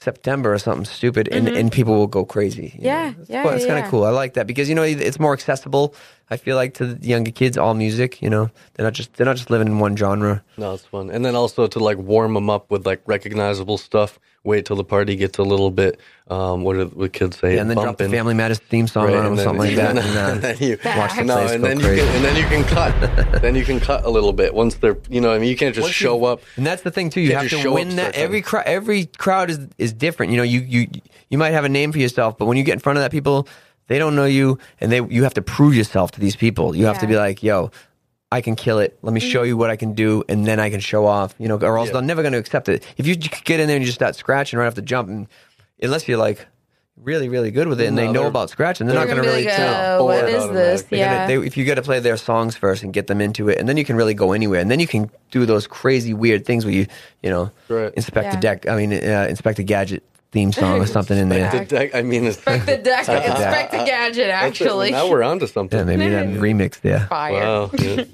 September or something stupid, and, and people will go crazy. Mm-hmm. Yeah, know? it's, yeah, fun. it's yeah, kind of yeah. cool. I like that because you know it's more accessible. I feel like to the younger kids, all music. You know, they're not just they're not just living in one genre. No, it's fun. And then also to like warm them up with like recognizable stuff. Wait till the party gets a little bit. Um, what do what kids say? and then drop the Family Matters theme song Right, on them or something like that. and and, uh, you watch the no, place and then you can and then you can cut. then you can cut a little bit once they're you know. I mean, you can't just Once you- show up. And that's the thing too. You Can't have to show win that. Every times. crowd, every crowd is is different. You know, you you you might have a name for yourself, but when you get in front of that people, they don't know you, and they you have to prove yourself to these people. You have to be like, yo. I can kill it. Let me show you what I can do, and then I can show off. You know, or else Yeah. they're never going to accept it. If you get in there and you just start scratching right off the jump, and unless you're like really, really good with it, and No, they know about scratching, they're, they're not going gonna really like, tell. uh, what this? Yeah. gonna- they, if you got to play their songs first and get them into it, and then you can really go anywhere, and then you can do those crazy weird things where you, you know, Right. Inspectah Deck. I mean, uh, Inspector Gadget theme song or something in there. The deck, I mean, Inspect the deck, Inspector Gadget, that's it. actually. now we're onto something. Yeah, maybe that remix there. Fire. Wow.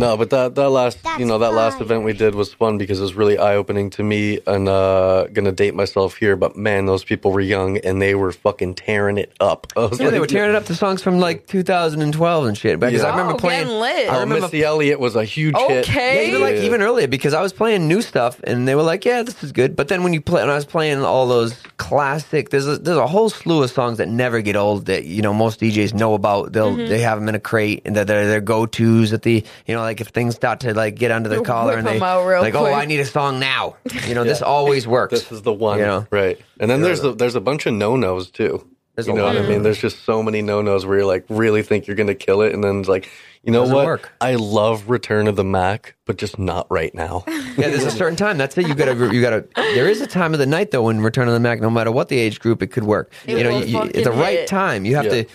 yeah. No, but that that last you know that last event we did was fun because it was really eye opening to me. And uh, gonna date myself here, but man, those people were young and they were fucking tearing it up. I was Yeah, they were tearing it up to songs from like 2012 and shit. Because Yeah. I remember Oh, playing. lit. I Oh, remember Missy Elliott was a huge hit. Okay. Yeah, even like Yeah. even earlier because I was playing new stuff and they were like, "Yeah, this is good." But then when you play, and I was playing all those classic, there's a, there's a whole slew of songs that never get old that you know most DJs know about. They'll Mm-hmm. they have them in a crate and that they're their go tos at the you know like if things start to like get under the You'll collar and they them out real like, "Oh, quick." I need a song now." You know, this always works. This is the one, You know? right? And then there's a, there's a bunch of no nos too. There's you a know lot what I mean? There's just so many no nos where you're like really think you're gonna kill it, and then it's like, you know Doesn't what? work. I love Return of the Mack, but just not right now. Yeah, there's a certain time. That's it. You gotta, you gotta. There is a time of the night though when Return of the Mack, no matter what the age group, it could work. It you know, will you, you, fucking at the right hit. time, you have Yeah. to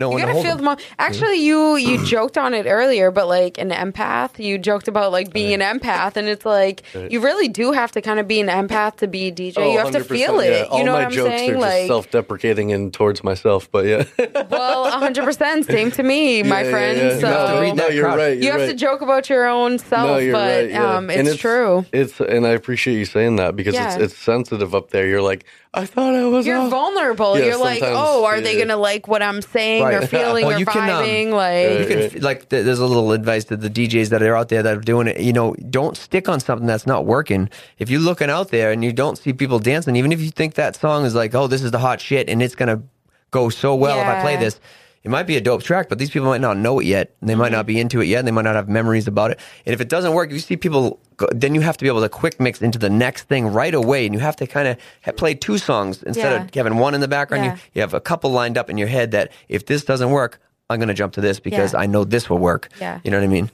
no You one to gotta hold feel them. the mo- Actually, you you joked on it earlier, but like an empath, you joked about like being an empath, and it's like you really do have to kind of be an empath to be a DJ. Oh, you have to 100%, feel it. yeah. All You know my what I'm jokes saying? are just Like, self-deprecating and towards myself, but yeah. well, 100. percent Same to me, my Yeah, yeah, friend. yeah. So You have to read no, that you're crowd. right. you you're have to right. joke about your own self, No, you're but right. Yeah. um, And it's, true. It's and I appreciate you saying that because Yeah. it's it's sensitive up there. You're like, I thought I was. You're off. vulnerable. Yeah, You're like, sometimes, oh, are they yeah. gonna like what I'm saying or Right. feeling Well, or you can, um, vibing? like, You can f- like there's a little advice to the DJs that are out there that are doing it. You know, don't stick on something that's not working. If you're looking out there and you don't see people dancing, even if you think that song is like, oh, this is the hot shit, and it's gonna go so well if I play this. It might be a dope track, but these people might not know it yet. They might not be into it yet. They might not have memories about it. And if it doesn't work, you see people, then you have to be able to quick mix into the next thing right away. And you have to kind of play two songs instead Yeah. of having one in the background. Yeah. You, you have a couple lined up in your head that if this doesn't work, I'm going to jump to this because Yeah. I know this will work. Yeah. You know what I mean?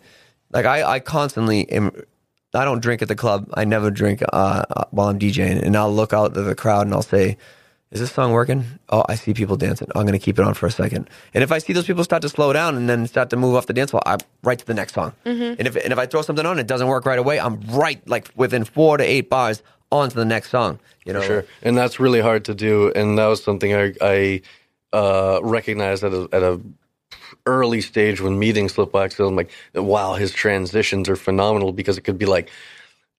Like I, I constantly am. I don't drink at the club. I never drink uh, uh, while I'm DJing, and I'll look out at the crowd and I'll say, "Is this song working?" Oh, I see people dancing. I'm going to keep it on for a second. And if I see those people start to slow down and then start to move off the dance floor, I'm right to the next song. Mm-hmm. And if and if I throw something on, and it doesn't work right away. I'm right like within four to eight bars on to the next song. You know, For sure, and that's really hard to do. And that was something I, I uh, recognized at a, at a early stage when meeting Slipwax. I'm like, wow, his transitions are phenomenal because it could be like.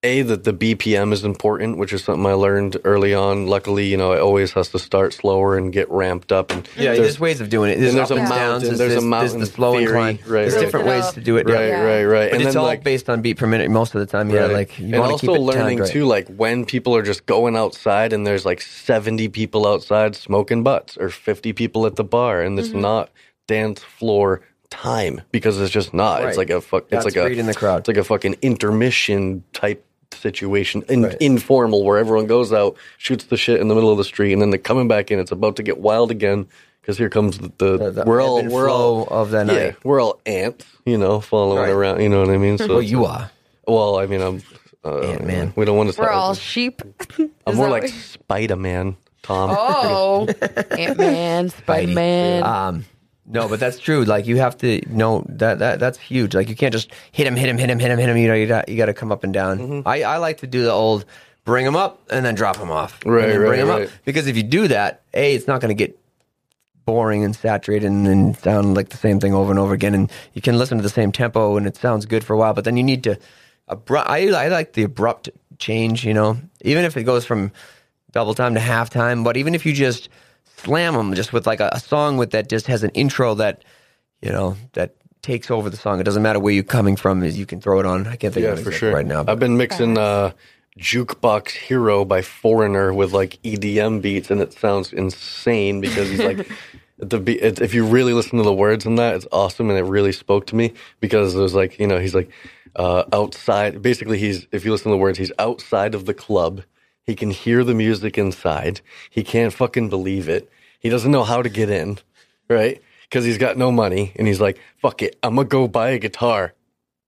A that the BPM is important, which is something I learned early on. Luckily, you know, it always has to start slower and get ramped up. And Yeah, there's, ways of doing it. There's, and there's a mountain, downs. there's there's, a there's mountain the slow theory, right, There's right. different Build it ways to do it. right, yeah. right, right. But and it's then all like based on beat per minute most of the time. Yeah, Right. like you and want to also keep it learning timed right. too, like when people are just going outside and there's like 70 people outside smoking butts or 50 people at the bar and Mm-hmm. it's not dance floor time because it's just not. Right. It's like a fuck. That's it's like a reading the crowd. It's like a fucking intermission type situation, in, Right. informal where everyone goes out, shoots the shit in the middle of the street, and then they're coming back in. It's about to get wild again because here comes the, the, The- the we're all we're all flow of the yeah night. we're all ants, you know, following Right. around. You know what I mean? So Well, you are. well, I mean, I'm uh, Ant-Man. We don't want to. we're all sheep. I'm more like Spider Man, Tom. Oh, Ant Man, Spider Man. Um, no, but that's true. Like you have to know that that that's huge. Like you can't just hit him, hit him, hit him, hit him, hit him. You know, you got you got to come up and down. Mm-hmm. I I like to do the old bring him up and then drop him off. Right, right, bring him right. up because if you do that, a it's not going to get boring and saturated and, and sound like the same thing over and over again. And you can listen to the same tempo and it sounds good for a while, but then you need to abrupt. I I like the abrupt change. You know, even if it goes from double time to halftime, but even if you just slam them just with like a, a song with that just has an intro that you know that takes over the song. It doesn't matter where you're coming from; is you can throw it on. I can't think yeah, of an for sure. right now. but- I've been mixing uh, Jukebox Hero by Foreigner with like EDM beats, and it sounds insane because he's like. The be- it, if you really listen to the words in that, it's awesome, and it really spoke to me because it was like you know he's like uh, outside. Basically, he's if you listen to the words, he's outside of the club. He can hear the music inside. He can't fucking believe it. He doesn't know how to get in, right? Because he's got no money, and he's like, "Fuck it, I'm gonna go buy a guitar."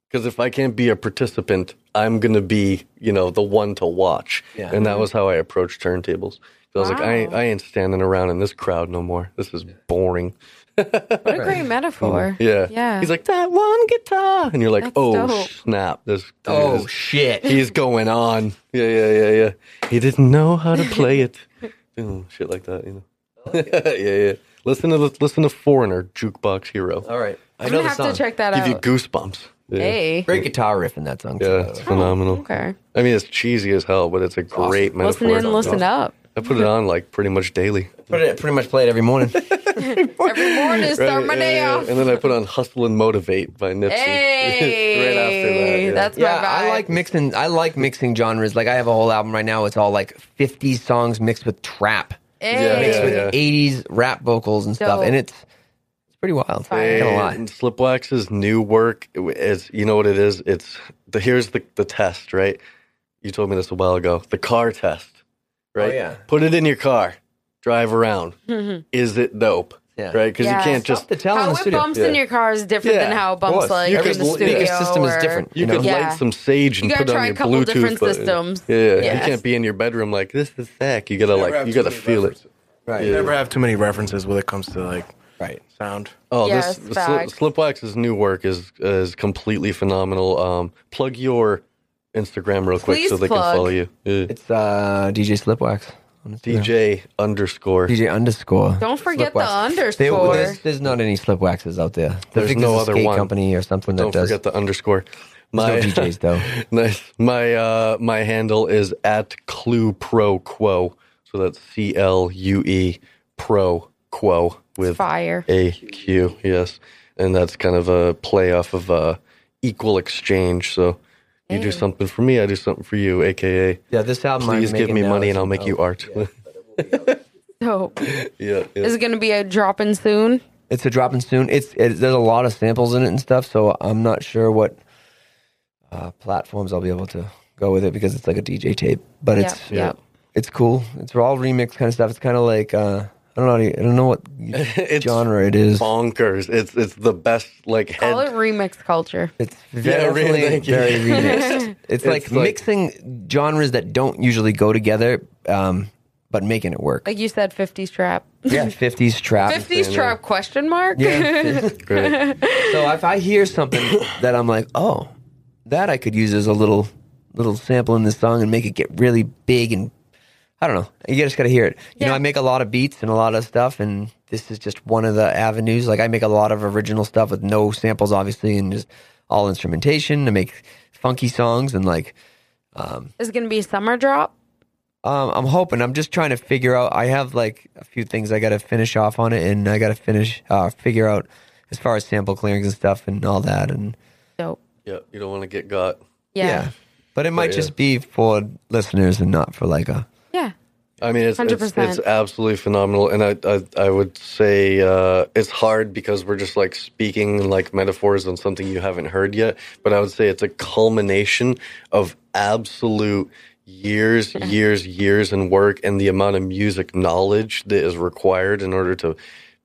Because if I can't be a participant, I'm gonna be, you know, the one to watch. Yeah. And that was how I approached turntables. I was like, I, I ain't standing around in this crowd no more. This is boring. What a great metaphor. Mm. Yeah. Yeah. He's like, that one guitar. And you're like, That's oh, dope. snap. This, oh this- shit! he's going on. Yeah, yeah, yeah, yeah. He didn't know how to play it. Ooh, shit like that, you know. yeah, yeah. Listen to listen to Foreigner, Jukebox Hero. All right, I I'm know gonna the have song. to check that Give you out. goosebumps. Yeah. Hey. Great guitar riff in that song. too, Yeah, by the it's way. phenomenal. Okay. I mean, it's cheesy as hell, but it's a great metaphor. Listen metaphor. in, listen up. I put it on like pretty much daily. Put it, pretty much play it every morning. Every morning, start my day yeah. off. And then I put on Hussle and Motivate by Nipsey. Hey, right after that. Yeah. that's yeah, my vibe. I like mixing. I like mixing genres. Like I have a whole album right now. It's all like 50 songs mixed with trap, Hey. mixed Yeah, with yeah. 80s rap vocals and stuff, and it's it's pretty wild. Fire. Not gonna lie. And Slipwax's new work is, you know what it is? It's the here's the the test, right? You told me this a while ago. The car test, right? Oh, yeah. Put it in your car, drive around. Is it dope? Yeah. Right? Because Yeah. you can't just to tell in How the it studio. bumps Yeah. in your car is different Yeah, than how it bumps like You in could- the the studio. ecosystem is different. You You could know? Yeah. light some sage and You gotta put try on a your couple Bluetooth. different but- systems. Yeah, you can't be in your bedroom like this is sick. You gotta like you gotta feel it. Right. You never have too many references when it comes to like Right. sound. Oh, Yes, this facts. Slipwax's new work is is completely phenomenal. Um, plug your Instagram real quick so Please they can follow you. Yeah. It's uh, DJ Slipwax. on Instagram. DJ underscore. DJ underscore. Don't forget the Slipwax. There- underscore. there's, there's not any Slipwaxes out there. I There's think no a other skate one. company or something that does. Don't does. forget the underscore. My There's no DJs though. nice. My uh, my handle is at Clue Pro Quo. So that's C L U E Pro Quo with Fire. A Q. Yes, and that's kind of a play off of uh, equal exchange. So you do something for me, I do something for you, aka Yeah, this album. I'm please give making me now money is- and I'll make oh, you art. Dope. yeah, yeah. Is it going to be a dropping soon? It's a dropping soon. It's it, there's a lot of samples in it and stuff, so I'm not sure what uh, platforms I'll be able to go with it because it's like a DJ tape. But it's Yep, yep. it's cool. It's all remix kind of stuff. It's kind of like uh, I don't know. I don't know what It's genre it is. bonkers. It's it's the best like head. Call it remix culture. It's Yeah, really, definitely thank you. very remixed. It's, like, like- mixing genres that don't usually go together, um, but making it work. Like you said, 50s trap. yeah, 50s trap. 50s trap question mark? Yeah. Great. So if I hear something that I'm like, oh, that I could use as a little little sample in this song and make it get really big and I don't know. You just got to hear it. You know, I make a lot of beats and a lot of stuff, and this is just one of the avenues. Like I make a lot of original stuff with no samples, obviously, and just all instrumentation to make funky songs and like Um, Is it going to be a summer drop? um, I'm hoping. I'm just trying to figure out. I have like a few things I got to finish off on it, and I got to finish uh, figure out as far as sample clearings and stuff and all that. And Dope. yeah, you don't want to get got. Yeah. yeah, but it might yeah. just be for listeners and not for like a. Yeah. I mean, it's it's, 100%. it's absolutely phenomenal, and I I, I would say uh, it's hard because we're just like speaking like metaphors on something you haven't heard yet. But I would say it's a culmination of absolute years, years, years in work, and the amount of music knowledge that is required in order to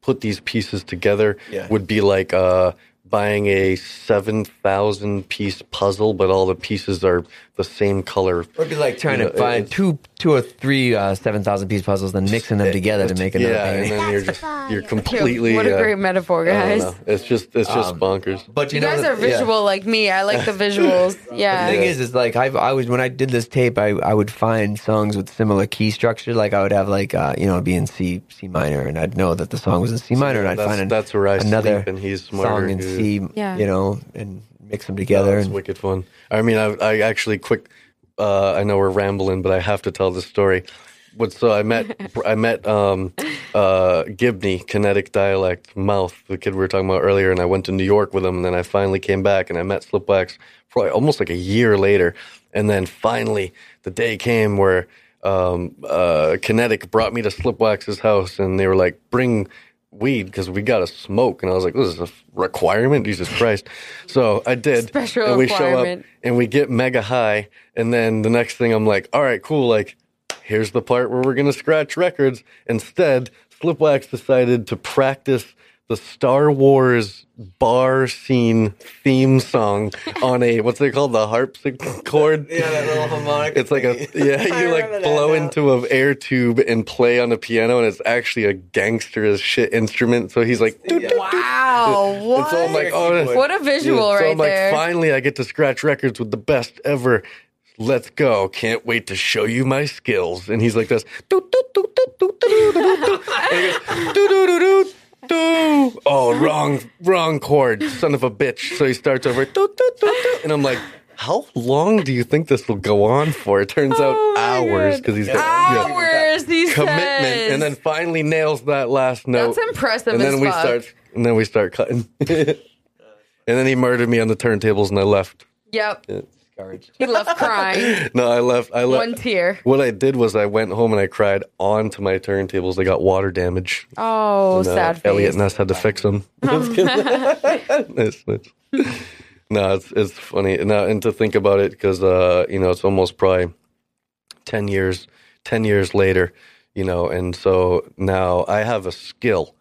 put these pieces together Yeah. would be like uh, buying a seven thousand piece puzzle, but all the pieces are the same color. It'd be like trying You to find two, two or three uh, seven thousand piece puzzles, then mixing them together to make another. yeah, bang. and then you're just you're completely. what a uh, great metaphor, guys. It's just it's just bonkers. But You know guys the- are visual like me. I like the visuals. Yeah. The thing is, is like I, I was when I did this tape, I, I would find songs with similar key structure. Like I would have like uh, you know it'd be in C C minor, and I'd know that the song was in C minor, and I'd that's- find an- that's where I another sleep, and he's smarter. song in Yeah. C, Yeah. you know, and mix them together. That's and, wicked fun. I mean, I, I actually quick. Uh, I know we're rambling, but I have to tell this story. But so I met I met um, uh, Gibney, kinetic dialect mouth, the kid we were talking about earlier, and I went to New York with him, and then I finally came back and I met Slipwax probably almost like a year later, and then finally the day came where um, uh, Kinetic brought me to Slipwax's house, and they were like, "Bring weed because we got to smoke." And I was like, "This is a requirement, Jesus Christ!" So I did. Special and we show up and we get mega high, and then the next thing I'm like, "All right, cool." Like, here's the part where we're gonna scratch records. Instead, Slipwax decided to practice the Star Wars bar scene theme song on a what's it called? The harpsichord? Yeah, that little harmonic. it's like a yeah you like blow into a air tube and play on a piano and it's actually a gangster as shit instrument. So he's like "Doot, doot, doot." Wow. and What? so I'm like oh what a visual yeah, so right I'm like there. finally I get to scratch records with the best ever. Let's go. Can't wait to show you my skills. And he's like this Oh wrong wrong chord son of a bitch so he starts over and I'm like how long do you think this will go on for? It turns out Oh hours because he's got yeah, Hours, he commitment, says. and then finally nails that last note. That's impressive And then we fuck. start, and then we start cutting. and then he murdered me on the turntables, and I left. Yep. He left crying. No, I left. I left. One tear. What I did was I went home and I cried onto my turntables. They got water damage. Oh, And, uh, sad face. Elliot Ness had to fix them. It's- it's- no, it's it's funny. No, and to think about it because uh, you know it's almost probably ten years, ten years later, you know, and so now I have a skill,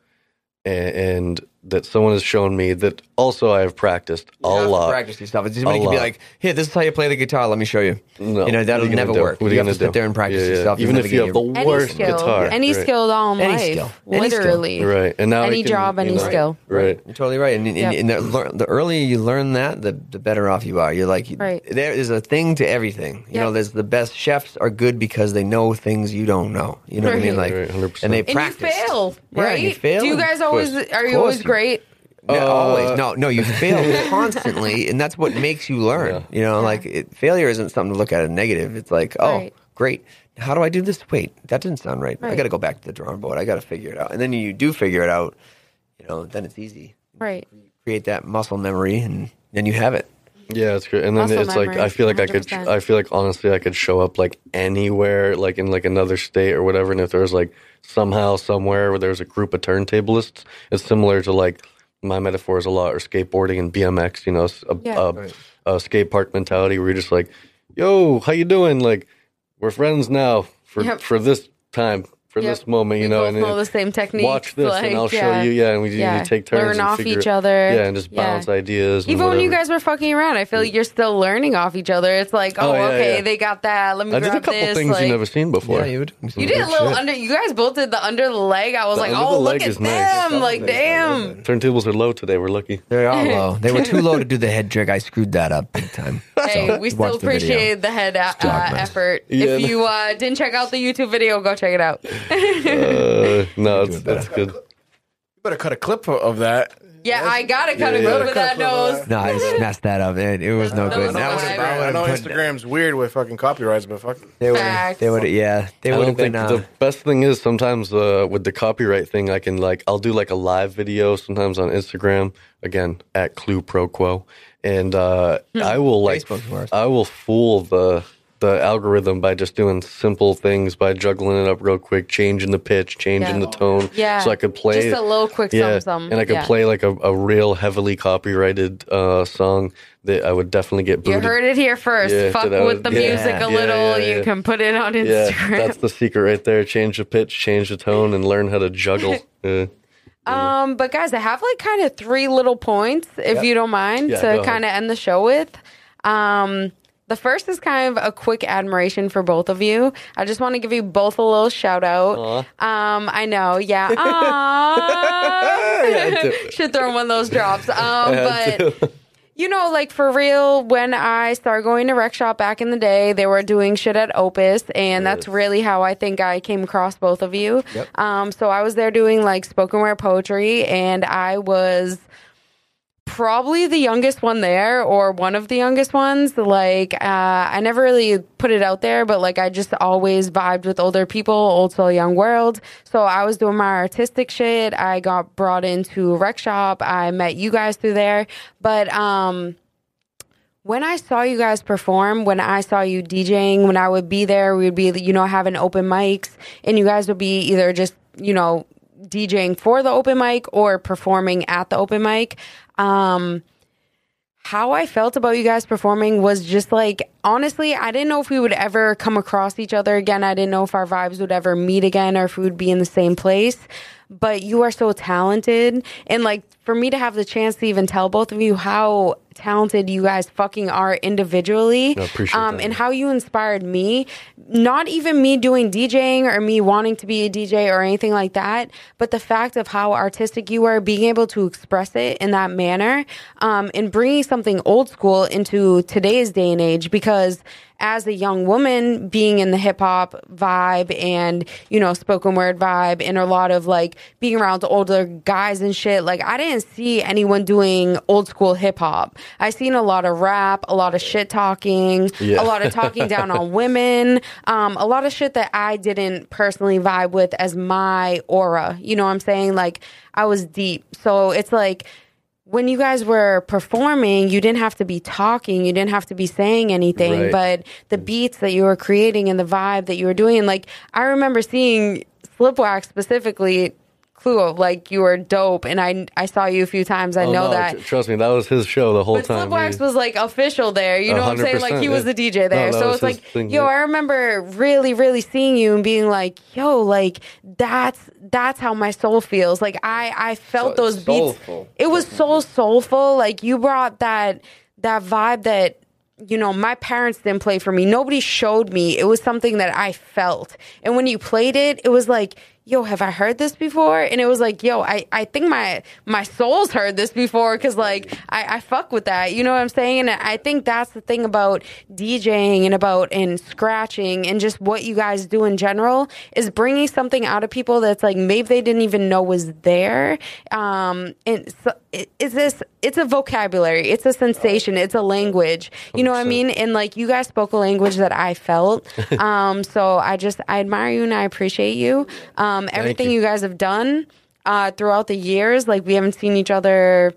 and, and that someone has shown me that also I have practiced a You have to lot. Practice these stuff. It's somebody A can be lot. like, "Here, this is how you play the guitar. Let me show you." No, you know that'll you never do? work. What you you have gonna to sit there and practice Yeah, yeah. yourself. Even if you have the your- any worst skill, guitar, any right. skill all in Any life, skill. Any skill. literally, Right, and now any can, job, any know, skill. Right. You're totally right. And, and, Yep. and the, the earlier you learn that, the, the better off you are. You're like, Right. there is a thing to everything. You Yep. know, there's the best chefs are good because they know things you don't know. You know what I mean? Like, 100%. and they practice. fail, right? you fail. Do you guys always are you always you- great? No, Uh, always. No, no, you fail constantly, and that's what makes you learn. Yeah. You know, like it, failure isn't something to look at as negative. It's like, oh, Right. great. How do I do this? Wait, that didn't sound right. I got to go back to the drawing board. I got to figure it out. And then you do figure it out. You know, then it's easy. Right. Create that muscle memory, and then you have it. Yeah, it's great. And then Muscle it's like memory, I feel like I could 100%. I feel like honestly I could show up like anywhere, like in like another state or whatever. And if there was like somehow somewhere where there's a group of turntablists, it's similar to like my metaphor is a lot or skateboarding and BMX. You know, s- a, Yeah. a, a skate park mentality where you're just like, "Yo, how you doing? Like, we're friends now for Yep. for this time." For Yep. this moment, you We know, both and know the same techniques. Watch this, like, and I'll yeah. show you. Yeah, and we Yeah. you take turns Learn and off figure each other. Yeah, and just Yeah. bounce ideas. and Even when you guys were fucking around, I feel like you're still learning off each other. It's like, oh, Oh, yeah, okay, yeah. they got that. Let me I did a couple this. things like, you never seen before. Yeah, you would. You did a little under. You guys both did the under the leg. I was The like, oh, look at is nice. them. Like, damn. Turntables are low today. We're lucky. They're low. They were too low to do the head trick. I screwed that up big time. Hey, we still appreciate the head uh, effort. If you uh, didn't check out the YouTube video, go check it out. Uh, no, it's, that's good. You better cut a clip of- of that. Yeah, I gotta cut Yeah, a yeah. clip of that nose. No, I just messed that up. It, it was no That good. was That a would've- that I would've know put- Instagram's weird with fucking copyrights, but fuck. They would. Facts. They would. Yeah. They I would don't have been. think Uh, the best thing is sometimes uh, with the copyright thing, I can like I'll do like a live video sometimes on Instagram again at Clue Pro Quo, and uh, I will like Facebook's worse. I will fool the the algorithm by just doing simple things by juggling it up real quick, changing the pitch, changing Yeah. the tone, Yeah. so I could play Just a little quick yeah, and I could Yeah. play like a, a real heavily copyrighted uh, song that I would definitely get You heard it here first. Yeah, Fuck with was- the music a little. You can put it on Yeah, Instagram. that's the secret right there. Change the pitch, change the tone, and learn how to juggle. Um, but guys, I have like kind of three little points, if you don't mind, Yeah, to kind of end the show with. Um, the first is kind of a quick admiration for both of you. I just want to give you both a little shout out. Um, I know, yeah. Should throw one of those drops. Um, but you know, like for real, when I started going to rec shop back in the day, they were doing shit at Opus, and that's really how I think I came across both of you. Um, so I was there doing like spoken word poetry, and I was probably the youngest one there or one of the youngest ones. Like uh, i never really put it out there but like i just always vibed with older people old soul young world. So i was doing my artistic shit. I got brought into rec shop. I met you guys through there. But um when I saw you guys perform, when I saw you DJing, when I would be there, we would be, you know, having open mics, and you guys would be either just, you know, DJing for the open mic or performing at the open mic. Um, how I felt about you guys performing was just like honestly, I didn't know if we would ever come across each other again. I didn't know if our vibes would ever meet again or if we would be in the same place. But you are so talented. And like for me to have the chance to even tell both of you how talented you guys fucking are individually I appreciate um, and how you inspired me. Not even me doing DJing or me wanting to be a DJ or anything like that, but the fact of how artistic you are, being able to express it in that manner, um, and bringing something old school into today's day and age. Because as a young woman, being in the hip hop vibe and you know spoken word vibe, and a lot of like being around older guys and shit, like I didn't see anyone doing old school hip hop. I seen a lot of rap, a lot of shit talking, Yeah. a lot of talking down on women, um, a lot of shit that I didn't personally vibe with as my aura. You know what I'm saying? Like I was deep. So it's like when you guys were performing, you didn't have to be talking, you didn't have to be saying anything, Right. but the beats that you were creating and the vibe that you were doing, like I remember seeing Slipwax specifically clue of like you were dope, and I I saw you a few times. I Oh, know no, that. tr- Trust me, that was his show the whole But time. Slipwax was like official there. You know what I'm saying? Like he was yeah. the DJ there. No, so it's like, thing, yo, yeah. I remember really, really seeing you and being like, yo, like that's that's how my soul feels. Like I I felt So- those beats. soulful. It was so soulful. Like you brought that that vibe that you know my parents didn't play for me. Nobody showed me. It was something that I felt. And when you played it, it was like yo, have I heard this before? And it was like, yo, I, I think my my soul's heard this before because like I, I fuck with that. You know what I'm saying? And I think that's the thing about DJing and about and scratching and just what you guys do in general is bringing something out of people that's like maybe they didn't even know was there. Um, and so it's this it's a vocabulary, it's a sensation, it's a language. You know what I mean? And like you guys spoke a language that I felt. Um, so I just I admire you and I appreciate you. Um, everything you. you. guys have done uh, throughout the years, like we haven't seen each other.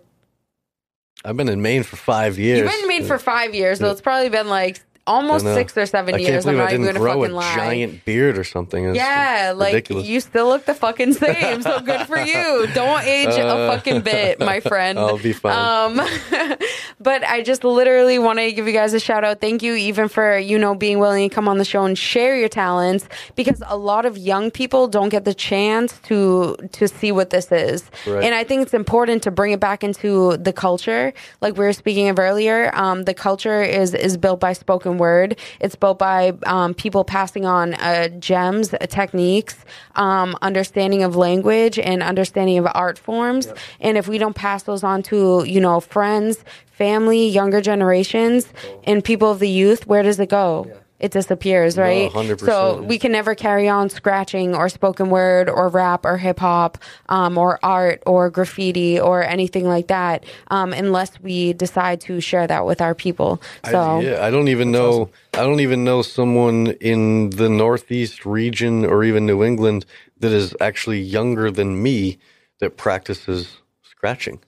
I've been in Maine for five years. You've been married for five years, so it's probably been like almost six or seven I can't years. I'm believe I not even didn't gonna grow fucking a lie. giant beard or something. It's Yeah, like ridiculous. you still look the fucking same. So good for you. Don't age a Uh, fucking bit, my friend. I'll be fine. Um, but I just literally want to give you guys a shout out. Thank you, even for you know being willing to come on the show and share your talents, because a lot of young people don't get the chance to to see what this is. Right. And I think it's important to bring it back into the culture, like we were speaking of earlier. Um, the culture is is built by spoken word. It's built by um, people passing on uh, gems, uh, techniques, um, understanding of language, and understanding of art forms. And if we don't pass those on to you know friends, family, younger generations, and people of the youth, where does it go? It disappears, right? 100%, So we can never carry on scratching or spoken word or rap or hip hop um, or art or graffiti or anything like that um, unless we decide to share that with our people. So I, yeah, I don't even know. I don't even know someone in the Northeast region or even New England that is actually younger than me that practices scratching.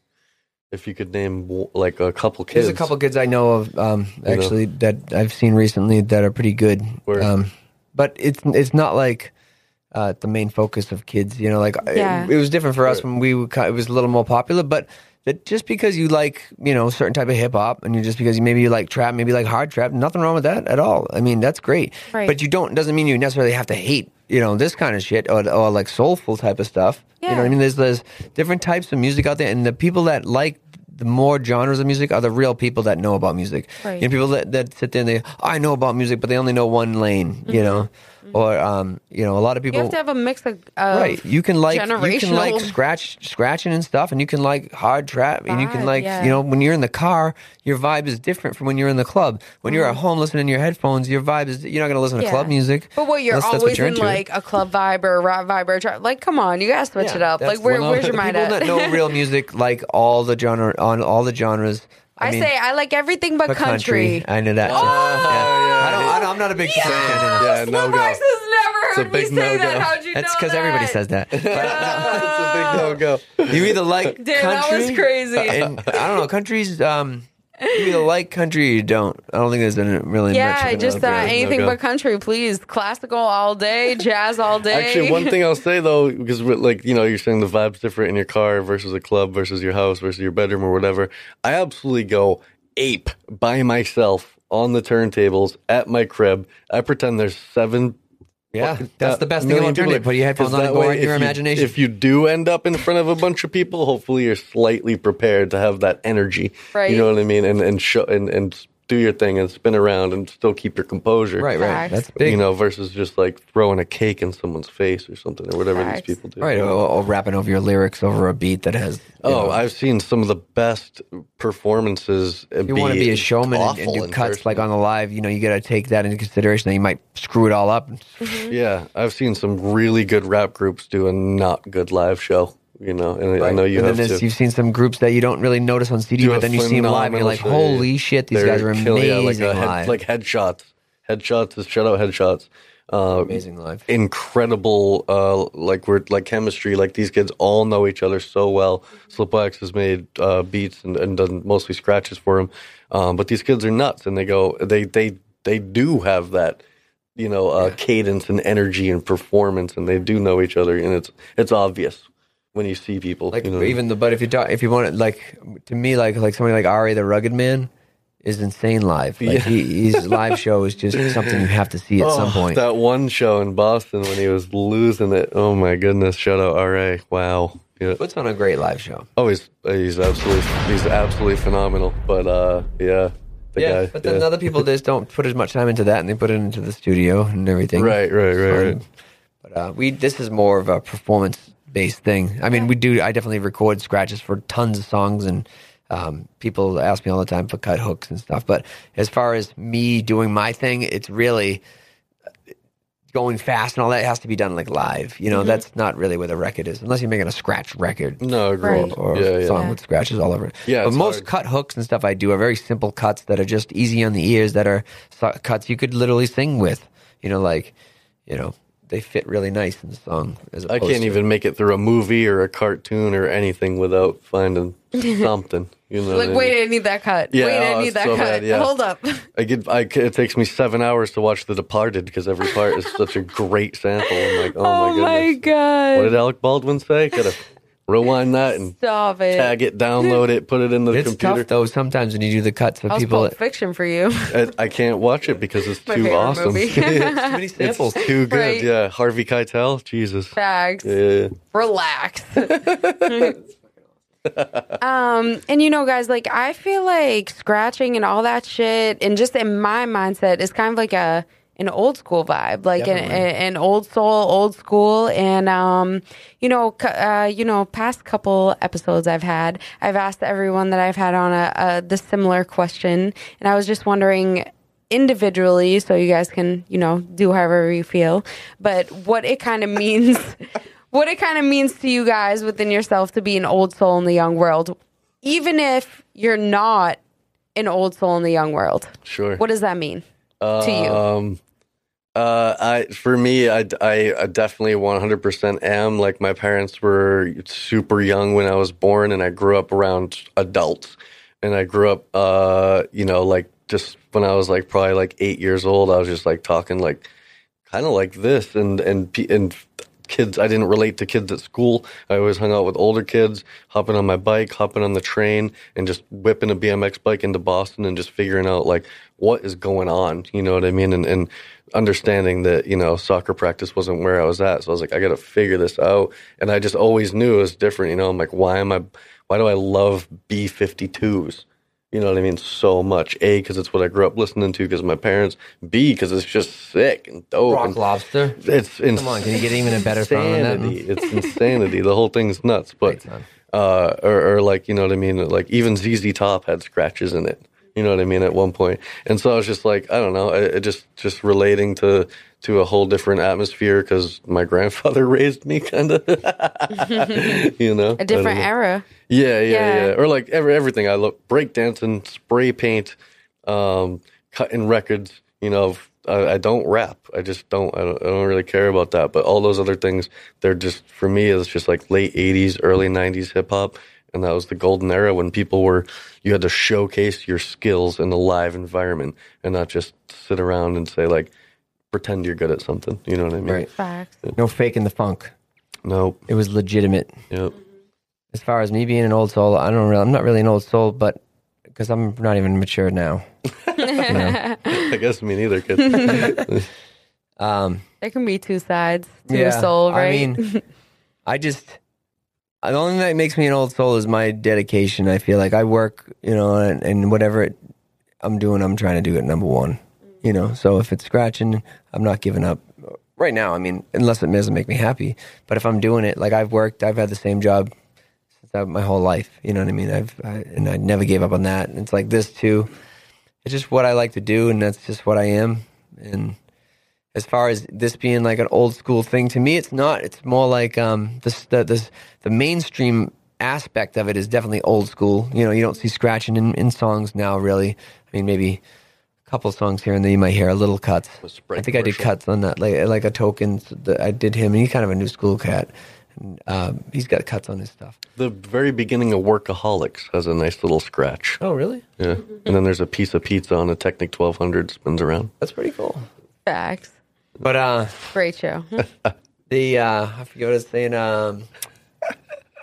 If you could name like a couple kids, There's a couple kids I know of um, actually that I've seen recently that are pretty good. Word. Um, but it's it's not like uh, the main focus of kids. You know, like it- Yeah. it, was different for us when we were, ki- it was a little more popular. But that just because you like you know certain type of hip hop and you just because you maybe you like trap, maybe you like hard trap, nothing wrong with that at all. I mean that's great. Right. But you don't doesn't mean you necessarily have to hate you know this kind of shit or, or like soulful type of stuff. You know what I mean? There's there's different types of music out there, and the people that like the more genres of music are the real people that know about music. Right. You know, people that, that sit there and they, I know about music, but they only know one lane. You mm-hmm. know, or um, you know, a lot of people. you people. have to have a mix of, Right, you can like you can like scratch scratching and stuff, and you can like hard trap, and you can like yeah. you know when you're in the car, your vibe is different from when you're in the club. When you're at home listening to your headphones, your vibe is you're not gonna listen to Mm-hmm. Yeah. club music. But what you're unless always you're in into. like a club vibe or a rap vibe or a trap. Like, come on, you gotta switch it up. Like, where, where's your mind people at? that know real music like all the genre on all the genres. I, mean, say I like everything but, but country. I know that. Oh, yeah. I don't. I don't I'm not a big fan. Yeah, no Slipwax go. has never a heard me big say that. no-go. How'd you That's know because that? everybody says that. But, it's a big no go. you either like Damn, that was crazy. and I don't know. Countries. um, you either like country or you don't. I don't think there's any really much. Yeah, of just uh, no-go, anything no-go. but country, please. Classical all day, jazz all day. Actually, one thing I'll say though, because like you know, you're saying the vibe's different in your car versus a club versus your house versus your bedroom or whatever. I absolutely go ape by myself on the turntables at my crib. I pretend there's seven. Yeah, fucking- that's uh, the best thing million about people turntable. there. Put your headphones 'Cause on and that go way, out your if you- imagination. If you do end up in front of a bunch of people, hopefully you're slightly prepared to have that energy. Right. You know what I mean? And and show and and do your thing and spin around and still keep your composure. Right, right. Facts. That's big. You know, versus just like throwing a cake in someone's face or something or whatever Facts. these people do. right, or, or rapping over your lyrics over a beat that has. Oh, know, I've seen some of the best performances. you want to be a showman and, and do cuts like on the live. You know, you got to take that into consideration that you might screw it all up. Mm-hmm. Yeah, I've seen some really good rap groups do a not good live show. You know, and I know you and have to. you've seen some groups that you don't really notice on CD, but then you see them live, and you're like, "Holy shit, these guys are killing- yeah, amazing like, a head- live!" like headshots. Headshots shout out headshots. Uh, amazing live. incredible uh like we're like chemistry like these kids all know each other so well slipwax has made uh beats and, and done mostly scratches for him um but these kids are nuts and they go they they they do have that you know uh cadence and energy and performance and they do know each other and it's it's obvious when you see people. Like you know? even the but if you talk, if you want it like to me like like somebody like R.A. the Rugged Man is insane live. Like Yeah. he, his live show is just something you have to see at some Oh, point. That one show in Boston when he was losing it. Oh my goodness! Shout out RA. Wow. Yeah. Puts on a great live show. Oh, he's he's absolutely he's absolutely phenomenal. But uh, yeah, the yeah, guy. but then yeah. other people just don't put as much time into that, and they put it into the studio and everything. Right, right, right, right. But uh, we this is more of a performance based thing. I mean, we do. I definitely record scratches for tons of songs, and um, people ask me all the time for cut hooks and stuff. But as far as me doing my thing, it's really uh, going fast and all that has to be done like live. You know, that's not really where the record is, unless you're making a scratch record. No, agree. Right. Or Yeah, a yeah. song with scratches all over it. Yeah, but most hard. cut hooks and stuff I do are very simple cuts that are just easy on the ears. That are cuts you could literally sing with. You know, like you know, they fit really nice in the song. As I can't to- even make it through a movie or a cartoon or anything without finding something. You know, Like, I wait, mean? I need that cut. Yeah, wait, oh, I need that so cut. bad, yeah. Hold up. I get. I, it takes me seven hours to watch The Departed because every part is such a great sample. I'm like, oh, Oh my my goodness. god. What did Alec Baldwin say? Gotta rewind that and Stop it. tag it, download it, put it in the It's computer. tough though sometimes when you do the cuts for That people. Pulp Fiction for you. I, I can't watch it because it's My too favorite awesome. movie. too many it's too good. Right. Yeah, Harvey Keitel. Jesus. Facts. Yeah. Relax. um, and you know, guys, like I feel like scratching and all that shit, and just in my mindset, is kind of like a an old school vibe, like an, an old soul, old school. And um, you know, uh, you know, past couple episodes I've had, I've asked everyone that I've had on a, a the similar question, and I was just wondering individually so you guys can you know do however you feel but what it kind of means what it kind of means to you guys within yourself to be an old soul in the young world even if you're not an old soul in the young world Sure. what does that mean to you Um, uh, I for me, I, I, definitely 100% am. Like my parents were super young when I was born, and I grew up around adults, and I grew up, uh, you know, like just when I was like probably like eight years old, I was just like talking like kind of like this, and and and kids. I didn't relate to kids at school. I always hung out with older kids, hopping on my bike, hopping on the train, and just whipping a BMX bike into Boston and just figuring out like what is going on. You know what I mean? And and understanding that you know soccer practice wasn't where I was at, so I was like, I got to figure this out. And I just always knew it was different. You know, I'm like, why am I? Why do I love B52s? You know what I mean? So much. A, because it's what I grew up listening to because of my parents. B, because it's just sick and dope. Rock and Lobster. It's Come on, can you get even a better song than that? insanity. It's insanity. The whole thing's nuts. But uh, or, or like you know what I mean? Like even ZZ Top had scratches in it. You know what I mean? At one point, and so I was just like, I don't know, it, it just just relating to to a whole different atmosphere because my grandfather raised me, kind of. you know, a different era yeah, yeah, Yeah. yeah, Or like every, everything. I look breakdancing, spray paint, um, cutting records. You know, I, I don't rap. I just don't, I don't. I don't really care about that. But all those other things, they're just for me. It's just like late '80s, early '90s hip hop, and that was the golden era when people were. You had to showcase your skills in a live environment and not just sit around and say like, pretend you're good at something. You know what I mean? Right. facts No faking the funk. Nope. It was legitimate. Yep. As far as me being an old soul, I don't really. I'm not really an old soul, but because I'm not even mature now. I guess me neither, kid. Um, there can be two sides to a soul right I mean, I just the only thing that makes me an old soul is my dedication. I feel like I work, you know, and, and whatever it, I'm doing, I'm trying to do it number one. You know, so if it's scratching, I'm not giving up. Right now, I mean, unless it doesn't make me happy. But if I'm doing it, like I've worked, I've had the same job since my whole life. You know what I mean? I've I, and I never gave up on that. And it's like this too. It's just what I like to do, and that's just what I am. And as far as this being like an old school thing to me it's not it's more like um the the mainstream aspect of it is definitely old school you know you don't see scratching in, in songs now really i mean maybe couple songs here and there you might hear a little cuts i think i did cuts on that like like a token that i did him and he's kind of a new school cat and, um, he's got cuts on his stuff The very beginning of Workaholics has a nice little scratch. oh really Yeah. And then there's a piece of pizza on a Technic 1200 spins around. that's pretty cool facts but uh great show the uh I forget what I was saying. Um,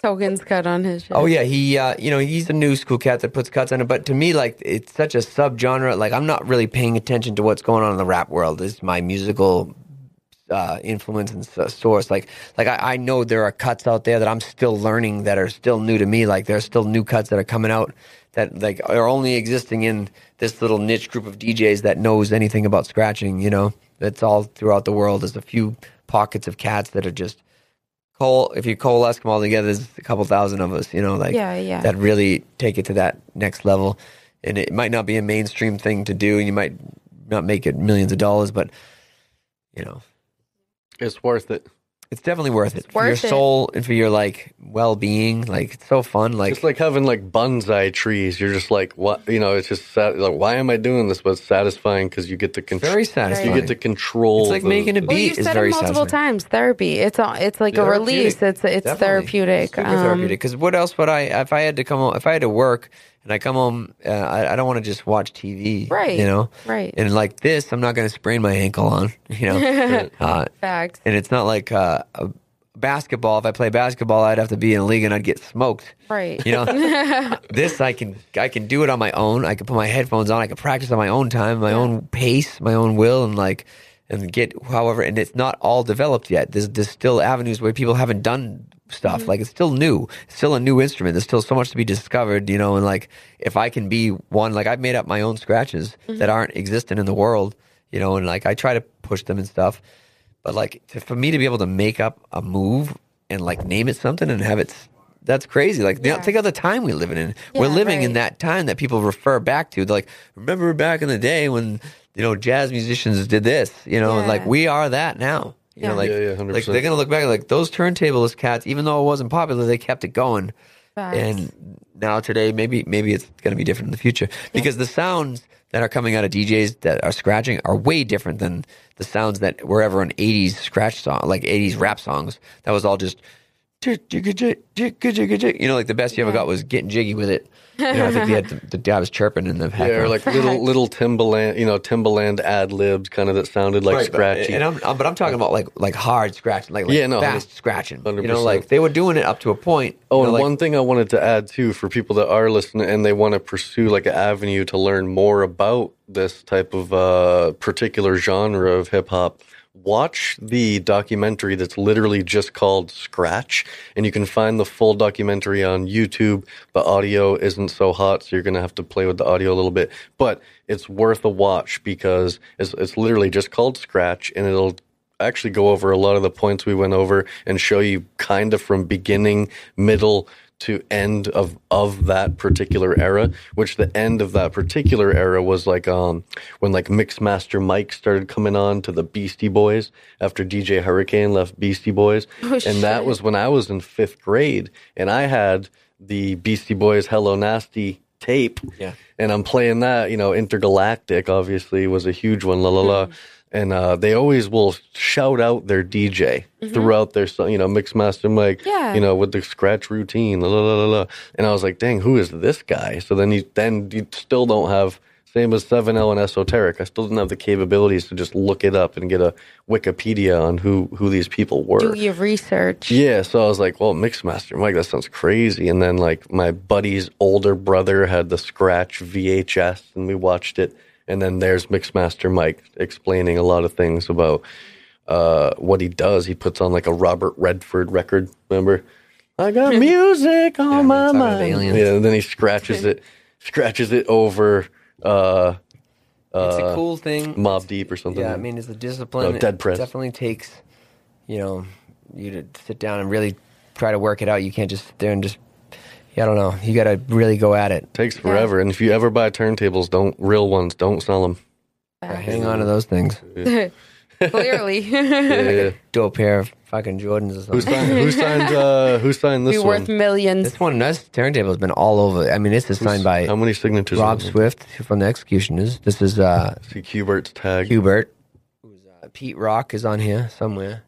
Tokens cut on his shit. Oh yeah, he uh, you know he's a new school cat that puts cuts on it. But to me, like it's such a subgenre. Like I'm not really paying attention to what's going on in the rap world. It's my musical uh, influence and source. Like like I, I know there are cuts out there that I'm still learning that are still new to me. Like there are still new cuts that are coming out that like are only existing in this little niche group of DJs that knows anything about scratching. You know, that's all throughout the world. There's a few pockets of cats that are just. Cole, if you coalesce them all together, there's a couple thousand of us, you know, like Yeah, yeah. that really take it to that next level. And it might not be a mainstream thing to do, and you might not make it millions of dollars, but you know, It's worth it. It's definitely worth it for worth your it. soul and for your like well being. Like it's so fun. Like, It's like having like bonsai trees. You're just like, what? You know, it's just sat- like, why am I doing this? But it's satisfying because you get to control. very satisfying. You get to control. It's like the- making a Well, beat you've is said very it multiple satisfying. times. Therapy. It's all. it's like a Therapeutic. release. It's it's Definitely. therapeutic. Super Um, therapeutic. Because what else would I? If I had to come home, if I had to work and I come home, uh, I, I don't want to just watch TV. Right. You know. Right. And like this, I'm not going to sprain my ankle on. You know. uh, Facts. and it's not like uh, basketball. If I play basketball, I'd have to be in a league and I'd get smoked. Right. You know, this I can I can do it on my own. I can put my headphones on. I can practice on my own time, my own pace, my own will, and like and get however. And it's not all developed yet. There's there's still avenues where people haven't done stuff. Mm-hmm. Like it's still new. It's still a new instrument. There's still so much to be discovered. You know, and like if I can be one, like I've made up my own scratches Mm-hmm. that aren't existent in the world. You know, and like I try to push them and stuff. But like to, for me to be able to make up a move and like name it something and have it that's crazy. Like Yeah. think of the time we live in. We're Yeah, living in that time that people refer back to. They're like, remember back in the day when you know jazz musicians did this. You know, and like we are that now. You know, Yeah. like Yeah, yeah, 100%. like they're gonna look back like those turntablist cats. Even though it wasn't popular, they kept it going. Facts. And now today, maybe maybe it's gonna be different in the future because the sounds that are coming out of DJs that are scratching are way different than the sounds that were ever in '80s scratch song, like '80s rap songs. That was all just you know, like the best you ever got was getting jiggy with it. You know, I think they had the, the guy was chirping in the Yeah, background. or like little little Timbaland, you know, Timbaland ad libs, kind of that sounded like Right, but- scratchy. And I'm, I'm- but I'm talking about like like hard scratching, like, like Yeah, no, fast scratching. You know, like they were doing it up to a point. Oh, you know, and like, one thing I wanted to add too for people that are listening and they want to pursue like an avenue to learn more about this type of uh, particular genre of hip hop. Watch the documentary that's literally just called Scratch, and you can find the full documentary on YouTube. The audio isn't so hot, so you're gonna have to play with the audio a little bit, but it's worth a watch because it's, it's literally just called Scratch, and it'll actually go over a lot of the points we went over and show you kind of from beginning, middle to end of of that particular era. Which the end of that particular era was like um when like Mixmaster Mike started coming on to the Beastie Boys after DJ Hurricane left Beastie Boys, and that was when I was in fifth grade, and I had the Beastie Boys Hello Nasty tape. Yeah. And I'm playing that, you know, Intergalactic obviously was a huge one, la la la. And uh, they always will shout out their DJ throughout their song, you know, Mixmaster Mike, Yeah. you know, with the scratch routine, la la la. And I was like, dang, who is this guy? So then you then you still don't have same as 7L and Esoteric. I still didn't have the capabilities to just look it up and get a Wikipedia on who who these people were. Do your research. Yeah, so I was like, well, Mixmaster Mike, that sounds crazy. And then like my buddy's older brother had the Scratch VHS and we watched it. And then there's Mixmaster Mike explaining a lot of things about uh, what he does. He puts on like a Robert Redford record, remember? I got music on my mind. Yeah, and then he scratches it, scratches it over uh, it's a cool thing. Mobb Deep or something. Yeah, I mean, it's a discipline. No, Dead It definitely takes, you know, you to sit down and really try to work it out. You can't just sit there and just, yeah, I don't know. You got to really go at it. takes forever. And if you ever buy turntables, don't real ones, don't sell them. Hang on to those things. Clearly. Yeah. Do a pair of fucking Jordans or Who something. signed? Who signed? Uh, who signed this Be worth one? millions. This one, this turntable has been all over. I mean, this is signed by How many signatures? Rob on it? Swift from the X-Ecutioners. This is uh, See Qbert's tag. Qbert. Who's, uh, Pete Rock is on here somewhere.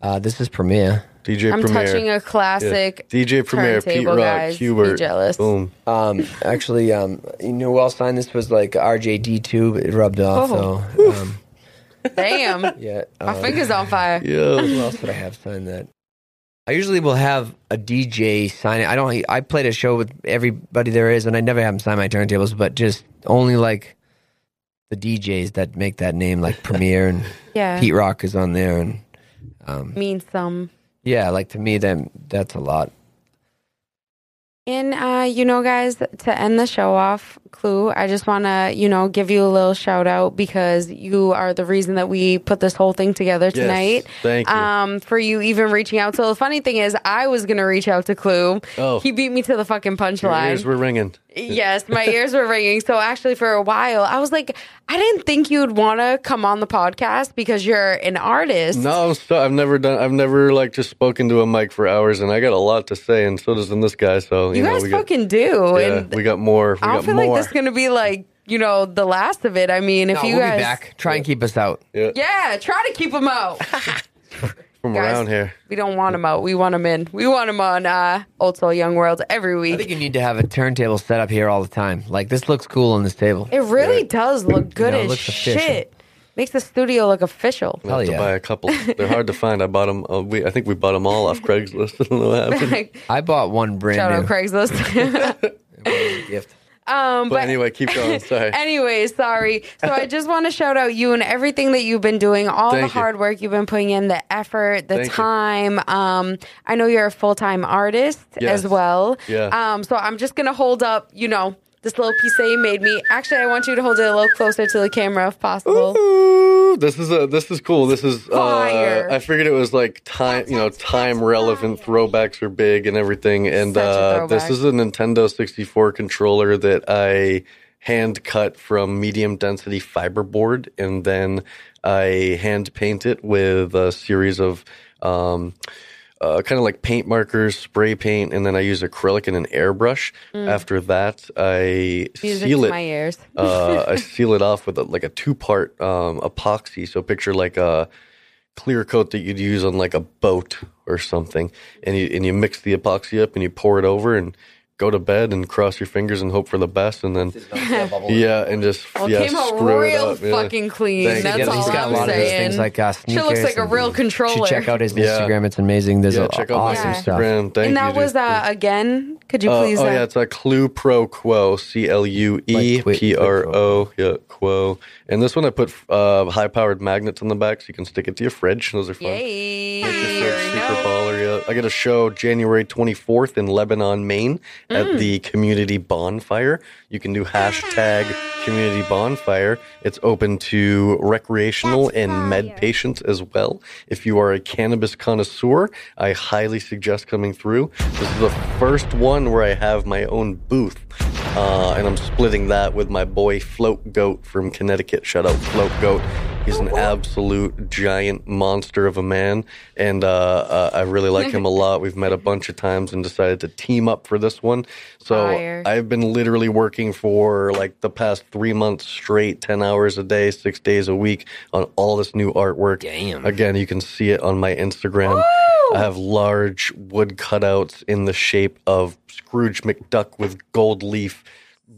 Uh, this is Premier. DJ I'm Premier. touching a Yeah. classic. DJ Premier. Pete turntable, Rock. guys. Be Qbert. jealous. Boom. Um, actually, um, you know who else signed this was like RJD2, but it rubbed off. Oh. So, um, Damn. yeah. My um, finger's on fire. Yeah. Who else would I have signed that? I usually will have a DJ sign it. I don't. I played a show with everybody there is, and I never have them sign my turntables, but just only like the DJs that make that name, like Premier and Yeah. Pete Rock is on there, and um, means some. Yeah, like to me, then that's a lot. And uh, you know, guys, to end the show off, Clue, I just want to, you know, give you a little shout out because you are the reason that we put this whole thing together tonight. thank you. Um, for you even reaching out. So the funny thing is, I was gonna reach out to Clue. Oh. he beat me to the fucking Your punchline. ears were ringing. Yes, my ears were ringing. So actually, for a while, I was like, I didn't think you'd want to come on the podcast because you're an artist. No, so, I've never done. I've never like just spoken to a mic for hours, and I got a lot to say, and so does this guy. So you, you know, guys we got, fucking do. yeah, and we got more. We I don't got feel more. like this is gonna be like you know the last of it. I mean, if No, you we'll guys be back. Try and keep us out. yeah, Yeah, try to keep them out. from guys. around here. We don't want them out. We want them in. We want them on uh, Old Soul Young World every week. I think you need to have a turntable set up here all the time. Like this looks cool on this table. It really does look good know, it as looks official. shit. Makes the studio look official. I Hell have to yeah. buy a couple. They're hard to find. I bought them. Uh, we, I think we bought them all off Craigslist. I don't know what happened. I bought one brand Shout out new Craigslist. gift. Um, But anyway, keep going. Sorry. Anyway, sorry. So I just want to shout out you and everything that you've been doing, all Thank the you. hard work you've been putting in, the effort, the Thank time. Um, I know you're a full time artist Yes. as well. Yeah. Um, so I'm just gonna hold up, you know, this little piece that you made me. Actually, I want you to hold it a little closer to the camera if possible. Ooh, this is a this is cool. This is uh, Fire. I figured it was like time, you know, time relevant throwbacks are big and everything. And Such a uh, this throwback. is a Nintendo 64 controller that I hand cut from medium density fiberboard, and then I hand paint it with a series of. Um, uh, kind of like paint markers, spray paint, and then I use acrylic and an airbrush. After that, I Mm. Music seal it my ears. uh, I seal it off with a, like a two part um, epoxy. So picture like a clear coat that you'd use on like a boat or something, and you and you mix the epoxy up and you pour it over and go to bed and cross your fingers and hope for the best, and then yeah, and just Well, yeah, came out screw it real up, yeah. fucking clean. Thank you. That's Yeah, all he's got I'm a lot of those saying. things like uh, Shit sneakers. looks like a real controller. should check out his Yeah. Instagram. It's amazing. There's Yeah, a- check out awesome my Yeah. stuff. Instagram. Thank and that you. was dude. uh, again. Could you Uh, please? oh uh, yeah, it's a Clue Pro Quo, C L U E Like quit- P R O, yeah, Quo. And this one I put uh, high powered magnets on the back so you can stick it to your fridge. Those are fun. Yay! Your fridge, You super baller. Yeah, I got a show January 24th in Lebanon, Maine, Mm. at the Community Bonfire. You can do hashtag Community Bonfire. It's open to recreational and med patients as well. If you are a cannabis connoisseur, I highly suggest coming through. This is the first one where I have my own booth, uh, and I'm splitting that with my boy Float Goat from Connecticut. Shout out Float Goat. He's an absolute giant monster of a man, and uh, uh, I really like him a lot. We've met a bunch of times and decided to team up for this one. So Fire. I've been literally working for like the past three months straight, 10 hours a day, six days a week on all this new artwork. Damn. Again, you can see it on my Instagram. I have large wood cutouts in the shape of Scrooge McDuck with gold leaf,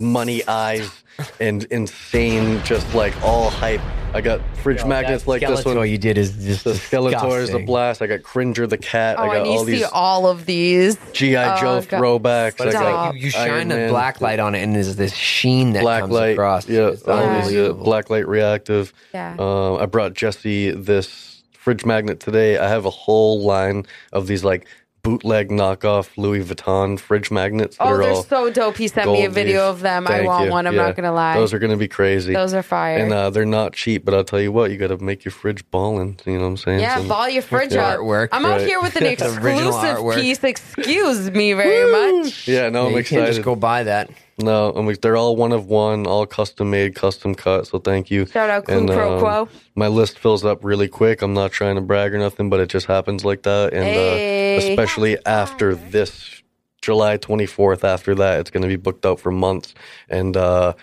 money eyes, and insane, just like all hype. I got fridge magnets like this one. Skeletor you did is just The Skeletor is a blast. I got Cringer the cat. Oh, I got and you all see these all of these. GI Oh, Joe God. throwbacks. I Stop. got You, you Iron shine a Man, black light on it, and there's this sheen that black comes light, across. yeah, It's all these, yeah, black light reactive. Yeah. Um, I brought Jesse this fridge magnet today. I have a whole line of these like bootleg knockoff Louis Vuitton fridge magnets. that Oh, are they're all so dope. He sent me a video leaf. of them. I want you. one. I'm Yeah. not gonna lie. Those are going to be crazy. Those are fire. and uh, they're not cheap, but I'll tell you what, you got to make your fridge ballin'. You know what I'm saying? yeah, So- ball your fridge Yeah. up. Artwork, I'm out here with an exclusive piece. Excuse me very much. Yeah, no, Yeah, I'm you excited. can't just go buy that. No, I'm they're all one of one, all custom made, custom cut. So thank you. Shout out Clue Pro Quo. My list fills up really quick. I'm not trying to brag or nothing, but it just happens like that. And Hey. uh, especially after this July 24th, after that, it's going to be booked out for months. And uh,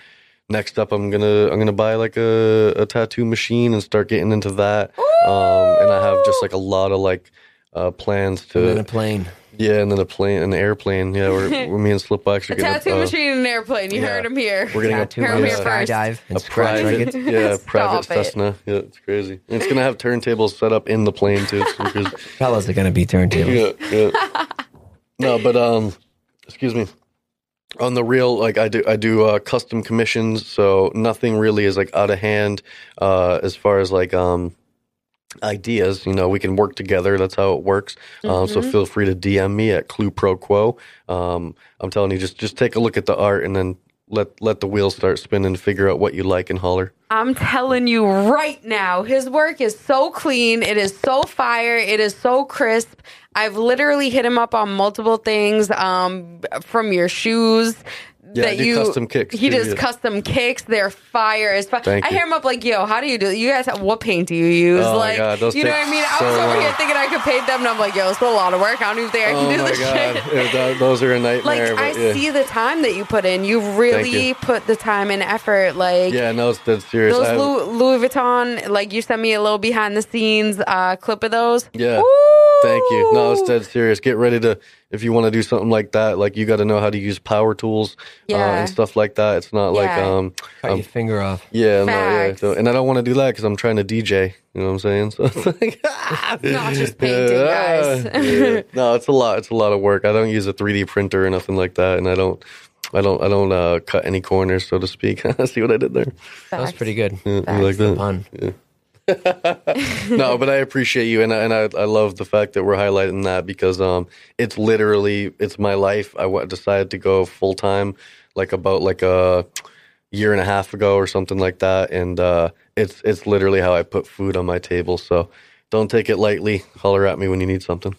next up, I'm gonna I'm gonna buy like a, a tattoo machine and start getting into that. Um, and I have just like a lot of like uh, plans And then to a plane. Yeah, and then a plane, an airplane. Yeah, we're, we're me and Slipwax are A getting a- tattoo uh, machine and an airplane. You yeah. heard him here. We're getting a, Tattoo Hear on him a here first. skydive a private, rigged. yeah, private Stop. Cessna. Yeah, it's crazy. And it's gonna have turntables set up in the plane too. It's super crazy. Fellas are gonna be turntables. yeah, yeah. No, but um, excuse me. On the real, like I do, I do uh, custom commissions, so nothing really is like out of hand uh, as far as like um ideas. You know, we can work together. That's how it works. Um, so feel free to DM me at Clue Pro Quo. Um, I'm telling you, just just take a look at the art and then let let the wheels start spinning. Figure out what you like and holler. I'm telling you right now, his work is so clean. It is so fire. It is so crisp. I've literally hit him up on multiple things, um, from your shoes. Yeah, I that you, custom kicks, He too, does yeah. custom kicks. They're fire as fuck. I you. hear him up like, "Yo, how do you do? it? You guys, what paint do you use? Oh my like, God, those you know what I mean? I was over long. here thinking I could paint them, and I'm like, "Yo, it's a lot of work. I don't even think I can Oh do this god, shit." That- those are a Like nightmare. I but yeah. see the time that you put in. You really you. put the time and effort. Like Yeah, no, it's dead serious. those I Louis, Louis Vuitton, like you sent me a little behind the scenes uh, clip of those. Yeah. Woo! Thank you. No, it's dead serious. Get ready to if you want to do something like that. Like you got to know how to use power tools uh, and stuff like that. It's not like Yeah. um, Cut um your finger off. yeah, no, yeah. So, and I don't want to do that because I'm trying to DJ. You know what I'm saying? So it's like Not just painting, guys. yeah. No, it's a lot. It's a lot of work. I don't use a 3D printer or nothing like that, and I don't. I don't. I don't uh, cut any corners, so to speak. See what I did there? That was pretty good. Yeah, you like that? Pun. no, but I appreciate you, and I, and I, I love the fact that we're highlighting that because um, it's literally it's my life. I decided to go full time, like about like a year and a half ago or something like that, and uh, it's it's literally how I put food on my table. So don't take it lightly. Holler at me when you need something.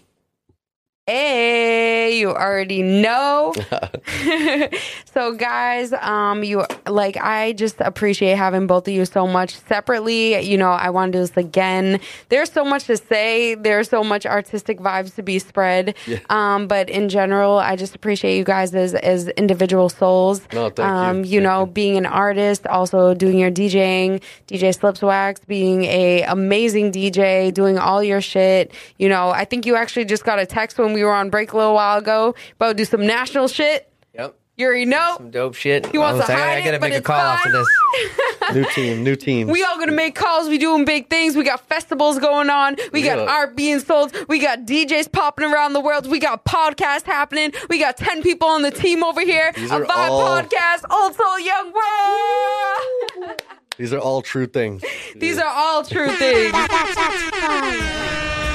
Hey, you already know. so guys, um you like I just appreciate having both of you so much separately. You know, I want to do this again. There's so much to say. There's so much artistic vibes to be spread. Um but in general, I just appreciate you guys as as individual souls. No, thank you. um you Thank know, you. being an artist, also doing your DJing, DJ Slips Wax, being a amazing DJ, doing all your shit. You know, I think you actually just got a text when we were on break a little while ago about do some national shit. Yep. You already know. Some dope shit. He wants I was to like, hide I gotta it, but make a it's call after fine. this. New team, new team. We all gonna make calls. We doing big things. We got festivals going on. We got Yeah. art being sold. We got DJs popping around the world. We got podcasts happening. We got ten people on the team over here. These a are vibe all- podcast. Old Soul Young World. These are all true things. These are all true things.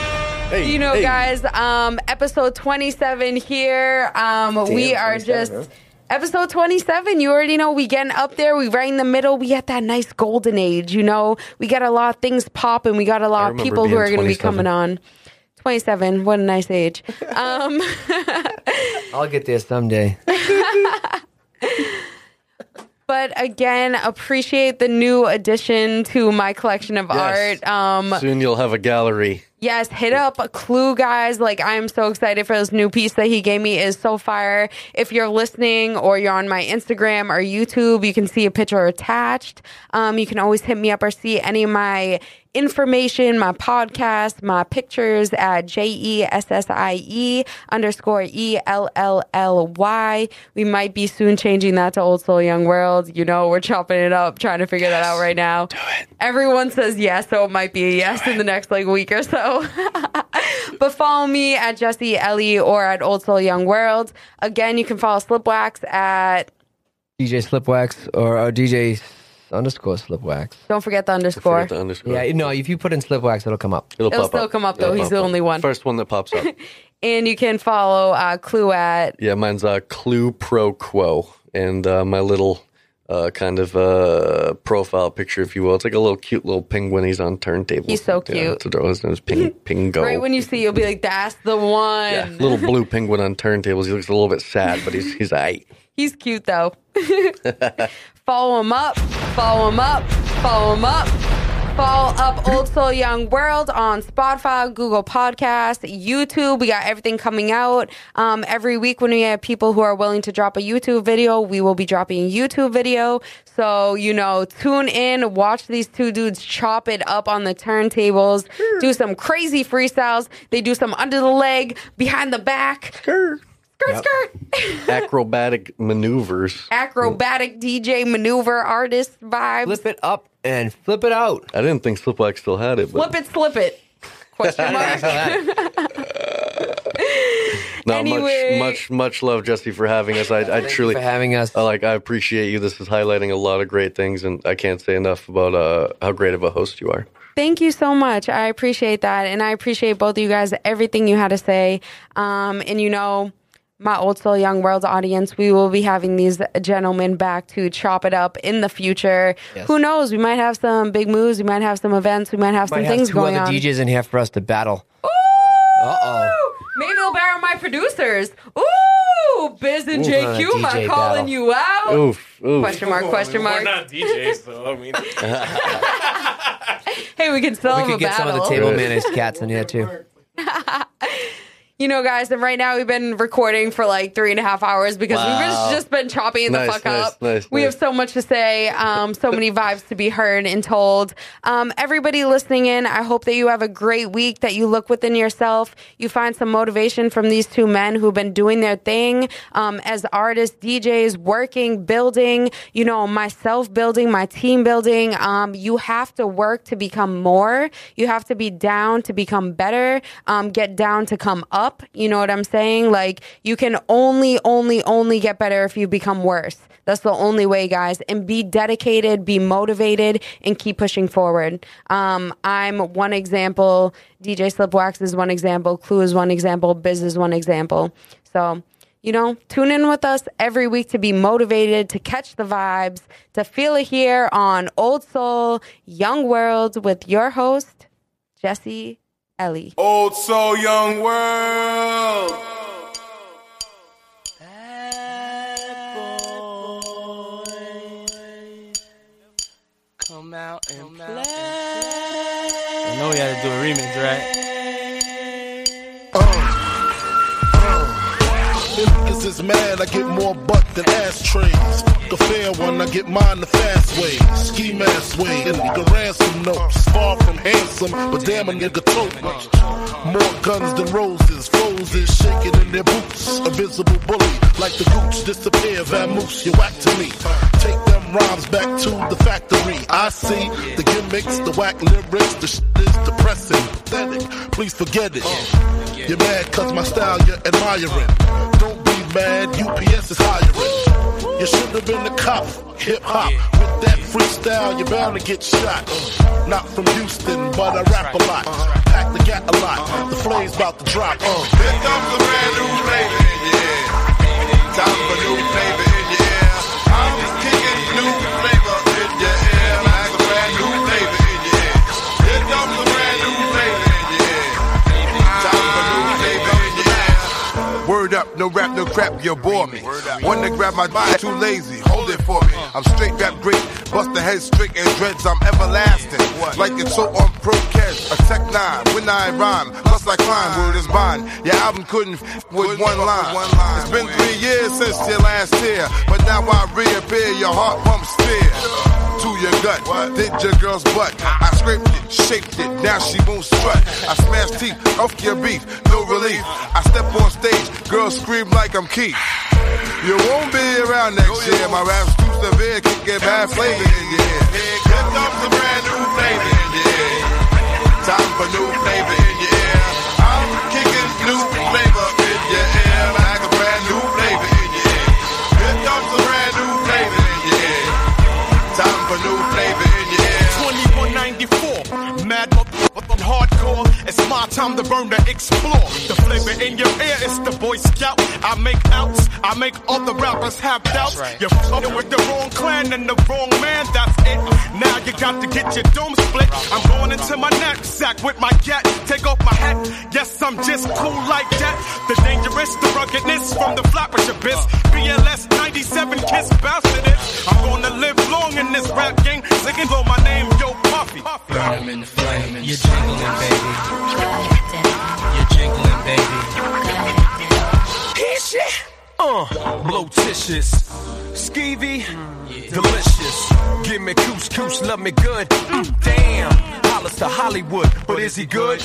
Hey, You know, hey. guys, um, episode 27 here. Um, we are just huh? episode 27. You already know we getting up there. We right in the middle. We at that nice golden age. You know, we got a lot of things popping. We got a lot of people who are going to be coming on. 27. What a nice age. Um, I'll get there someday. but again, appreciate the new addition to my collection of Yes. art. Um, Soon you'll have a gallery. Yes, hit up a Clue, guys. Like, I'm so excited for this new piece that he gave me. is so fire. If you're listening or you're on my Instagram or YouTube, you can see a picture attached. Um, you can always hit me up or see any of my information, my podcast, my pictures at J E S S I E underscore E L L L Y. We might be soon changing that to Old Soul Young World. You know, we're chopping it up, trying to figure that out right now. Do it. Everyone says yes, so it might be a yes in the next like week or so. but follow me at Jesse Ellie or at Old Soul Young World. Again, you can follow Slipwax at DJ Slipwax or uh, DJ underscore Slipwax. don't forget the underscore. Forget the underscore. Yeah, no, if you put in Slipwax, it'll come up. It'll, It'll pop still up. come up, though. It'll He's pop the up. only one. First one that pops up. And you can follow uh, Clue at Yeah, mine's uh, Clue Pro Quo, and uh, my little uh, kind of uh, profile picture, if you will. It's like a little cute little penguin. He's on turntable. He's so Yeah, cute. it's. His name is Ping, Pingo. right when you see, you'll be like, "That's the one." yeah, little blue penguin on turntables. He looks a little bit sad, but he's he's aight. He's cute though. follow him up. Follow him up. Follow him up. Follow up Old Soul Young World on Spotify, Google Podcasts, YouTube. We got everything coming out. Um, every week when we have people who are willing to drop a YouTube video, we will be dropping a YouTube video. So, you know, tune in, watch these two dudes chop it up on the turntables, do some crazy freestyles. They do some under the leg, behind the back. Skirt, skirt. Acrobatic maneuvers. Acrobatic DJ maneuver artist vibes. Flip it up and flip it out. I didn't think Slipwax still had it, but Flip it, slip it. Question mark. no, Anyway. much, much, much love, Jesse, for having us. I, I Thank you truly for having us. I like. I appreciate you. This is highlighting a lot of great things, and I can't say enough about uh, how great of a host you are. Thank you so much. I appreciate that. And I appreciate both of you guys, everything you had to say. Um, and you know, my old soul young world audience, we will be having these gentlemen back to chop it up in the future. Who knows? We might have some big moves. We might have some events. We might have some Might things have two going other on. DJs in here for us to battle. Ooh! Uh-oh. Maybe they'll borrow my producers. Ooh, Biz and Ooh, JQ, uh, am calling battle. you out? Oof, oof. Question mark, question We're mark. not DJs, so I mean, Hey, we can still We have could a get some of the table Right. manners cats in here too. You know, guys, and right now we've been recording for like three and a half hours because Wow. we've just been chopping the Nice, fuck nice, up. nice, we have so much to say, um, so many vibes to be heard and told. Um, everybody listening in, I hope that you have a great week, that you look within yourself, you find some motivation from these two men who've been doing their thing um, as artists, DJs, working, building, you know, myself building, my team building. Um, you have to work to become more. You have to be down to become better, um, get down to come up. You know what I'm saying? Like, you can only, only, only get better if you become worse. That's the only way, guys. And be dedicated, be motivated, and keep pushing forward. Um, I'm one example. DJ Slipwax is one example. Clue is one example. Biz is one example. So, you know, tune in with us every week to be motivated, to catch the vibes, to feel it here on Old Soul, Young World with your host, Jesse Ellie. Old soul, young world. Come out and play. I know we had to do a remix, right? Niggas is mad, I get more butt than ashtrays. A fair one, I get mine the fast way. Ski mask way, and nigga ransom notes. Far from handsome, but damn a nigga tote. More guns than roses, roses shaking in their boots. A visible bully, like the gooch, disappear, vamoose, you whack to me. Take them rhymes back to the factory. I see the gimmicks, the whack lyrics, the shit is depressing, pathetic. Please forget it. You're mad cause my style you're admiring. Don't be mad, UPS is hiring. You should have been a cop, hip hop. With that freestyle, you're bound to get shot. Not from Houston, but I rap a lot. Pack the gat a lot. The flame's about to drop. Uh. Here comes brand new your ear. Time for rap, no crap, you bore me. One to grab my body, too lazy, hold it for me. I'm straight rap great, bust the head straight and dreads, I'm everlasting. Like it's so on pro catch, a tech nine, when I rhyme, plus I climb, word is bond. Your album couldn't f- with one line. It's been three years since your last tear, but now I reappear, your heart pumps fear to your gut. Did your girl's butt. I scraped it, shaped it, now she won't strut. I smashed teeth off your beef, no relief. I step on stage, girls scream like I'm Keith. You won't be around next year. My rap's too severe, can get bad flavor in ear. Here comes a brand new flavor in ear. Time for new flavor It's my time to burn to explore. The flavor in your ear is the Boy Scout. I make outs, I make all the rappers have doubts. You're fucking with the wrong clan and the wrong man, that's it. Now you got to get your dome split. I'm going into my knapsack with my gat. Take off my hat, yes, I'm just cool like that. The dangerous, the ruggedness from the flappers abyss. BLS 97 kiss to. I'm gonna live long in this rap game. Singing blow my name, yo, Puff. puffy. Burn 'em in the flame. You're jingling, baby. You're jingling, baby. Here shit. Uh, blotitious. Skeevy, delicious. Give me couscous, love me good. Mm, damn, Hollis to Hollywood, but is he good?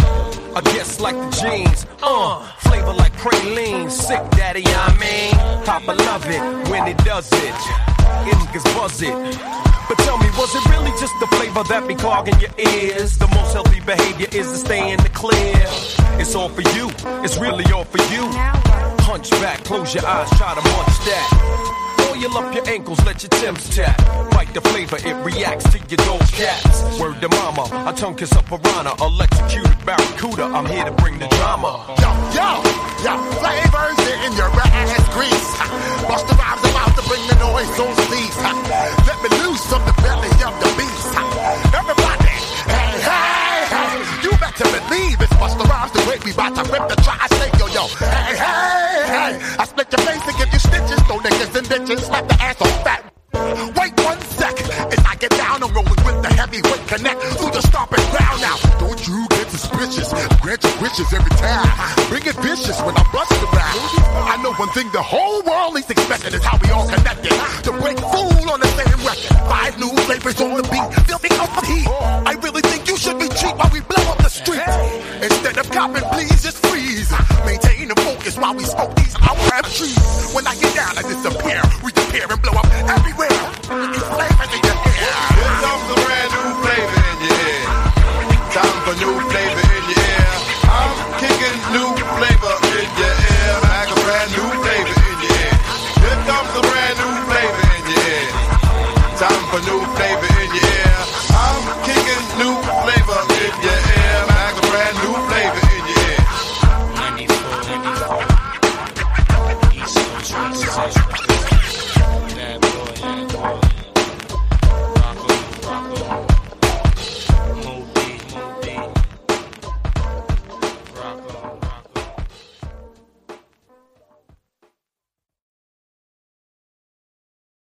I guess like the jeans. Uh, flavor like praline. Sick daddy, I mean. Papa love it when he does it. Niggas buzz it. But tell me, was it really just the flavor that be clogging your ears? The most healthy behavior is to stay in the clear. It's all for you, it's really all for you. Hunch back, close your eyes, try to munch that. Oil up your ankles, let your Tim's tap. Bite the flavor, it reacts to your dope cats. Word to mama, a tongue kiss a piranha, electrocuted barracuda. I'm here to bring the drama. Yo, yo, yo, flavors in your ass grease. Bust the rhymes about bring the noise on please. Let me loose from the belly of the beast. Everybody, hey, hey, hey, you better believe it's Busta Rhymes the way we bout to rip the tri-state, yo, yo. Hey, hey, hey, I split your face and give you stitches, throw niggas in ditches, slap the ass on fat. Wait one sec, as I get down, I'm rolling with the heavyweight connect through the stomping ground now. Don't you get suspicious? I grant your wishes every time. Bring it vicious when I bust around. I know one thing the whole world is expecting is how we all connected. To break fool on the same record. Five new flavors on the beat. Me up the heat. I really think you should be cheap while we blow up the street. Instead of copping, please just freeze. Maintain the focus while we smoke these our trees. When I get down, I disappear. We disappear and blow up everywhere. Comes a flavor in your ear.